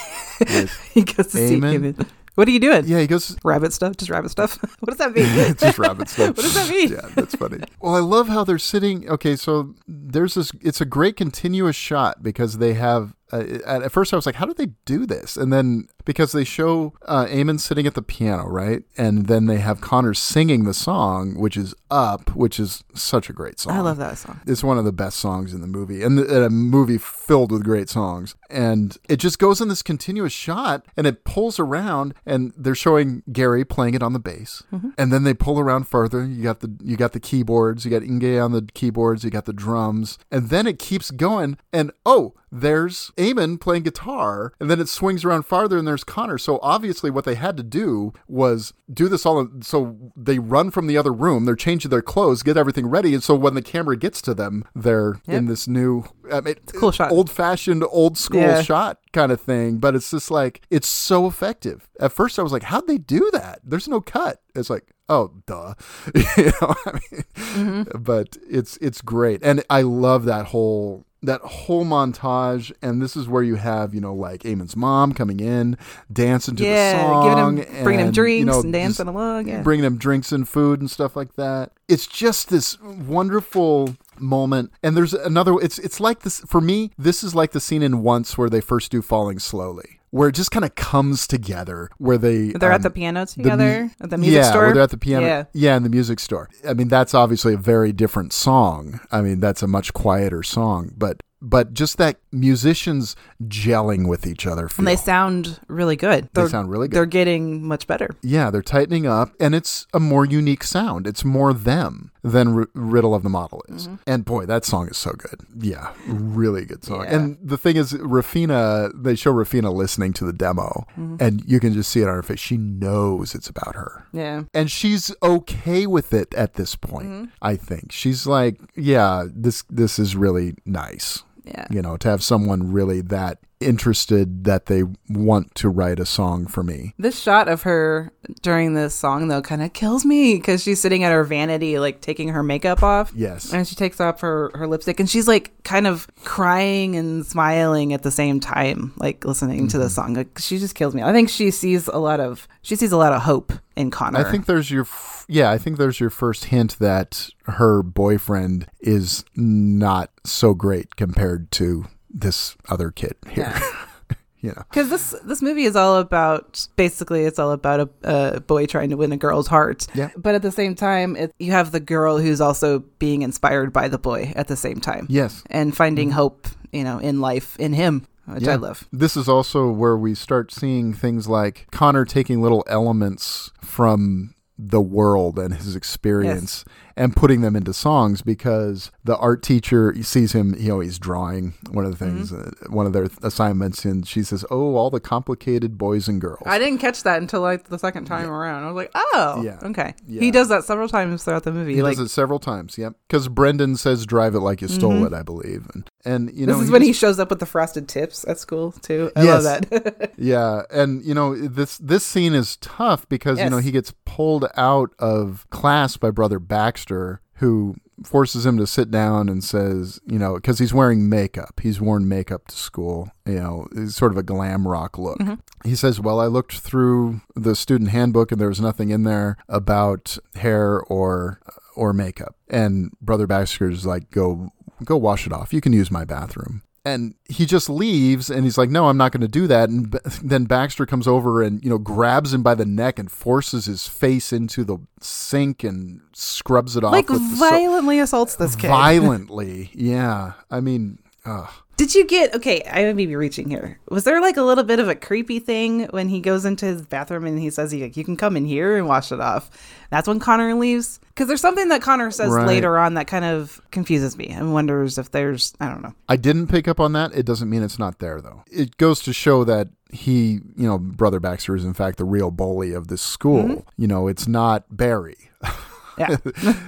S3: He goes to see
S2: Eamon.
S3: him. What are you doing?
S2: yeah, he goes.
S3: Rabbit stuff? Just rabbit stuff? what does that mean?
S2: It's just rabbit stuff.
S3: What does that mean?
S2: Yeah, that's funny. Well, I love how they're sitting. Okay, so there's this. It's a great continuous shot because they have. Uh, at at first, I was like, "How do they do this?" And then because they show uh, Eamon sitting at the piano, right? And then they have Connor singing the song, which is Up, which is such a great song.
S3: I love that song.
S2: It's one of the best songs in the movie, and the, a movie filled with great songs. And it just goes in this continuous shot, and it pulls around, and they're showing Gary playing it on the bass, and then they pull around further. You got the you got the keyboards, you got Inge on the keyboards, you got the drums, and then it keeps going. And oh, there's Eamon playing guitar, and then it swings around farther, and there's Connor. So obviously, what they had to do was do this all. So they run from the other room, they're changing their clothes, get everything ready, and so when the camera gets to them, they're in this new, I mean,
S3: cool shot.
S2: old fashioned, old school
S3: Yeah.
S2: shot kind of thing. But it's just like it's so effective. At first, I was like, how'd they do that? There's no cut. It's like. Oh, duh! you know, I mean,
S3: Mm-hmm.
S2: but it's it's great, and I love that whole that whole montage. And this is where you have you know like Eamon's mom coming in, dancing to the
S3: yeah,
S2: song,
S3: giving him, bringing him drinks
S2: you know,
S3: and dancing along. Yeah.
S2: bringing him drinks and food and stuff like that. It's just this wonderful moment. And there's another. It's it's like this for me. This is like the scene in Once where they first do Falling Slowly. Where it just kind of comes together, where they
S3: They're at
S2: um,
S3: the piano
S2: the mu-
S3: together at the music
S2: yeah,
S3: store.
S2: where they're at the piano.
S3: Yeah.
S2: Yeah, in the music store. I mean, that's obviously a very different song. I mean, that's a much quieter song, but but just that musicians gelling with each other. Feel.
S3: and they sound really good.
S2: They
S3: They're-
S2: sound really good.
S3: They're getting much better.
S2: Yeah, they're tightening up, and it's a more unique sound. It's more them than R- Riddle of the Model is. Mm-hmm. And boy, that song is so good. Yeah, really good song.
S3: Yeah.
S2: And the thing is, Raphina, they show Raphina listening to the demo, mm-hmm. and you can just see it on her face. She knows it's about her.
S3: Yeah.
S2: And she's okay with it at this point. Mm-hmm. I think she's like, yeah, this this is really nice.
S3: Yeah.
S2: You know, to have someone really that interested that they want to write a song for me.
S3: This shot of her during this song though kind of kills me because she's sitting at her vanity, like taking her makeup off.
S2: Yes.
S3: And she takes off her, her lipstick and she's like kind of crying and smiling at the same time, like listening to
S2: Mm-hmm.
S3: the song. Like, she just kills me. I think she sees a lot of she sees a lot of hope in Connor.
S2: I think there's your f- yeah, I think there's your first hint that her boyfriend is not so great compared to this other kid here. you know.
S3: because this this movie is all about basically it's all about a, a boy trying to win a girl's heart.
S2: Yeah.
S3: But at the same time, it, you have the girl who's also being inspired by the boy at the same time.
S2: Yes.
S3: And finding mm-hmm. hope, you know, in life in him, which I love.
S2: This is also where we start seeing things like Connor taking little elements from the world and his experience and putting them into songs because the art teacher sees him, you know, he's drawing one of the things, uh, one of their assignments, and she says, Oh, all the complicated boys and girls.
S3: I didn't catch that until like the second time around. I was like, oh,
S2: Yeah.
S3: okay.
S2: Yeah.
S3: He does that several times throughout the movie.
S2: He
S3: like
S2: does it several times, yep. Because Brendan says, "Drive it like you stole it," I believe, and and you know this
S3: is when he shows up with the frosted tips at school too. I
S2: Yes.
S3: love that.
S2: Yeah, and you know this this scene is tough because you know he gets pulled out of class by brother Baxter, who forces him to sit down and says, you know, because he's wearing makeup. He's worn makeup to school. You know, it's sort of a glam rock look. Mm-hmm. He says, "Well, I looked through the student handbook and there was nothing in there about hair or or makeup." And brother Baxter's like, "Go go wash it off. You can use my bathroom." And he just leaves and he's like no i'm not going to do that and B- then baxter comes over and you know grabs him by the neck and forces his face into the sink and scrubs it off
S3: like
S2: the so-
S3: violently assaults this kid.
S2: violently yeah i mean ugh.
S3: Did you get okay? I may be reaching here. Was there like a little bit of a creepy thing when he goes into his bathroom and he says, "You you can come in here and wash it off"? That's when Connor leaves. Because there's something that Connor says
S2: Right.
S3: later on that kind of confuses me and wonders if there's I don't know.
S2: i didn't pick up on that it doesn't mean it's not there though it goes to show that he you know brother baxter is in fact the real bully of this school
S3: Mm-hmm.
S2: you know it's not barry
S3: Yeah,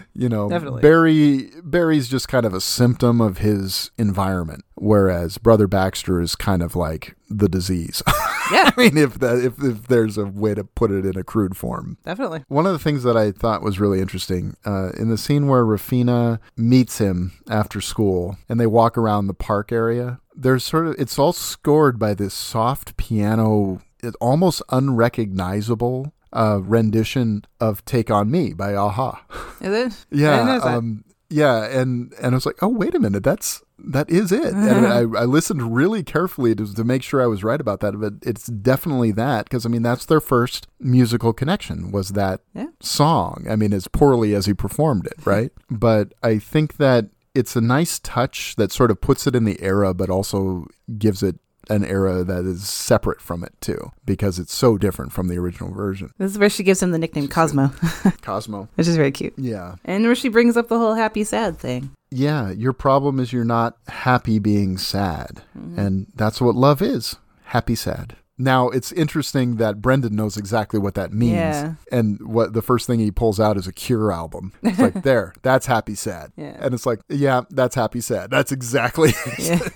S2: you know
S3: Definitely.
S2: barry barry's just kind of a symptom of his environment whereas brother baxter is kind of like the disease
S3: yeah,
S2: i mean if that if, if there's a way to put it in a crude form
S3: definitely.
S2: one of the things that I thought was really interesting uh, in the scene where Raphina meets him after school and they walk around the park area, there's sort of it's all scored by this soft piano, it, almost unrecognizable uh, rendition of "Take on Me" by a-ha.
S3: Is it?
S2: Yeah, um, Yeah, and and I was like, oh wait a minute, that's that is it. And I, I listened really carefully to, to make sure I was right about that. But it's definitely that because I mean that's their first musical connection was that
S3: Yeah.
S2: song. I mean, as poorly as he performed it, right? but I think that it's a nice touch that sort of puts it in the era, but also gives it an era that is separate from it too, because it's so different from the original version.
S3: This is where she gives him the nickname Cosmo,
S2: Cosmo.
S3: which is very cute.
S2: Yeah.
S3: And where she brings up the whole happy sad thing.
S2: Yeah, your problem is you're not happy being sad. Mm-hmm. And that's what love is happy sad. Now, it's interesting that Brendan knows exactly what that means.
S3: Yeah.
S2: And what the first thing he pulls out is a Cure album. It's like, there, that's happy sad.
S3: Yeah.
S2: And it's like, yeah, that's happy sad. That's exactly
S3: Yeah,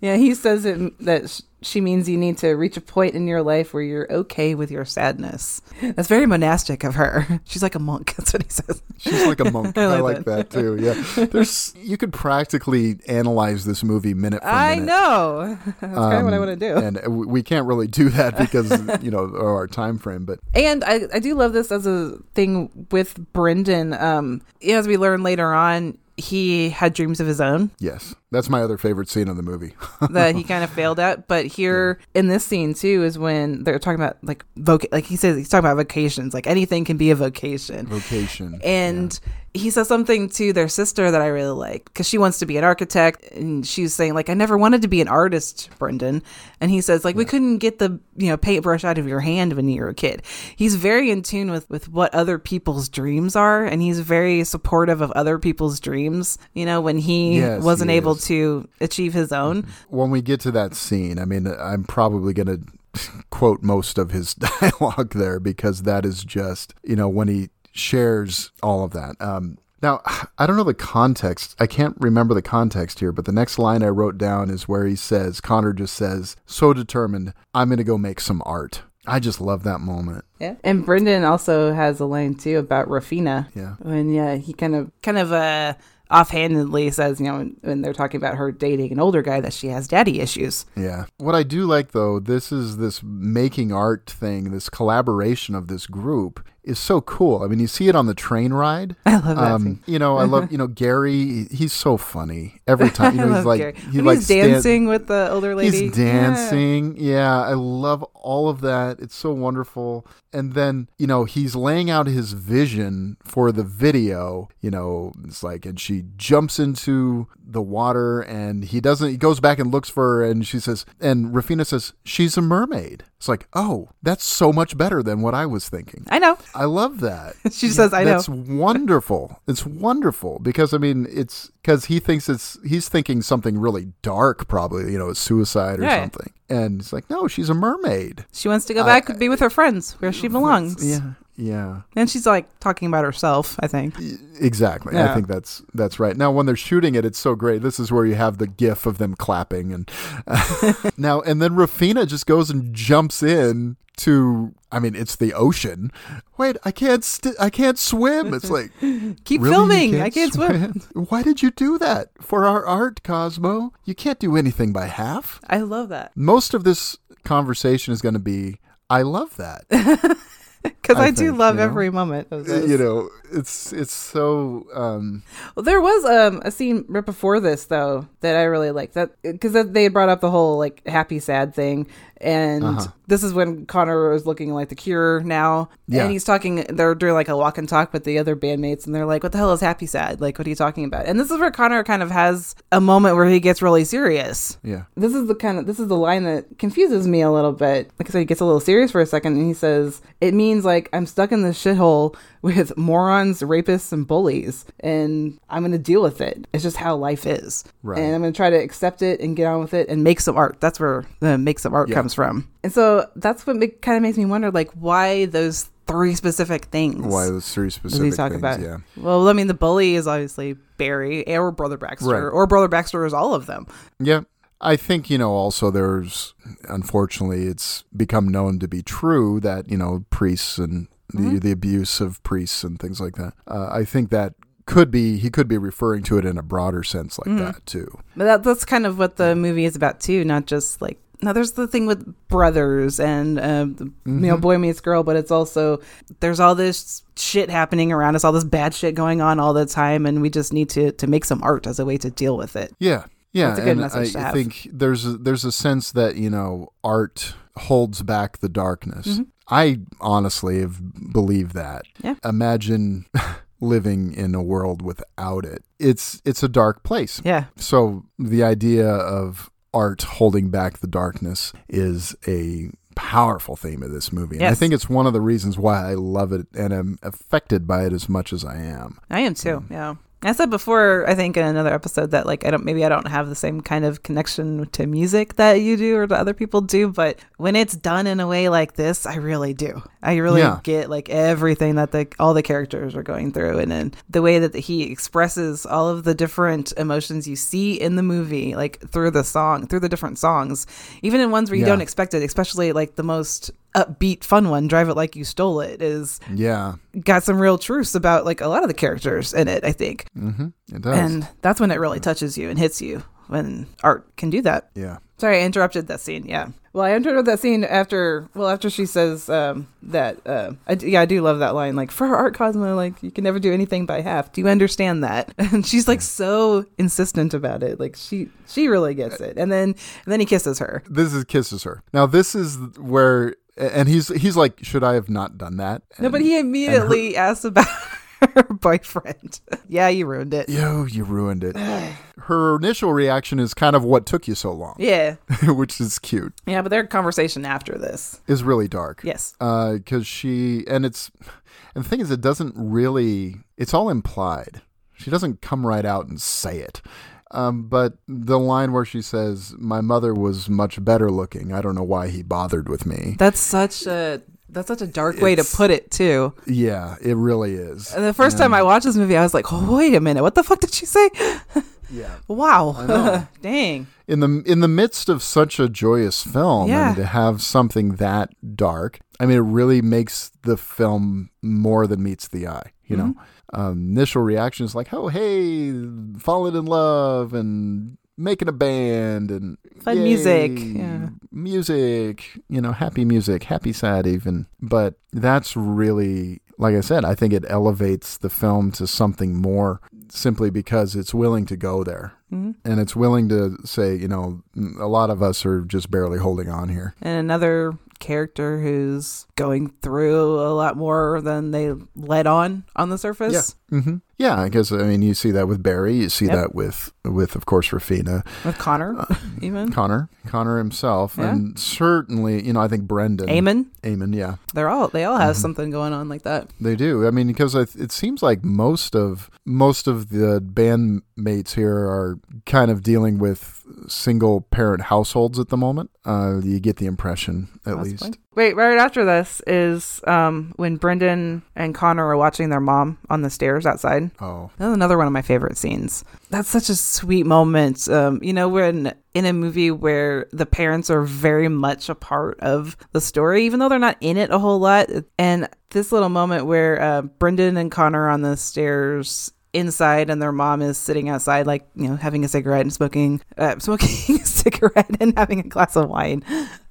S3: yeah. He says it, that she means you need to reach a point in your life where you're okay with your sadness. That's very monastic of her. She's like a monk. That's what he says.
S2: She's like a monk.
S3: I
S2: I
S3: like
S2: like, that. too. Yeah. There's you could practically analyze this movie minute for minute.
S3: I know. That's kind of what I
S2: Um,
S3: want to do.
S2: And we can't really do that because, you know, our time frame, but
S3: And I, I do love this as a thing with Brendan. Um, as we learn later on, he had dreams of his own
S2: yes. That's my other favorite scene of the movie.
S3: that he kind of failed at. But here in this scene too is when they're talking about like voc like he says he's talking about vocations. Like anything can be a vocation.
S2: Vocation.
S3: And he says something to their sister that I really like because she wants to be an architect, and she's saying like, "I never wanted to be an artist, Brendan." And he says like, "We couldn't get the you know paintbrush out of your hand when you were a kid." He's very in tune with with what other people's dreams are, and he's very supportive of other people's dreams. You know, when he
S2: Yes,
S3: wasn't
S2: he
S3: able. To achieve his own.
S2: when we get to that scene, I mean, I'm probably going to quote most of his dialogue there because that is just, you know, when he shares all of that. Um, now, I don't know the context. I can't remember the context here, but the next line I wrote down is where he says, Connor just says, so determined, I'm going to go make some art. I just love that moment.
S3: Yeah. And Brendan also has a line too about Raphina.
S2: Yeah.
S3: When yeah, he kind of kind of uh offhandedly says, you know, when, they're talking about her dating an older guy that she has daddy issues.
S2: Yeah. What I do like though, this is this making art thing, this collaboration of this group is so cool. I mean, you see it on the train ride.
S3: I love that um, scene.
S2: you know, I love, you know, Gary, he's so funny every time. You know,
S3: I
S2: he's
S3: love
S2: like,
S3: Gary.
S2: he like
S3: he's
S2: stand-
S3: dancing with the older lady.
S2: He's dancing. Yeah. I love all of that. It's so wonderful. And then, you know, he's laying out his vision for the video. You know, it's like, and she jumps into the water and he doesn't, he goes back and looks for her and she says, and Raphina says, she's a mermaid. It's like, oh, that's so much better than what I was thinking.
S3: I know.
S2: I love that.
S3: She says, "I know."
S2: That's wonderful. It's wonderful because I mean, it's because he thinks it's he's thinking something really dark, probably you know, suicide or
S3: Right.
S2: something, and it's like, no, she's a mermaid.
S3: She wants to go back and be with her friends where she belongs.
S2: Yeah, yeah,
S3: And she's like talking about herself, I think.
S2: exactly.
S3: Yeah.
S2: I think that's that's right. Now, when they're shooting it, it's so great. This is where you have the gif of them clapping, and now and then Raphina just goes and jumps in to. I mean, it's the ocean. Wait, I can't. St- I can't swim. It's like.
S3: Keep
S2: Really,
S3: filming. I can't swim.
S2: Why did you do that for our art, Cosmo? You can't do anything by half.
S3: I love that.
S2: Most of this conversation is going to be, I love that.
S3: Because I,
S2: I
S3: do
S2: think,
S3: love
S2: you know?
S3: every moment of this.
S2: you know, it's it's so. Um,
S3: Well, there was um, a scene right before this though that I really liked that because they had brought up the whole like happy sad thing, and
S2: Uh-huh.
S3: this is when Connor is looking like the Cure now,
S2: Yeah.
S3: and he's talking. They're doing like a walk and talk with the other bandmates, and they're like, "What the hell is happy sad? Like, what are you talking about?" And this is where Connor kind of has a moment where he gets really serious.
S2: yeah.
S3: This is the kind of this is the line that confuses me a little bit. Like I he gets a little serious for a second, and he says, "It means like I'm stuck in this shithole with morons, rapists, and bullies, and I'm gonna deal with it. It's just how life is,
S2: Right.
S3: and I'm gonna try to accept it and get on with it and make some art. That's where the make some art
S2: Yeah.
S3: comes from. And so that's what make, kind of makes me wonder, like why those three specific things.
S2: Why those three specific
S3: he talk
S2: things?
S3: about?
S2: Yeah.
S3: Well, I mean, the bully is obviously Barry or Brother Baxter,
S2: Right.
S3: or Brother Baxter is all of them.
S2: Yeah. I think, you know, also there's, unfortunately, it's become known to be true that, you know, priests and the, the abuse of priests and things like that. Uh, I think that could be, he could be referring to it in a broader sense like that, too.
S3: But that, that's kind of what the movie is about too, not just like now there's the thing with brothers and um, the- you know
S2: Mm-hmm.
S3: boy meets girl, but it's also there's all this shit happening around us, all this bad shit going on all the time, and we just need to to make some art as a way to deal with it.
S2: Yeah, yeah.
S3: A good
S2: and
S3: message
S2: I think there's a, there's a sense that you know art holds back the darkness.
S3: Mm-hmm.
S2: I honestly have believed that.
S3: Yeah.
S2: Imagine living in a world without it. It's it's a dark place.
S3: Yeah,
S2: So the idea of art holding back the darkness is a powerful theme of this movie. And I think it's one of the reasons why I love it and am affected by it as much as I am.
S3: I am too. Um, yeah. I said before, I think in another episode that like I don't maybe I don't have the same kind of connection to music that you do or that other people do, but when it's done in a way like this, I really do. I really
S2: Yeah.
S3: get like everything that the all the characters are going through, and then the way that he expresses all of the different emotions you see in the movie, like through the song, through the different songs, even in ones where you
S2: Yeah.
S3: don't expect it, especially like the most upbeat fun one drive it like you stole it is
S2: Yeah,
S3: got some real truths about like a lot of the characters in it i think.
S2: It does.
S3: and that's when it really touches you and hits you when art can do that.
S2: Yeah.
S3: sorry i interrupted that scene yeah. Well i interrupted that scene after well after she says um that uh I, d- yeah i do love that line like for art cosmo like you can never do anything by half. Do you understand that? And she's like so insistent about it like she she really gets it. And then and then he kisses her.
S2: This is kisses her. Now this is where and he's he's like, should I have not done that?
S3: no but he immediately asks about her boyfriend yeah you ruined it
S2: Yo, you ruined it. Her initial reaction is kind of what took you so long,
S3: yeah
S2: which is cute.
S3: Yeah, but their conversation after this.
S2: Is really dark.
S3: Yes.
S2: Uh, because she and it's and the thing is, it doesn't really. It's all implied. She doesn't come right out and say it. Um, but the line where she says, "My mother was much better looking. I don't know why he bothered with me."
S3: That's such a that's such a dark way to put it too.
S2: Yeah, it really is.
S3: And the first time I watched this movie, I was like, oh, "Wait a minute, what the fuck did she say?"
S2: Yeah.
S3: Wow, dang.
S2: in the in the midst of such a joyous film
S3: Yeah.
S2: and to have something that dark i mean it really makes the film more than meets the eye you know
S3: Mm-hmm.
S2: Um, initial reaction is like oh hey falling in love and making a band and
S3: Fun
S2: yay,
S3: music, yeah.
S2: music you know happy music happy sad even but that's really like i said i think it elevates the film to something more simply because it's willing to go there
S3: Mm-hmm.
S2: and it's willing to say, you know, a lot of us are just barely holding on here.
S3: And another character who's going through a lot more than they let on on the surface.
S2: Yeah, I guess I mean you see that with Barry, you see
S3: Yep.
S2: that with with of course Raphina,
S3: With Connor, even
S2: Connor, Connor himself,
S3: Yeah.
S2: and certainly you know I think Brendan,
S3: Eamon.
S2: Eamon, yeah,
S3: They're all they all
S2: Mm-hmm.
S3: have something going on like that.
S2: they do. I mean because I, it seems like most of most of the bandmates here are kind of dealing with single parent households at the moment. Uh, you get the impression at
S3: Possibly.
S2: least.
S3: Wait, right after this is um, when Brendan and Connor are watching their mom on the stairs outside.
S2: Oh,
S3: That's another one of my favorite scenes. That's such a sweet moment. Um, you know, when in a movie where the parents are very much a part of the story, even though they're not in it a whole lot. And this little moment where uh, Brendan and Connor are on the stairs inside and their mom is sitting outside like you know having a cigarette and smoking uh, smoking a cigarette and having a glass of wine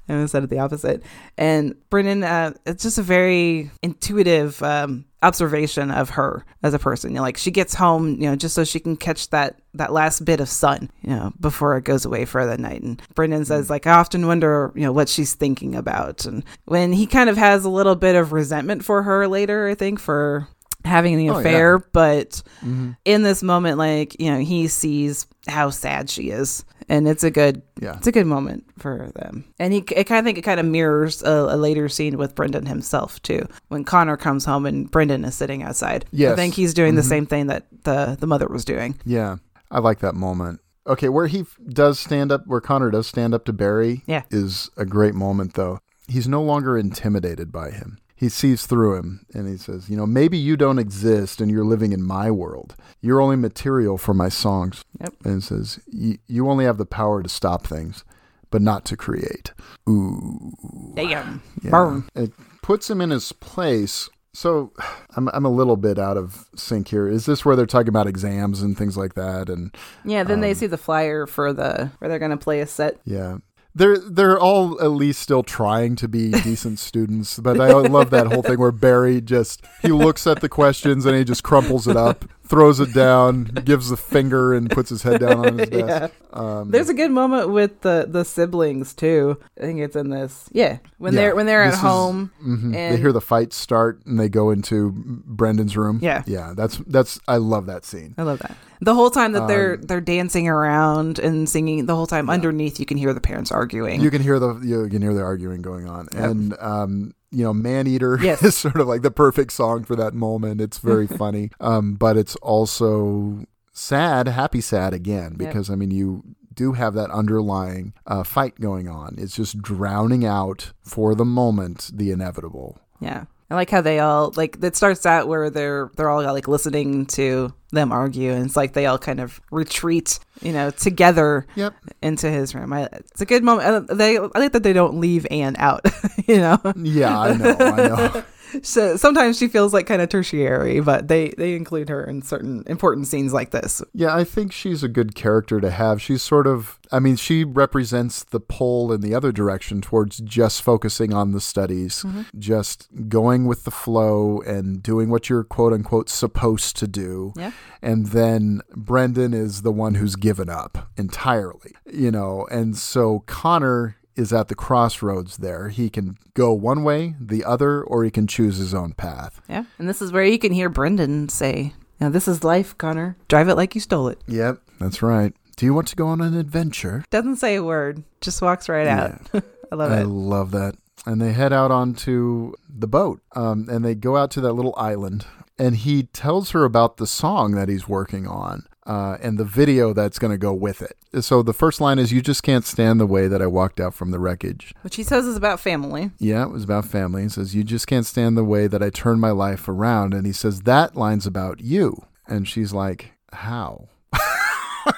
S3: I almost said the opposite. And Brendan, uh, it's just a very intuitive um, observation of her as a person. You know, like she gets home, you know, just so she can catch that that last bit of sun, you know, before it goes away for the night. And Brendan says, like, I often wonder, you know, what she's thinking about. And when he kind of has a little bit of resentment for her later, I think for having the
S2: Oh, yeah.
S3: affair, but mm-hmm. in this moment, like, you know, he sees how sad she is. And it's a good,
S2: Yeah.
S3: it's a good moment for them. And he, it kind of think it kind of mirrors a, a later scene with Brendan himself too, when Connor comes home and Brendan is sitting outside. Yeah,
S2: I
S3: think he's doing the mm-hmm. same thing that the the mother was doing.
S2: Yeah, I like that moment. Okay, where he f- does stand up, where Connor does stand up to Barry,
S3: Yeah.
S2: is a great moment. Though he's no longer intimidated by him. He sees through him, and he says, "You know, maybe you don't exist, and you're living in my world. You're only material for my songs."
S3: Yep.
S2: And he says, "You only have the power to stop things, but not to create." Ooh.
S3: Damn,
S2: Yeah.
S3: burn.
S2: It puts him in his place. So I'm I'm a little bit out of sync here. Is this where they're talking about exams and things like that? And
S3: Yeah. Then
S2: Um,
S3: they see the flyer for the where they're gonna play a set.
S2: yeah, they're they're all at least still trying to be decent students. But I love that whole thing where Barry just he looks at the questions and he just crumples it up, throws it down, gives the finger, and puts his head down on his desk. Um,
S3: There's a good moment with the the siblings too. I think it's in this. Yeah, when
S2: Yeah,
S3: they're when they're at
S2: is-
S3: home
S2: mhm.
S3: and
S2: they hear the fight start and they go into Brendan's room.
S3: Yeah.
S2: yeah. That's that's I love that scene.
S3: I love that. The whole time that they're
S2: Um,
S3: they're dancing around and singing, the whole time underneath you can hear the parents arguing.
S2: You can hear the you can hear the arguing going on, and um, you know, Man Eater
S3: Yes.
S2: is sort of like the perfect song for that moment. It's very funny, um, but it's also sad, happy, sad again because I mean you do have that underlying uh, fight going on. It's just drowning out for the moment the inevitable.
S3: yeah. I like how they all like it starts out where they're they're all like listening to them argue and it's like they all kind of retreat, you know, together
S2: Yep.
S3: into his room. I, it's a good moment. Uh, They I like that they don't leave Anne out, you know.
S2: Yeah, I know. I know.
S3: So sometimes she feels like kind of tertiary, but they they include her in certain important scenes like this.
S2: Yeah, I think she's a good character to have. She's sort of, I mean, she represents the pull in the other direction towards just focusing on the studies, mm-hmm. just going with the flow and doing what you're quote unquote supposed to do.
S3: Yeah.
S2: And then Brendan is the one who's given up entirely, you know, and so Connor is at the crossroads there. He can go one way, the other, or he can choose his own path.
S3: Yeah, and this is where you can hear Brendan say, "Now this is life, Connor. Drive it like you stole it."
S2: Yep, that's right. Do you want to go on an adventure?
S3: Doesn't say a word, just walks right out. I love
S2: I
S3: it.
S2: I love that. And they head out onto the boat, um, and they go out to that little island. And he tells her about the song that he's working on uh, and the video that's going to go with it. So the first line is, "You just can't stand the way that I walked out from the wreckage."
S3: Which he says is about family.
S2: Yeah, it was about family. He says, "You just can't stand the way that I turned my life around." And he says, "That line's about you." And she's like, "How?"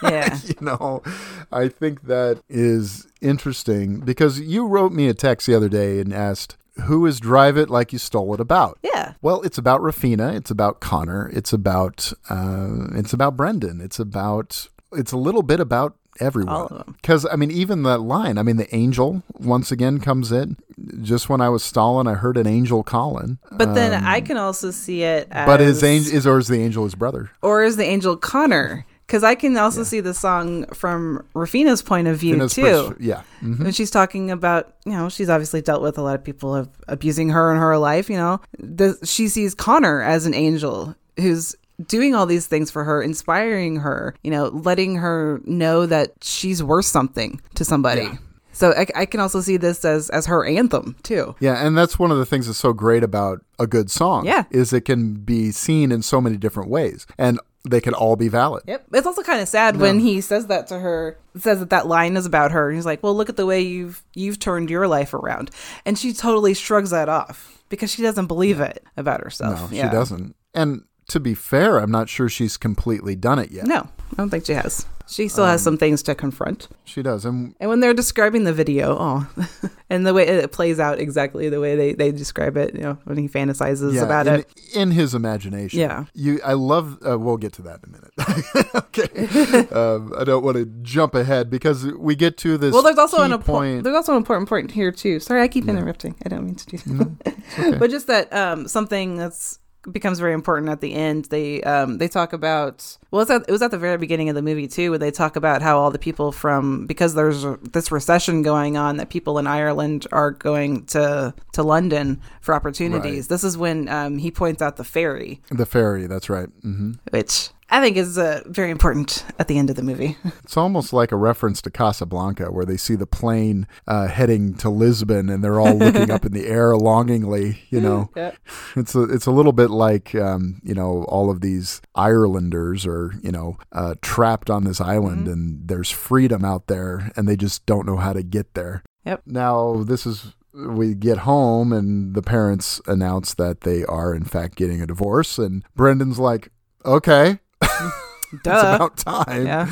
S3: Yeah,
S2: you know, I think that is interesting because you wrote me a text the other day and asked, Who is Drive It Like You Stole It about?
S3: yeah,
S2: Well, it's about Raphina. It's about Connor. It's about uh, it's about Brendan. It's about it's a little bit about everyone.
S3: All of them.
S2: Because I mean, even that line. I mean, the angel once again comes in. Just when I was stalling, I heard an angel calling.
S3: but then I can also see it as,
S2: Um, But his angel is, or is the angel his brother?
S3: or is the angel Connor? Because I can also see the song from Raphina's point of view
S2: Fina's
S3: too.
S2: pers- yeah. Mhm.
S3: When she's talking about, you know, she's obviously dealt with a lot of people abusing her in her life, you know. The, she sees Connor as an angel who's doing all these things for her, inspiring her, you know, letting her know that she's worth something to somebody.
S2: Yeah.
S3: So I, I can also see this as as her anthem too.
S2: Yeah, and that's one of the things that's so great about a good song.
S3: Yeah.
S2: is it can be seen in so many different ways, and they can all be valid.
S3: Yep. It's also kind of sad when he says that to her. Says that that line is about her. And he's like, "Well, look at the way you've you've turned your life around," and she totally shrugs that off because she doesn't believe it about herself.
S2: No,
S3: Yeah.
S2: she doesn't. And to be fair, I'm not sure she's completely done it yet.
S3: No, I don't think she has. She still
S2: Um,
S3: has some things to confront.
S2: She does, and
S3: And when they're describing the video, oh, and the way it plays out exactly the way they, they describe it, you know, when he fantasizes
S2: yeah,
S3: about
S2: in,
S3: it.
S2: in his imagination.
S3: Yeah.
S2: you. I love. Uh, we'll get to that in a minute. okay, um, I don't want to jump ahead because we get to this.
S3: Well, there's also an important
S2: point.
S3: there's also an important point here too. Sorry, I keep interrupting. I don't mean to do that. but just that um, something that's becomes very important at the end. They um, they talk about well, it's at, it was at the very beginning of the movie too, where they talk about how all the people from because there's this recession going on, that people in Ireland are going to to London for opportunities.
S2: Right.
S3: This is when um, he points out the ferry,
S2: the ferry. That's right. Mm-hmm.
S3: which I think is uh, very important at the end of the movie.
S2: It's almost like a reference to Casablanca, where they see the plane uh, heading to Lisbon, and they're all looking up in the air longingly. You know,
S3: Yeah.
S2: it's a it's a little bit like um, you know all of these Irelanders are you know uh, trapped on this island,
S3: Mm-hmm.
S2: and there's freedom out there, and they just don't know how to get there.
S3: Yep.
S2: Now this is. We get home and the parents announce that they are in fact getting a divorce and Brendan's like, "Okay, it's about time."
S3: yeah.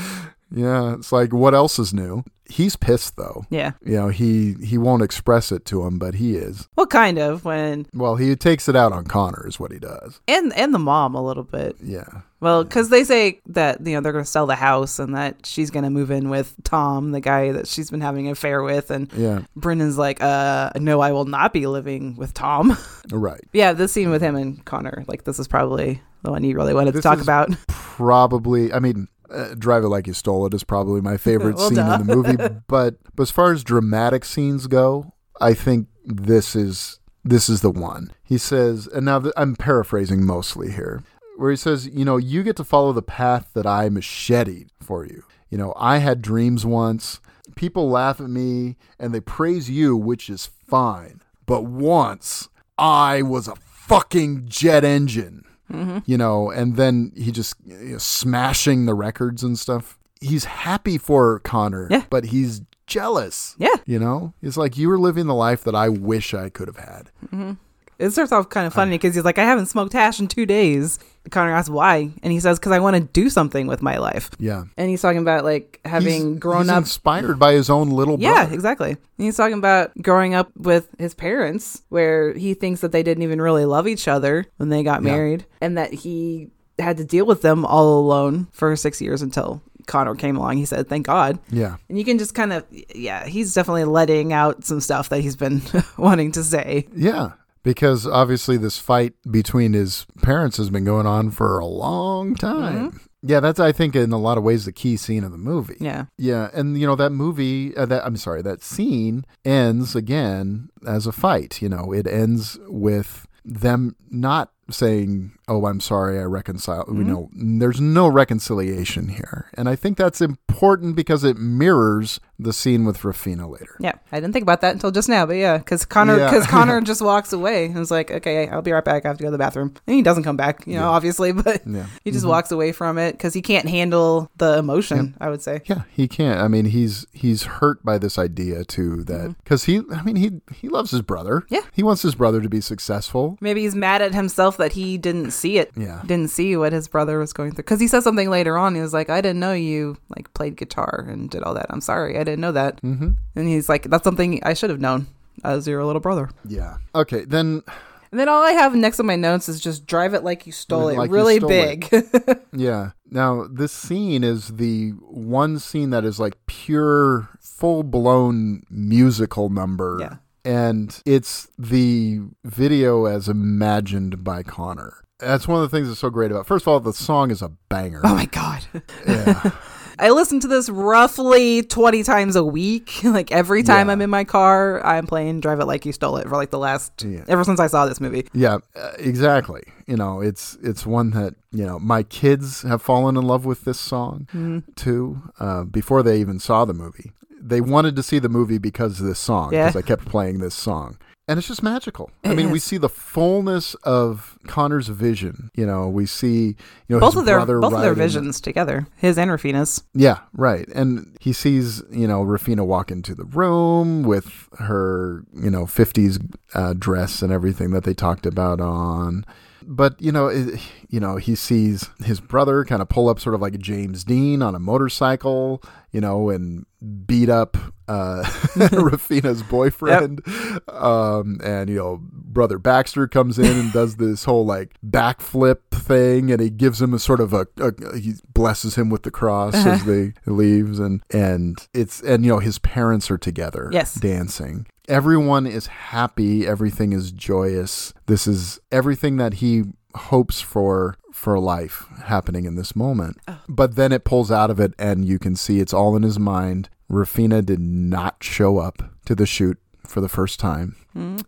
S2: Yeah, it's like what else is new? He's pissed though.
S3: Yeah.
S2: You know, he he won't express it to him, but he is.
S3: Well, kind of when
S2: Well, he takes it out on Connor is what he does.
S3: and and the mom a little bit.
S2: Yeah.
S3: Well, because they say that you know they're going to sell the house and that she's going to move in with Tom, the guy that she's been having an affair with, and
S2: Yeah.
S3: Brendan's like, "Uh, no, I will not be living with Tom."
S2: Right.
S3: yeah, this scene with him and Connor, like this is probably the one you really wanted
S2: This
S3: to talk about.
S2: Probably, I mean, uh, Drive It Like You Stole It is probably my favorite
S3: Well,
S2: scene
S3: duh.
S2: in the movie. But, but as far as dramatic scenes go, I think this is this is the one. He says, and now th- I'm paraphrasing mostly here, where he says, you know, you get to follow the path that I macheted for you. You know, I had dreams once. People laugh at me and they praise you, which is fine. But once I was a fucking jet engine mm-hmm. you know, and then he just you know, smashing the records and stuff. He's happy for Connor,
S3: Yeah.
S2: but he's jealous.
S3: Yeah.
S2: You know, it's like you were living the life that I wish I could have had. Mm-hmm.
S3: It starts off kind of funny because he's like, "I haven't smoked hash in two days." Connor asks why, and he says, "Because I want to do something with my life."
S2: Yeah.
S3: And he's talking about like having
S2: He's-
S3: grown
S2: he's
S3: up
S2: inspired by his own little Brother.
S3: Yeah, exactly. And he's talking about growing up with his parents, where he thinks that they didn't even really love each other when they got
S2: Yeah.
S3: married, and that he had to deal with them all alone for six years until Connor came along. He said, "Thank God."
S2: Yeah.
S3: And you can just kind of, yeah, he's definitely letting out some stuff that he's been wanting to say.
S2: Yeah. Because obviously this fight between his parents has been going on for a long time. Yeah, that's I think in a lot of ways the key scene of the movie.
S3: Yeah.
S2: Yeah, and you know that movie uh, that I'm sorry, that scene ends again as a fight, you know. It ends with them not saying, "Oh, I'm sorry, I reconcile." You mm-hmm. know, there's no reconciliation here. And I think that's important because it mirrors the scene with Raphina later.
S3: Yeah, I didn't think about that until just now, but yeah, because Connor,
S2: Yeah.
S3: because Connor just walks away and is like, "Okay, I'll be right back. I have to go to the bathroom." And he doesn't come back, you know, obviously, but
S2: Yeah.
S3: he just mm-hmm. walks away from it because he can't handle the emotion. I would say.
S2: Yeah, he can't. I mean, he's he's hurt by this idea too that mm-hmm. because he, I mean, he he loves his brother.
S3: Yeah.
S2: he wants his brother to be successful.
S3: Maybe he's mad at himself that he didn't see it.
S2: Yeah.
S3: Didn't see what his brother was going through. Because he says something later on. He was like, I didn't know you like played guitar and did all that. I'm sorry. I didn't know that. Mm-hmm. And he's like, that's something I should have known as your little brother.
S2: Yeah. Okay, then
S3: And then all I have next on my notes is just drive it like you stole
S2: Like
S3: it.
S2: you
S3: really
S2: stole
S3: big.
S2: Yeah. Now, this scene is the one scene that is like pure, full blown musical number.
S3: Yeah.
S2: And it's the video as imagined by Connor. That's one of the things that's so great about. First of all, the song is a banger.
S3: oh my God.
S2: Yeah.
S3: I listen to this roughly 20 times a week. Like every time
S2: Yeah.
S3: I'm in my car, I'm playing Drive It Like You Stole It for like the last,
S2: Yeah.
S3: ever since I saw this movie.
S2: Yeah, uh, exactly. You know, it's it's one that you know my kids have fallen in love with this song
S3: Mm-hmm.
S2: too. Uh, before they even saw the movie, they wanted to see the movie because of this song.
S3: Yeah.
S2: Because I kept playing this song, and it's just magical. I
S3: It
S2: mean, we see the fullness of Connor's vision. You know, we see you know
S3: Both
S2: his
S3: of their both of their visions together, his and Raphina's.
S2: Yeah, right. And he sees, you know, Raphina walk into the room with her, you know, 50s uh, dress and everything that they talked about on. But, you know, it, you know, he sees his brother kind of pull up sort of like James Dean on a motorcycle, you know, and beat up uh, Raphina's boyfriend. Um, and, you know, brother Baxter comes in and does this whole like backflip thing and he gives him a sort of a, a he blesses him with the cross as they leaves and and it's and you know his parents are together
S3: Yes.
S2: dancing everyone is happy everything is joyous. This is everything that he hopes for for life happening in this moment. But then it pulls out of it and you can see it's all in his mind. Raphina did not show up to the shoot for the first time.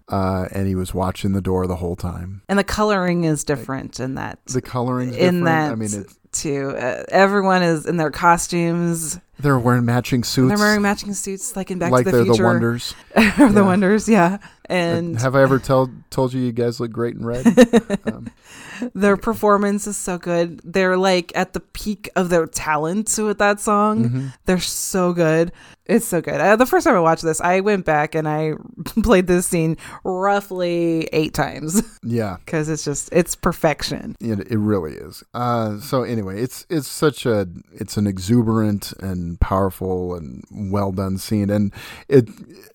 S2: Uh, and he was watching the door the whole time.
S3: And the coloring is different in that.
S2: the coloring
S3: in
S2: different.
S3: that
S2: I mean, it's,
S3: too. Uh, everyone is in their costumes.
S2: they're wearing matching suits.
S3: They're wearing matching suits, like in Back
S2: like
S3: to the
S2: they're
S3: Future.
S2: the wonders.
S3: or the
S2: Yeah.
S3: Wonders, yeah. And
S2: Have I ever told told you you guys look great in red? um,
S3: their performance is so good. They're like at the peak of their talent with that song.
S2: Mm-hmm.
S3: They're so good. It's so good. Uh, the first time I watched this, I went back and I played this scene roughly eight times
S2: yeah,
S3: because it's just it's perfection.
S2: it, it really is. Uh, so anyway, it's it's such a it's an exuberant and powerful and well done scene, and it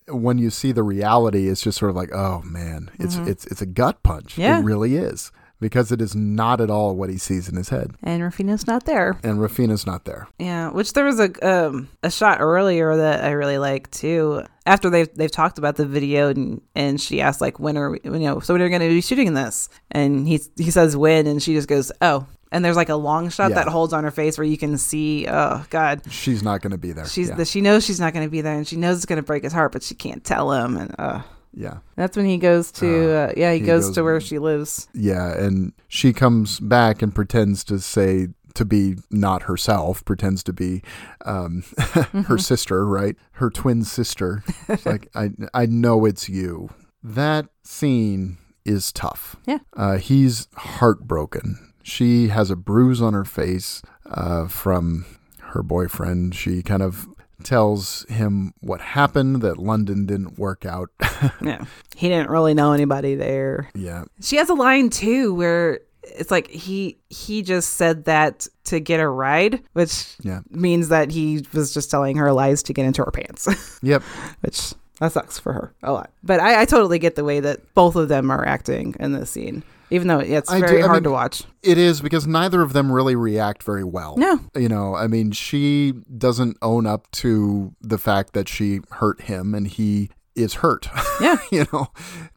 S2: when you see the reality, it's just sort of like, oh man, it's it's it's a gut punch.
S3: Mm-hmm. Yeah.
S2: It really is. because it is not at all what he sees in his head.
S3: And Raphina's not there.
S2: And Raphina's not there.
S3: Yeah, which there was a um, a shot earlier that I really like too. After they've they've talked about the video and and she asked like when are we, you know so when are we going to be shooting this and he he says when and she just goes oh and there's like a long shot
S2: Yeah.
S3: that holds on her face where you can see oh god
S2: She's not going to be there.
S3: she's
S2: yeah.
S3: the, she knows she's not going to be there and she knows it's going to break his heart but she can't tell him and uh
S2: yeah.
S3: that's when he goes to uh, yeah he,
S2: he
S3: goes,
S2: goes-
S3: to where she lives
S2: Yeah, and she comes back and pretends to say to be not herself, pretends to be um, her sister, right? Her twin sister. Like I I know it's you. That scene is tough.
S3: Yeah.
S2: Uh, he's heartbroken. She has a bruise on her face uh, from her boyfriend. She kind of tells him what happened that London didn't work out.
S3: yeah he didn't really know anybody there
S2: yeah.
S3: She has a line too where it's like he he just said that to get a ride, which
S2: Yeah.
S3: means that he was just telling her lies to get into her pants,
S2: Yep.
S3: which that sucks for her a lot. But I, I totally get the way that both of them are acting in this scene, even though it's
S2: I do-
S3: very
S2: I
S3: hard
S2: mean-
S3: to watch.
S2: It is because neither of them really react very well.
S3: No.
S2: You know, I mean, she doesn't own up to the fact that she hurt him and he is hurt.
S3: Yeah.
S2: you know,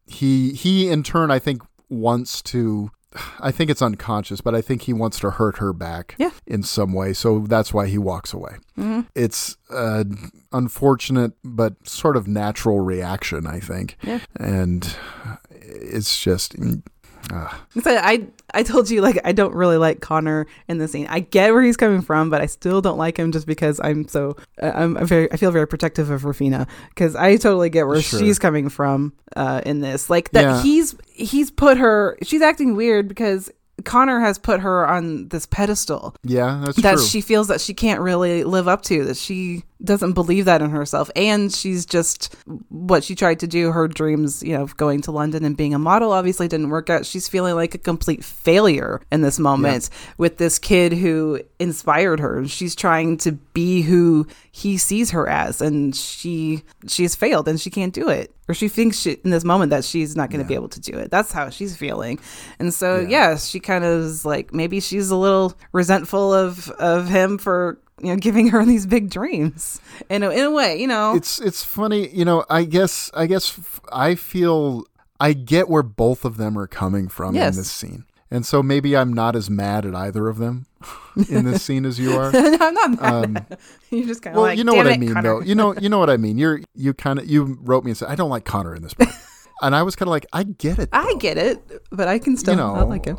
S2: he he in turn I think wants to I think it's unconscious, but I think he wants to hurt her back
S3: Yeah.
S2: in some way. So that's why he walks away.
S3: Mm-hmm.
S2: It's an unfortunate but sort of natural reaction, I think.
S3: Yeah.
S2: And it's just
S3: So I I told you like I don't really like Connor in the scene. I get where he's coming from, but I still don't like him just because I'm so uh, I'm very I feel very protective of Raphina because I totally get where
S2: Sure.
S3: she's coming from uh, in this. Like that
S2: Yeah.
S3: he's he's put her she's acting weird because Connor has put her on this pedestal
S2: yeah, that's
S3: that
S2: true.
S3: she feels that she can't really live up to that she doesn't believe that in herself. And she's just what she tried to do her dreams you know of going to london and being a model obviously didn't work out. She's feeling like a complete failure in this moment with this kid who inspired her. And she's trying to be who he sees her as. And she she's failed and she can't do it. Or she thinks she, in this moment that she's not going to be able to do it. That's how she's feeling. And so yeah, she kind of is like maybe she's a little resentful of of him for you know giving her these big dreams in a, in a way you know?
S2: It's it's funny you know i guess i guess i feel i get where both of them are coming from
S3: Yes.
S2: in this scene. And so maybe i'm not as mad at either of them in this scene as you are.
S3: I'm not mad. You just kind of
S2: Um, well
S3: like
S2: you know
S3: "Damn
S2: what i mean
S3: Connor."
S2: though. You know you know what i mean. You're you kind of you wrote me and said i don't like connor in this part. And i was kind of like i get it
S3: i get it but i can still
S2: You know,
S3: not like him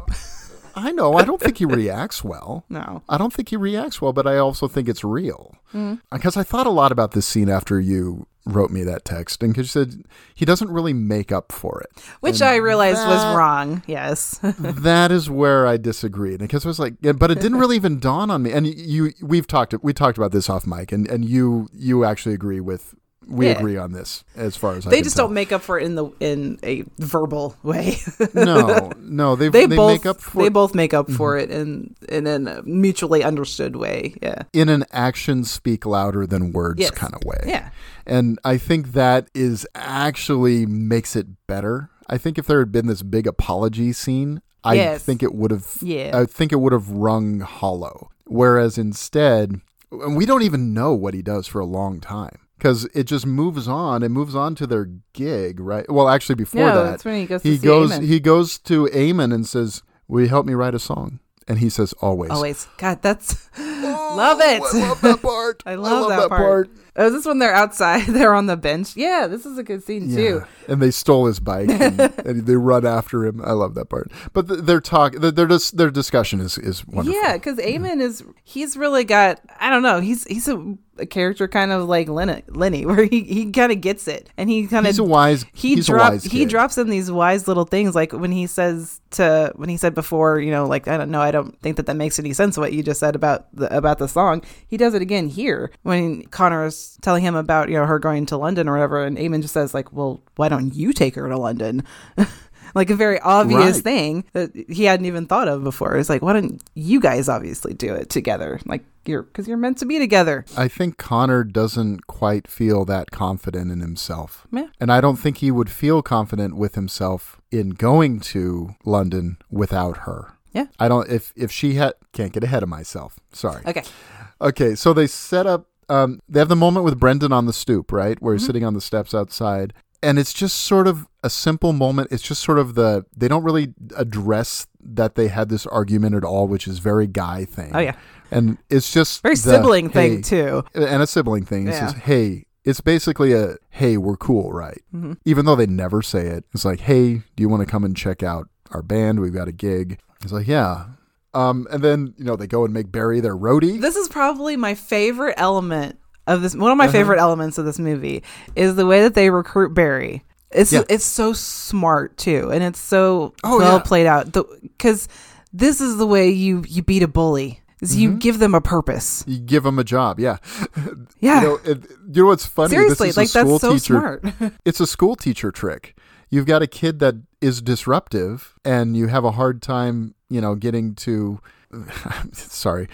S2: i know i don't think he reacts well
S3: no
S2: I don't think he reacts well, but I also think it's real.
S3: Mm.
S2: Because I thought a lot about this scene after you wrote me that text, and because you said he doesn't really make up for it.
S3: which
S2: And
S3: i realized
S2: that-
S3: was wrong yes
S2: that is where I disagreed because I was like, but it didn't really even dawn on me. And you, we've talked, we talked about this off mic, and and you, you actually agree with, we
S3: Yeah.
S2: agree on this as far as I
S3: they just
S2: tell.
S3: don't make up for it in the in a verbal way
S2: no, no, they
S3: they,
S2: they,
S3: both
S2: make up for Mm-hmm.
S3: they both make up for it in in a mutually understood way yeah
S2: in an actions speak louder than words
S3: Yes.
S2: kind of way.
S3: Yeah.
S2: And I think that is actually makes it better. I think if there had been this big apology scene, I
S3: Yes.
S2: think it would have
S3: Yeah.
S2: I think it would have rung hollow. Whereas instead, and we don't even know what he does for a long time. Because it just moves on. It moves on to their gig, right? Well, actually, before
S3: No,
S2: that,
S3: that's when he goes to
S2: he
S3: see
S2: goes
S3: Eamon.
S2: he goes to Eamon and says, "Will you help me write a song?" And he says, "Always."
S3: always god that's oh, love it
S2: I love that part.
S3: I love, that, part. Oh, is this when they're outside? They're on the bench. Yeah, this is a good scene too.
S2: And they stole his bike and, and they run after him. I love that part. But th- their talk, th- their dis- their discussion is is wonderful.
S3: Yeah, because Eamon is he's really got I don't know he's he's a, a character kind of like Lenny, Lenny where he, he kind of gets it. And he kind of
S2: He's a wise-
S3: he
S2: he's a
S3: drop
S2: wise
S3: he drops in these wise little things like when he says to when he said before you know like I don't know I don't think that that makes any sense what you just said about the about the song. He does it again here when Connor is telling him about you know her going to London or whatever and Eamon just says like well why don't you take her to London like a very obvious
S2: Right.
S3: thing that he hadn't even thought of before. It's like, why don't you guys obviously do it together? Like you're because you're meant to be together.
S2: I think Connor doesn't quite feel that confident in himself.
S3: Yeah.
S2: And I don't think he would feel confident with himself in going to London without her.
S3: Yeah.
S2: I don't if if she had can't get ahead of myself. Sorry.
S3: Okay.
S2: Okay, so they set up um they have the moment with Brendan on the stoop, right? Where he's sitting on the steps outside. And it's just sort of a simple moment. It's just sort of the they don't really address that they had this argument at all, which is very guy thing.
S3: Oh, yeah.
S2: And it's just
S3: Very
S2: the,
S3: sibling thing too.
S2: and a sibling thing. It
S3: Yeah.
S2: says, "Hey." It's basically a "Hey, we're cool, right?"
S3: Mm-hmm.
S2: Even though they never say it, it's like, "Hey, do you want to come and check out our band? We've got a gig." It's like, "Yeah." Um, and then you know they go and make Barry their roadie.
S3: This is probably my favorite element of this. One of my
S2: Uh-huh.
S3: favorite elements of this movie is the way that they recruit Barry. It's
S2: Yeah.
S3: it's so smart too, and it's so
S2: Oh,
S3: well
S2: yeah.
S3: played out. Because this is the way you you beat a bully. Is
S2: Mm-hmm.
S3: you give them a purpose.
S2: you give them a job, yeah.
S3: Yeah.
S2: You know, it, you know what's funny?
S3: Seriously,
S2: this is a
S3: like that's so
S2: teacher.
S3: smart.
S2: it's a school teacher trick. You've got a kid that is disruptive, and you have a hard time, you know, getting to. sorry,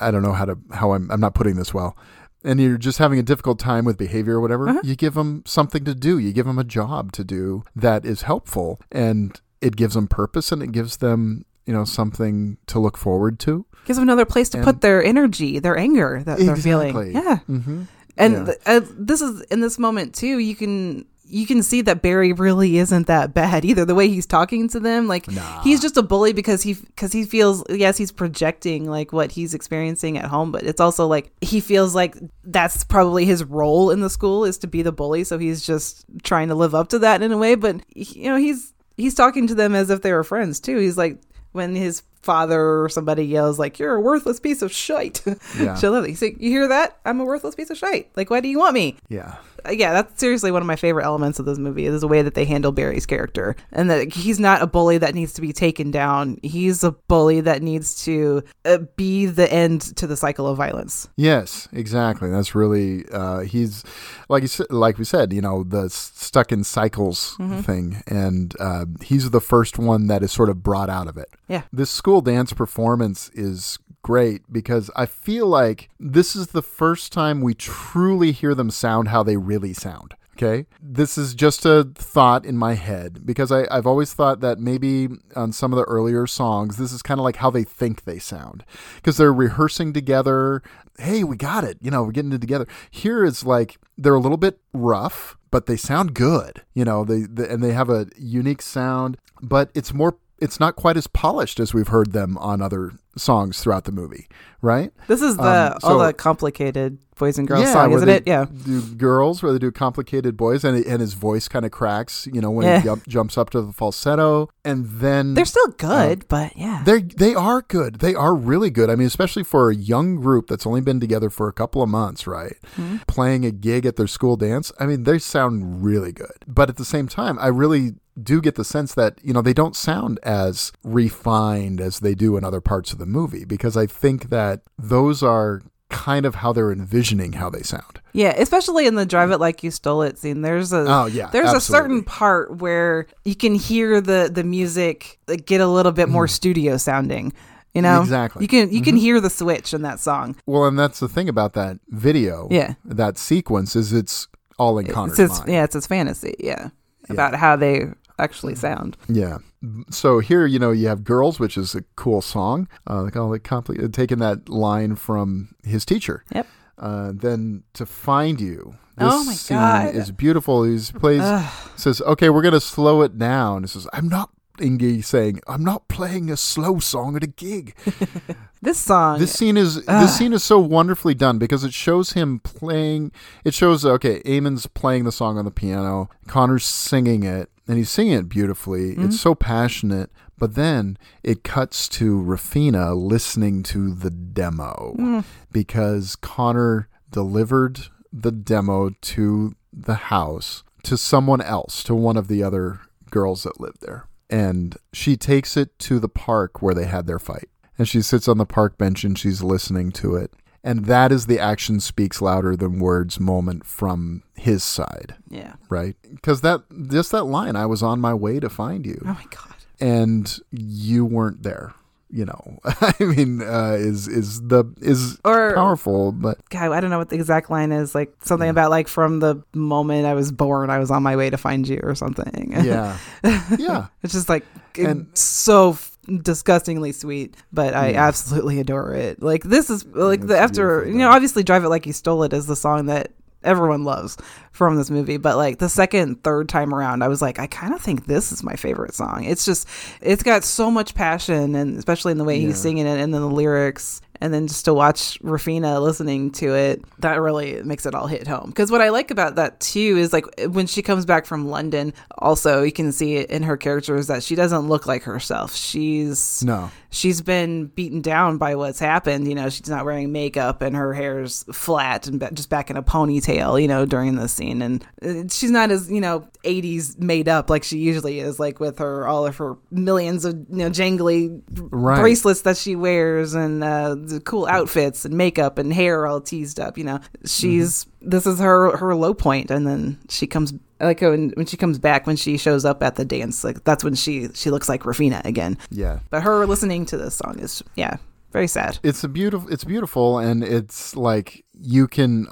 S2: I don't know how to how I'm. I'm not putting this well. And you're just having a difficult time with behavior or whatever.
S3: Uh-huh.
S2: You give them something to do. You give them a job to do that is helpful, and it gives them purpose, and it gives them, you know, something to look forward to.
S3: Gives them another place to
S2: And-
S3: put their energy, their anger that they're feeling. Yeah.
S2: Mm-hmm.
S3: and
S2: Yeah.
S3: th- uh, this is in this moment too you can you can see that barry really isn't that bad either the way he's talking to them like he's just a bully because he because he feels yes he's projecting like what he's experiencing at home but it's also like he feels like that's probably his role in the school is to be the bully so he's just trying to live up to that in a way but you know he's he's talking to them as if they were friends too he's like when his father or somebody yells like you're a worthless piece of shite
S2: Yeah.
S3: she'll love it. He's like, you hear that? I'm a worthless piece of shite. Like, why do you want me?
S2: Yeah.
S3: Uh, yeah, that's seriously one of my favorite elements of this movie is the way that they handle Barry's character, and that he's not a bully that needs to be taken down. He's a bully that needs to uh, be the end to the cycle of violence.
S2: Yes, exactly. That's really uh, he's like you like we said, you know, the stuck in cycles
S3: Mm-hmm.
S2: thing, and uh, he's the first one that is sort of brought out of it.
S3: Yeah.
S2: This school dance performance is great because I feel like this is the first time we truly hear them sound how they really sound. Okay. This is just a thought in my head because I, I've always thought that maybe on some of the earlier songs, this is kind of like how they think they sound because they're rehearsing together. Hey, we got it. You know, we're getting it together. Here is like they're a little bit rough, but they sound good. You know, they, they and they have a unique sound, but it's more it's not quite as polished as we've heard them on other songs throughout the movie, right?
S3: This is the
S2: Um,
S3: all the complicated boys and girls
S2: yeah,
S3: song, isn't it? Yeah.
S2: Do girls where they do complicated boys, and and his voice kind of cracks, you know, when
S3: Yeah.
S2: he jump, jumps up to the falsetto, and then
S3: They're still good, but yeah.
S2: they they are good. They are really good. I mean, especially for a young group that's only been together for a couple of months, right?
S3: Mm-hmm.
S2: Playing a gig at their school dance. I mean, they sound really good. But at the same time, I really do get the sense that, you know, they don't sound as refined as they do in other parts of the movie because I think that those are kind of how they're envisioning how they sound.
S3: Yeah, especially in the drive it like you stole it scene. There's a
S2: Oh, yeah,
S3: there's a certain part where you can hear the the music like, get a little bit more studio sounding. You know,
S2: Mm-hmm. Exactly. Mm-hmm.
S3: You can you can hear the switch in that song.
S2: Well, and that's the thing about that video.
S3: Yeah.
S2: That sequence is it's all in Connor's
S3: It's his,
S2: mind.
S3: yeah, it's his fantasy. Yeah, about how they actually sound.
S2: Yeah. So here, you know, you have "Girls," which is a cool song. Uh, they call it compli- uh, taking that line from his teacher.
S3: Yep.
S2: Uh, then to find you. This
S3: Oh my
S2: scene
S3: God.
S2: is beautiful. He plays says, "Okay, we're gonna slow it down." He says, "I'm not." Ingy saying, "I'm not playing a slow song at a gig."
S3: This song.
S2: this scene is this scene is so wonderfully done because it shows him playing it shows okay Eamon's playing the song on the piano Connor's singing it and he's singing it beautifully. It's mm-hmm. so passionate. But then it cuts to Raphina listening to the demo mm. because Connor delivered the demo to the house to someone else to one of the other girls that lived there. And she takes it to the park where they had their fight. And she sits on the park bench and she's listening to it And that is the action speaks louder than words moment from his side,
S3: Yeah.
S2: right? Because that just that line, I was on my way to find you,
S3: Oh my god.
S2: and you weren't there. You know, I mean, uh, is is the is
S3: Or-
S2: powerful, but
S3: God, I don't know what the exact line is. Like something about like from the moment I was born, I was on my way to find you or something.
S2: yeah, yeah.
S3: it's just like
S2: And-
S3: so disgustingly sweet, but I absolutely adore it. Like this is like the after you know, obviously "Drive It Like You Stole It" is the song that everyone loves from this movie but like the second third time around i was like i kind of think this is my favorite song it's just it's got so much passion and especially in the way he's singing it and then the lyrics and then just to watch Raphina listening to it, that really makes it all hit home. Because what I like about that too is like when she comes back from London, also you can see it in her characters that she doesn't look like herself. She's
S2: No.
S3: she's been beaten down by what's happened. You know, she's not wearing makeup and her hair's flat and just back in a ponytail. You know, during the scene, and uh, she's not as you know 80s made up like she usually is. Like with her all of her millions of you know jangly
S2: Right.
S3: bracelets that she wears and uh, the cool outfits and makeup and hair all teased up. You know, she's this is her her low point, and then she comes. Like when, when she comes back, when she shows up at the dance, like that's when she she looks like Raphina again.
S2: Yeah.
S3: But her listening to this song is yeah, very sad.
S2: It's a beautiful. It's beautiful, and it's like you can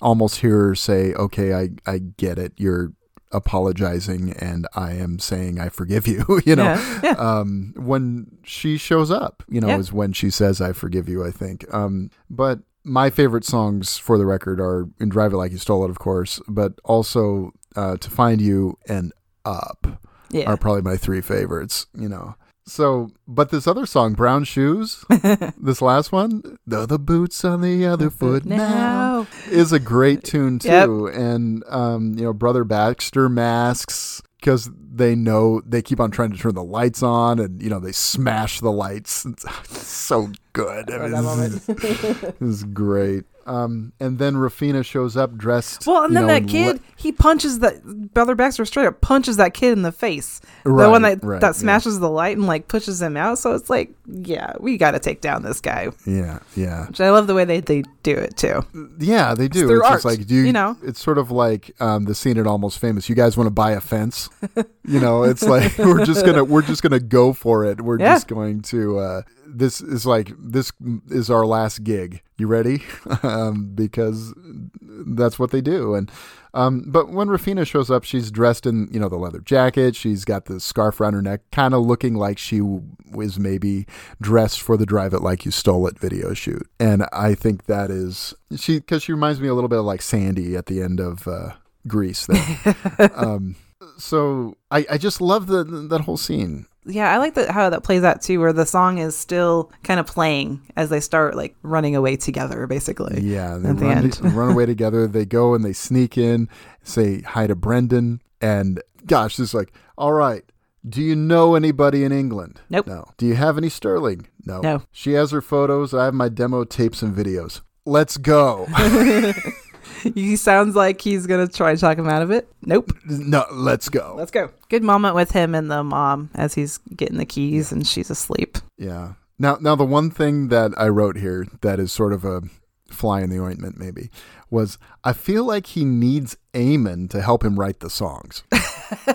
S2: almost hear her say, "Okay, I I get it. You're apologizing, and I am saying I forgive you." you know,
S3: Yeah, yeah.
S2: um, when she shows up, you know,
S3: Yeah.
S2: is when she says, "I forgive you." I think. Um, but my favorite songs, for the record, are "In Drive It Like You Stole It," of course, but also uh, "To Find You" and "Up."
S3: Yeah.
S2: are probably my three favorites, you know. So, but this other song, Brown Shoes, this last one, though the boots on the other foot now, is a great tune
S3: Yep.
S2: too. And, um, you know, Brother Baxter masks because they know they keep on trying to turn the lights on and, you know, they smash the lights. It's so good. I mean, this is great. Um, and then Raphina shows up dressed.
S3: Well, and
S2: you
S3: then
S2: know,
S3: that kid,
S2: le-
S3: he punches that Brother Baxter straight up punches that kid in the face. the
S2: Right,
S3: one that
S2: right,
S3: that
S2: yeah.
S3: smashes the light and like pushes him out. So it's like, yeah, we got to take down this guy.
S2: yeah, yeah.
S3: Which I love the way they they do it too.
S2: Yeah, they do. It's just
S3: art,
S2: like do you,
S3: you know?
S2: It's sort of like um, the scene at Almost Famous. You guys want to buy a fence? you know, it's like we're just gonna we're just gonna go for it. We're
S3: Yeah.
S2: just going to. Uh, this is like this is our last gig. You ready? um, because that's what they do. And um, but when Raphina shows up, she's dressed in you know the leather jacket. She's got the scarf around her neck, kind of looking like she was maybe dressed for the "Drive It Like You Stole It" video shoot. And I think that is she because she reminds me a little bit of like Sandy at the end of uh, Grease. There. um, so I, I just love the that whole scene.
S3: Yeah, I like that how that plays out too, where the song is still kind of playing as they start like running away together, basically.
S2: Yeah, they
S3: at the
S2: run,
S3: end.
S2: run away together. They go and they sneak in, say hi to Brendan, and gosh, is like, all right. Do you know anybody in England?
S3: Nope.
S2: No. Do you have any Sterling? No.
S3: No.
S2: She has her photos. I have my demo tapes and videos. Let's go.
S3: he sounds like he's gonna try and talk him out of it. Nope.
S2: no, let's go.
S3: Let's go. Good moment with him and the mom as he's getting the keys and she's asleep.
S2: Yeah. Now, now the one thing that I wrote here that is sort of a fly in the ointment, maybe, was I feel like he needs Eamon to help him write the songs.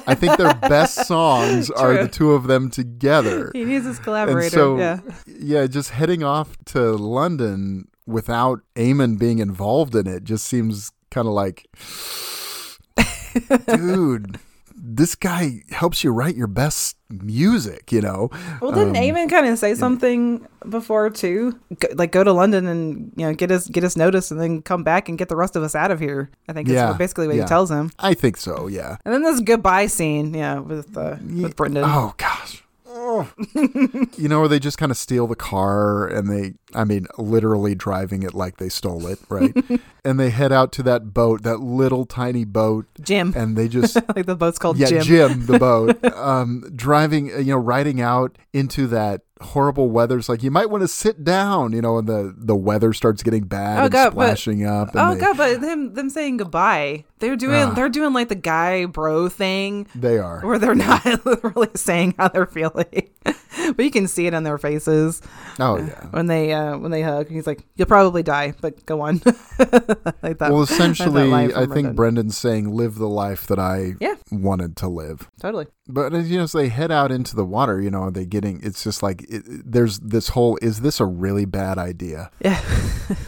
S2: I think their best songs are the two of them together.
S3: He needs his
S2: And
S3: collaborator.
S2: so,
S3: yeah.
S2: yeah, just heading off to London without Eamon being involved in it just seems kind of like, dude, this guy helps you write your best music, you know?
S3: Well, didn't
S2: Um,
S3: Eamon kind of say something before too? Go, like go to London and you know get us get us noticed and then come back and get the rest of us out of here. I think
S2: Yeah,
S3: is basically what
S2: yeah.
S3: he tells him.
S2: I think so, yeah.
S3: And then this goodbye scene, yeah, with uh, with Brendan.
S2: Oh gosh. Oh. you know, where they just kind of steal the car and they, I mean, literally driving it like they stole it, right? and they head out to that boat, that little tiny boat,
S3: Jim,
S2: and they just,
S3: like the boat's called
S2: yeah,
S3: Jim.
S2: Jim, the boat, um, driving, uh, you know, riding out into that horrible weather. It's like you might want to sit down, you know, and the the weather starts getting bad
S3: Oh,
S2: and
S3: God, but-
S2: up. And
S3: Oh
S2: they,
S3: god, but them them saying goodbye. They're doing
S2: Ah.
S3: they're doing like the guy bro thing
S2: they are.
S3: where they're not really saying how they're feeling. but you can see it on their faces
S2: Oh yeah.
S3: when they uh, when they hug. He's like, "You'll probably die, but go on." like that.
S2: Well,
S3: like
S2: essentially,
S3: line
S2: I think
S3: Brendan.
S2: Brendan's saying, "Live the life that I
S3: Yeah.
S2: wanted to live."
S3: totally.
S2: But as you know, as they head out into the water, you know, are they getting? It's just like it, there's this whole. Is this a really bad idea?
S3: Yeah.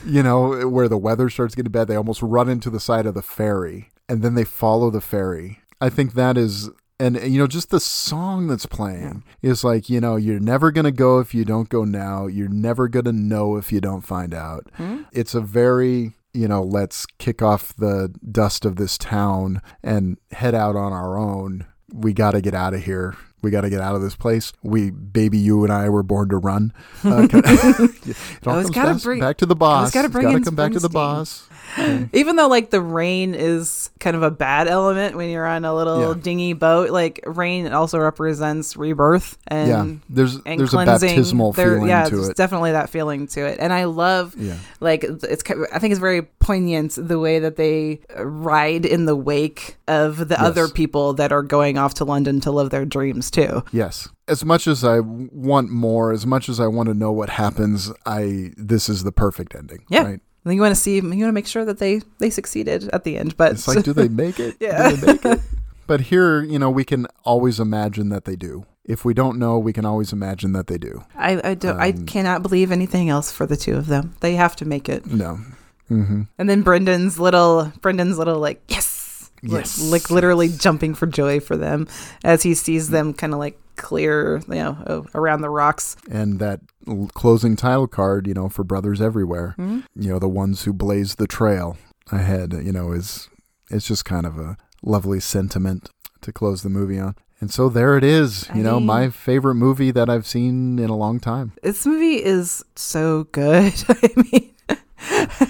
S2: You know, where the weather starts getting bad, they almost run into the side of the ferry, and then they follow the ferry. I think that is. And you know, just the song that's playing is like, you know, you're never gonna go if you don't go now. You're never gonna know if you don't find out. It's a very, you know, let's kick off the dust of this town and head out on our own. We got to get out of here. We got to get out of this place. We, baby, you and I were born to run. Uh, it all comes
S3: gotta
S2: back,
S3: bring-
S2: back to the boss.
S3: gotta bring
S2: gotta
S3: in
S2: come back to the boss.
S3: Even though like the rain is kind of a bad element when you're on a little
S2: Yeah.
S3: dingy boat, like rain also represents rebirth and
S2: Yeah, there's
S3: and
S2: there's a
S3: cleansing.
S2: baptismal
S3: There-
S2: feeling
S3: yeah,
S2: to
S3: there's
S2: it.
S3: definitely that feeling to it. And I love
S2: Yeah.
S3: like it's I think it's very poignant the way that they ride in the wake of the other people that are going off to London to live their dreams too.
S2: Yes. As much as I want more, as much as I want to know what happens, I this is the perfect ending.
S3: Yeah.
S2: Right.
S3: And you want to see you want to make sure that they they succeeded at the end, but
S2: It's like, do they make it?
S3: Yeah.
S2: Do they make it? But here, you know, we can always imagine that they do. If we don't know, we can always imagine that they do.
S3: I I I
S2: Um,
S3: cannot believe anything else for the two of them. They have to make it.
S2: No. hmm
S3: And then Brendan's little Brendan's little like yes,
S2: Yes.
S3: like literally jumping for joy for them as he sees them kind of like clear, you know, around the rocks.
S2: And that l- closing title card, you know, for Brothers Everywhere,
S3: Mm-hmm.
S2: you know, the ones who blaze the trail ahead, you know, is it's just kind of a lovely sentiment to close the movie on. And so there it is, you
S3: I
S2: know,
S3: mean-
S2: my favorite movie that I've seen in a long time.
S3: This movie is so good. I mean,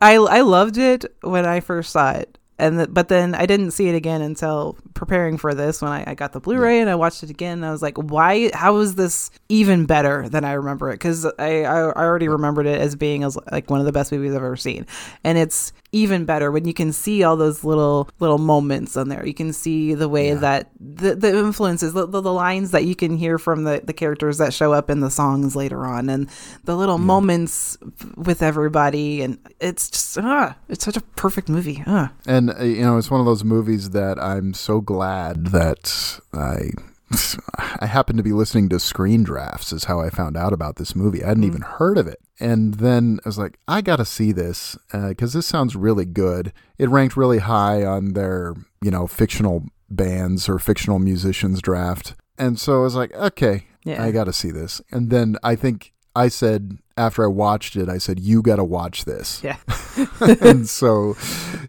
S3: I I loved it when I first saw it. And the, but then I didn't see it again until preparing for this when I, I got the Blu-ray and I watched it again. And I was like, why? How is this even better than I remember it? Because I, I I already remembered it as being as like one of the best movies I've ever seen, and it's even better when you can see all those little little moments on there. You can see the way that the the influences, the, the, the lines that you can hear from the the characters that show up in the songs later on, and the little moments with everybody, and it's just ah, it's such a perfect movie. Ah.
S2: And uh, you know, it's one of those movies that I'm so glad that I I happened to be listening to Screen Drafts is how I found out about this movie. I hadn't even heard of it. And then I was like, I got to see this uh, because this sounds really good. It ranked really high on their, you know, fictional bands or fictional musicians draft. And so I was like, okay,
S3: Yeah.
S2: I got to see this. And then I think I said, after I watched it, I said, you got to watch this.
S3: Yeah.
S2: and so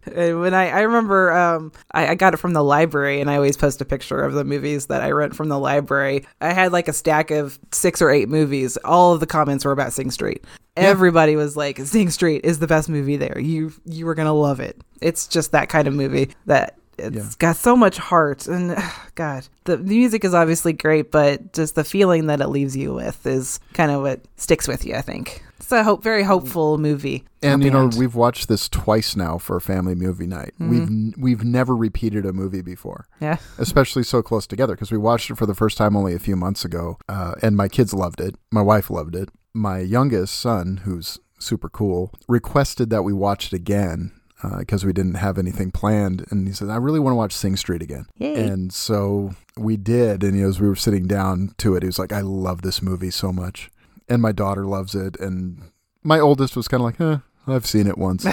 S3: when I, I remember um, I, I got it from the library and I always post a picture of the movies that I rent from the library. I had like a stack of six or eight movies. All of the comments were about Sing Street. Everybody was like, Sing Street is the best movie there. You you were gonna love it. It's just that kind of movie that it's
S2: Yeah.
S3: got so much heart and God, the, music is obviously great, but just the feeling that it leaves you with is kind of what sticks with you. I think it's a hope, very hopeful movie.
S2: And you know
S3: end.
S2: we've watched this twice now for a family movie night.
S3: Mm-hmm.
S2: We've we've never repeated a movie before,
S3: yeah.
S2: especially so close together because we watched it for the first time only a few months ago, uh, and my kids loved it. My wife loved it. My youngest son, who's super cool, requested that we watch it again because we didn't have anything planned, and he said, "I really want to watch Sing Street again."
S3: Yay.
S2: And so we did, and you know, as we were sitting down to it, he was like, "I love this movie so much," and my daughter loves it, and my oldest was kind of like, "Huh." I've seen it once,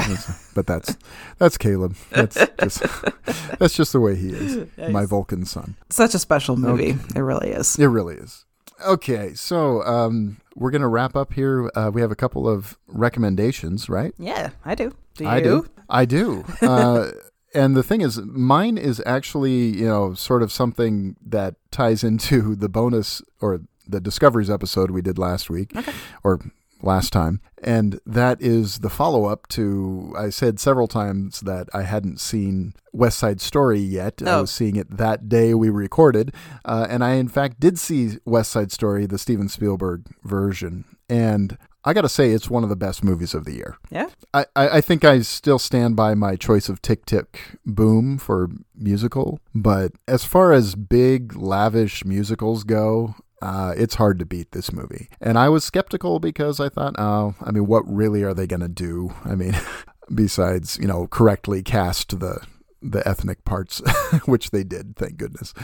S2: but that's that's Caleb. That's just that's just the way he is. My Vulcan son.
S3: Such a special movie. It really is.
S2: It really is. Okay, so um, we're gonna wrap up here. Uh, we have a couple of recommendations, right?
S3: Yeah, I do. Do you?
S2: I do. I do. Uh, and the thing is, mine is actually, you know, sort of something that ties into the bonus or the Discoveries episode we did last week or last time. And that is the follow up to, I said several times that I hadn't seen West Side Story yet. I
S3: Oh.
S2: was seeing it that day we recorded. Uh, and I, in fact, did see West Side Story, the Steven Spielberg version. And I got to say, it's one of the best movies of the year.
S3: Yeah.
S2: I, I I think I still stand by my choice of Tick Tick Boom for musical. But as far as big, lavish musicals go, Uh, it's hard to beat this movie. And I was skeptical because I thought, oh, I mean, what really are they going to do? I mean, besides, you know, correctly cast the the ethnic parts, which they did, thank goodness.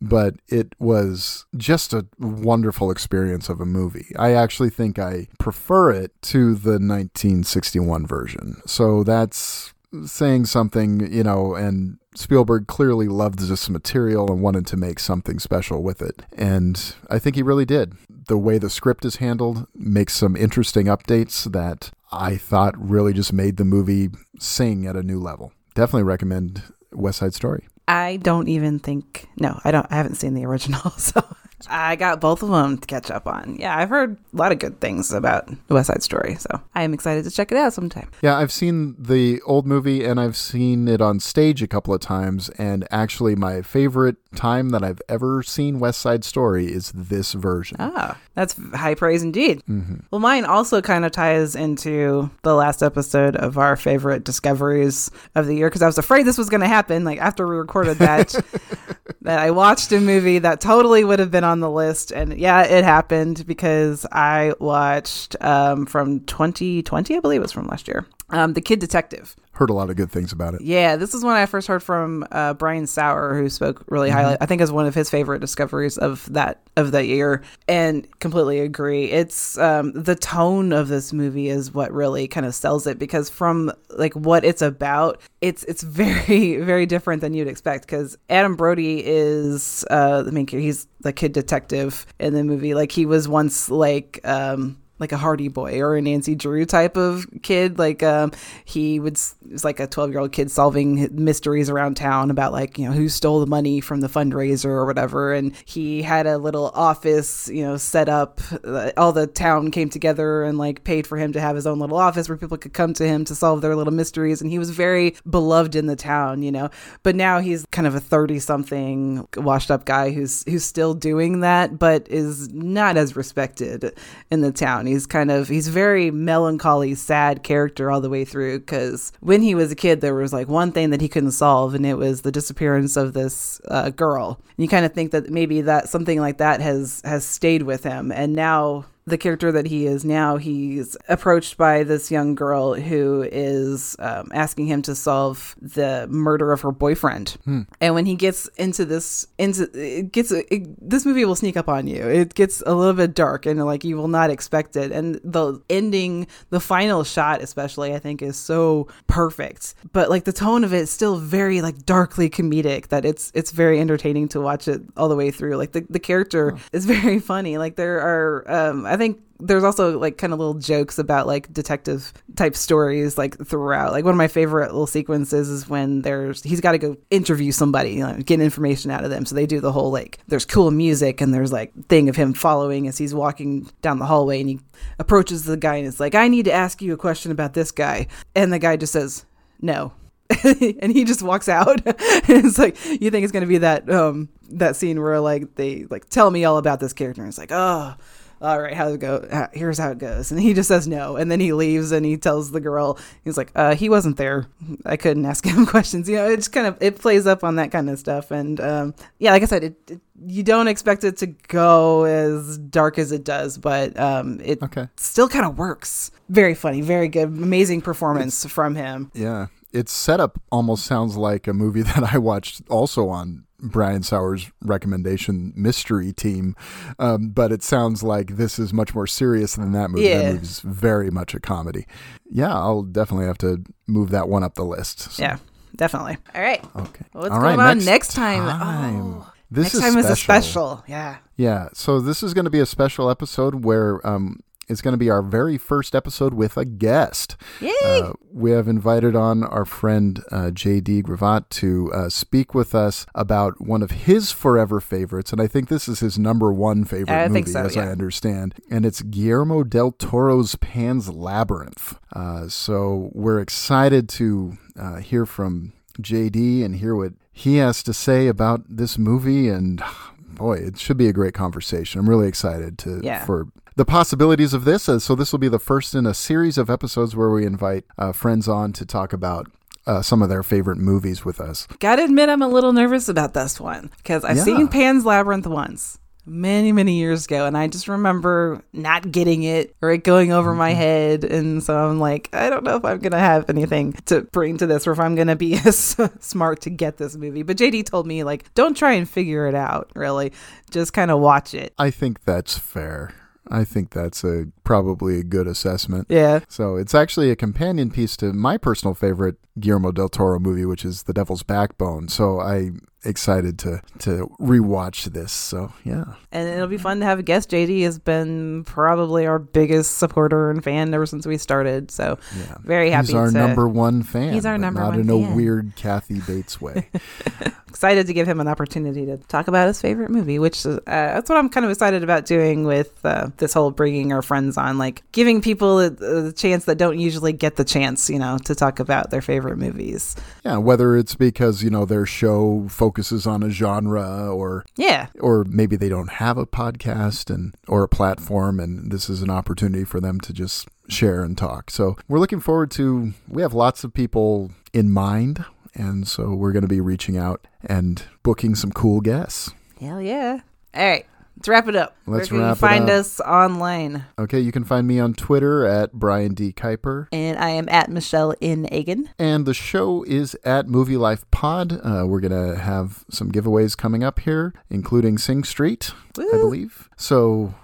S2: But it was just a wonderful experience of a movie. I actually think I prefer it to the 1961 version. So that's saying something, you know, and Spielberg clearly loved this material and wanted to make something special with it. And I think he really did. The way the script is handled makes some interesting updates that I thought really just made the movie sing at a new level. Definitely recommend West Side Story.
S3: I don't even think no, I don't I haven't seen the original, so I got both of them to catch up on. Yeah, I've heard a lot of good things about the West Side Story, so I am excited to check it out sometime.
S2: Yeah, I've seen the old movie and I've seen it on stage a couple of times. And actually, my favorite time that I've ever seen West Side Story is this version.
S3: Ah, that's high praise indeed. Mm-hmm. Well, mine also kind of ties into the last episode of our favorite discoveries of the year because I was afraid this was going to happen. Like after we recorded that, that I watched a movie that totally would have been on the list, and yeah, it happened because I watched um, from 2020, I believe it was from last year, um, The Kid Detective.
S2: Heard a lot of good things about it.
S3: Yeah, this is when I first heard from uh, Brian Sauer, who spoke really highly. I think is one of his favorite discoveries of that of that year, and completely agree. It's um, the tone of this movie is what really kind of sells it because from like what it's about, it's it's very very different than you'd expect. Because Adam Brody is uh, the main character. He's the kid detective in the movie. Like he was once like. Um, like a Hardy Boy or a Nancy Drew type of kid. Like um, he would was like a twelve year old kid solving mysteries around town about like you know who stole the money from the fundraiser or whatever. And he had a little office you know set up. Uh, all the town came together and like paid for him to have his own little office where people could come to him to solve their little mysteries. And he was very beloved in the town, you know. But now he's kind of a thirty something washed up guy who's who's still doing that, but is not as respected in the town. He's kind of he's very melancholy, sad character all the way through because when he was a kid, there was like one thing that he couldn't solve, and it was the disappearance of this uh, girl. And you kind of think that maybe that something like that has has stayed with him, and now the character that he is now, he's approached by this young girl who is um, asking him to solve the murder of her boyfriend. And when he gets into this, into it gets it, this movie will sneak up on you. It gets a little bit dark and like you will not expect it. And the ending, the final shot, especially, I think, is so perfect. But like the tone of it is still very like darkly comedic. That it's it's very entertaining to watch it all the way through. Like the the character is very funny. Like there are, um, I think there's also like kind of little jokes about like detective type stories like throughout. Like one of my favorite little sequences is when there's he's got to go interview somebody, you know, get information out of them. So they do the whole like there's cool music and there's like thing of him following as he's walking down the hallway and he approaches the guy and it's like I need to ask you a question about this guy, and the guy just says no. and he just walks out. And it's like you think it's gonna be that um that scene where like they like tell me all about this character. And it's like oh all right, how's it go? Uh, Here's how it goes. And he just says no. And then he leaves and he tells the girl, he's like, uh, he wasn't there. I couldn't ask him questions. You know, it's kind of, it plays up on that kind of stuff. And um, yeah, like I said, it, it, you don't expect it to go as dark as it does, but um, it
S2: Okay.
S3: still kind of works. Very funny, very good, amazing performance from him.
S2: Yeah. Its setup almost sounds like a movie that I watched also on Brian Sauer's recommendation mystery team. Um, but it sounds like this is much more serious than that movie.
S3: Yeah.
S2: That movie's very much a comedy. Yeah, I'll definitely have to move that one up the list. So-
S3: Yeah, definitely. All right.
S2: Okay.
S3: What's
S2: All
S3: going
S2: right,
S3: on next time? Oh,
S2: This
S3: next
S2: is
S3: time is a
S2: special.
S3: special. Yeah.
S2: Yeah, so this is going to be a special episode where um, it's going to be our very first episode with a guest.
S3: Yay!
S2: Uh, we have invited on our friend uh, JD Gravat to uh, speak with us about one of his forever favorites, and I think this is his number one favorite
S3: I
S2: movie,
S3: so,
S2: as I understand, and it's Guillermo del Toro's Pan's Labyrinth. Uh, so we're excited to uh, hear from JD and hear what he has to say about this movie and boy it should be a great conversation i'm really excited to
S3: Yeah.
S2: for the possibilities of this uh, so this will be the first in a series of episodes where we invite uh, friends on to talk about uh, some of their favorite movies with us
S3: Gotta admit, I'm a little nervous about this one because I've
S2: Yeah.
S3: seen Pan's Labyrinth once.
S4: many, many years ago. And I just remember not getting it or it going over my head. And so I'm like, I don't know if I'm going to have anything to bring to this or if I'm going to be as smart to get this movie. But JD told me, like, don't try and figure it out, really. Just kind of watch it.
S2: I think that's fair. I think that's a probably a good assessment.
S4: Yeah.
S2: So it's actually a companion piece to my personal favorite Guillermo del Toro movie, which is The Devil's Backbone. So I'm excited to to rewatch this. So yeah.
S4: And it'll be fun to have a guest. JD has been probably our biggest supporter and fan ever since we started. So
S2: Yeah.
S4: very happy
S2: He's our
S4: to
S2: number one fan.
S4: He's our number
S2: not
S4: one
S2: in
S4: fan.
S2: a weird Kathy Bates way.
S4: excited to give him an opportunity to talk about his favorite movie, which is, uh, that's what I'm kind of excited about doing with uh, this whole bringing our friends on, like giving people a, a chance that don't usually get the chance, you know, to talk about their favorite movies.
S2: yeah, whether it's because, you know, their show focuses on a genre or
S4: Yeah,
S2: or maybe they don't have a podcast and or a platform and this is an opportunity for them to just share and talk. So, we're looking forward to we have lots of people in mind and so we're going to be reaching out and booking some cool guests.
S4: hell yeah. All right, let's wrap it up.
S2: Let's
S4: Where can you find
S2: up.
S4: us online?
S2: Okay, you can find me on Twitter at Brian D. Kuiper.
S4: And I am at Michelle in Egan.
S2: And the show is at Movie Life Pod. Uh, we're going to have some giveaways coming up here, including Sing Street, I believe. So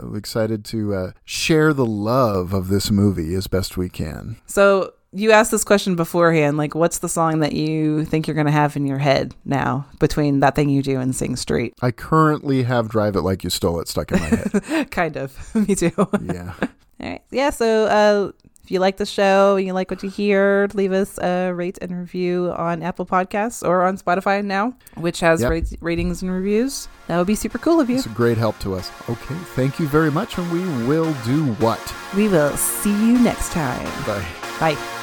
S2: uh, excited to uh, share the love of this movie as best we can.
S4: So you asked this question beforehand, like, what's the song that you think you're going to have in your head now between that thing you do and Sing Street?
S2: I currently have Drive It Like You Stole It stuck in my head.
S4: kind of. Me too.
S2: yeah.
S4: All right. Yeah. So uh, if you like the show and you like what you hear, leave us a rate and review on Apple Podcasts or on Spotify now, which has
S2: Yep.
S4: rate- ratings and reviews. That would be super cool of you.
S2: It's a great help to us. Okay. Thank you very much. And we will do what?
S4: We will see you next time.
S2: Bye.
S4: Bye.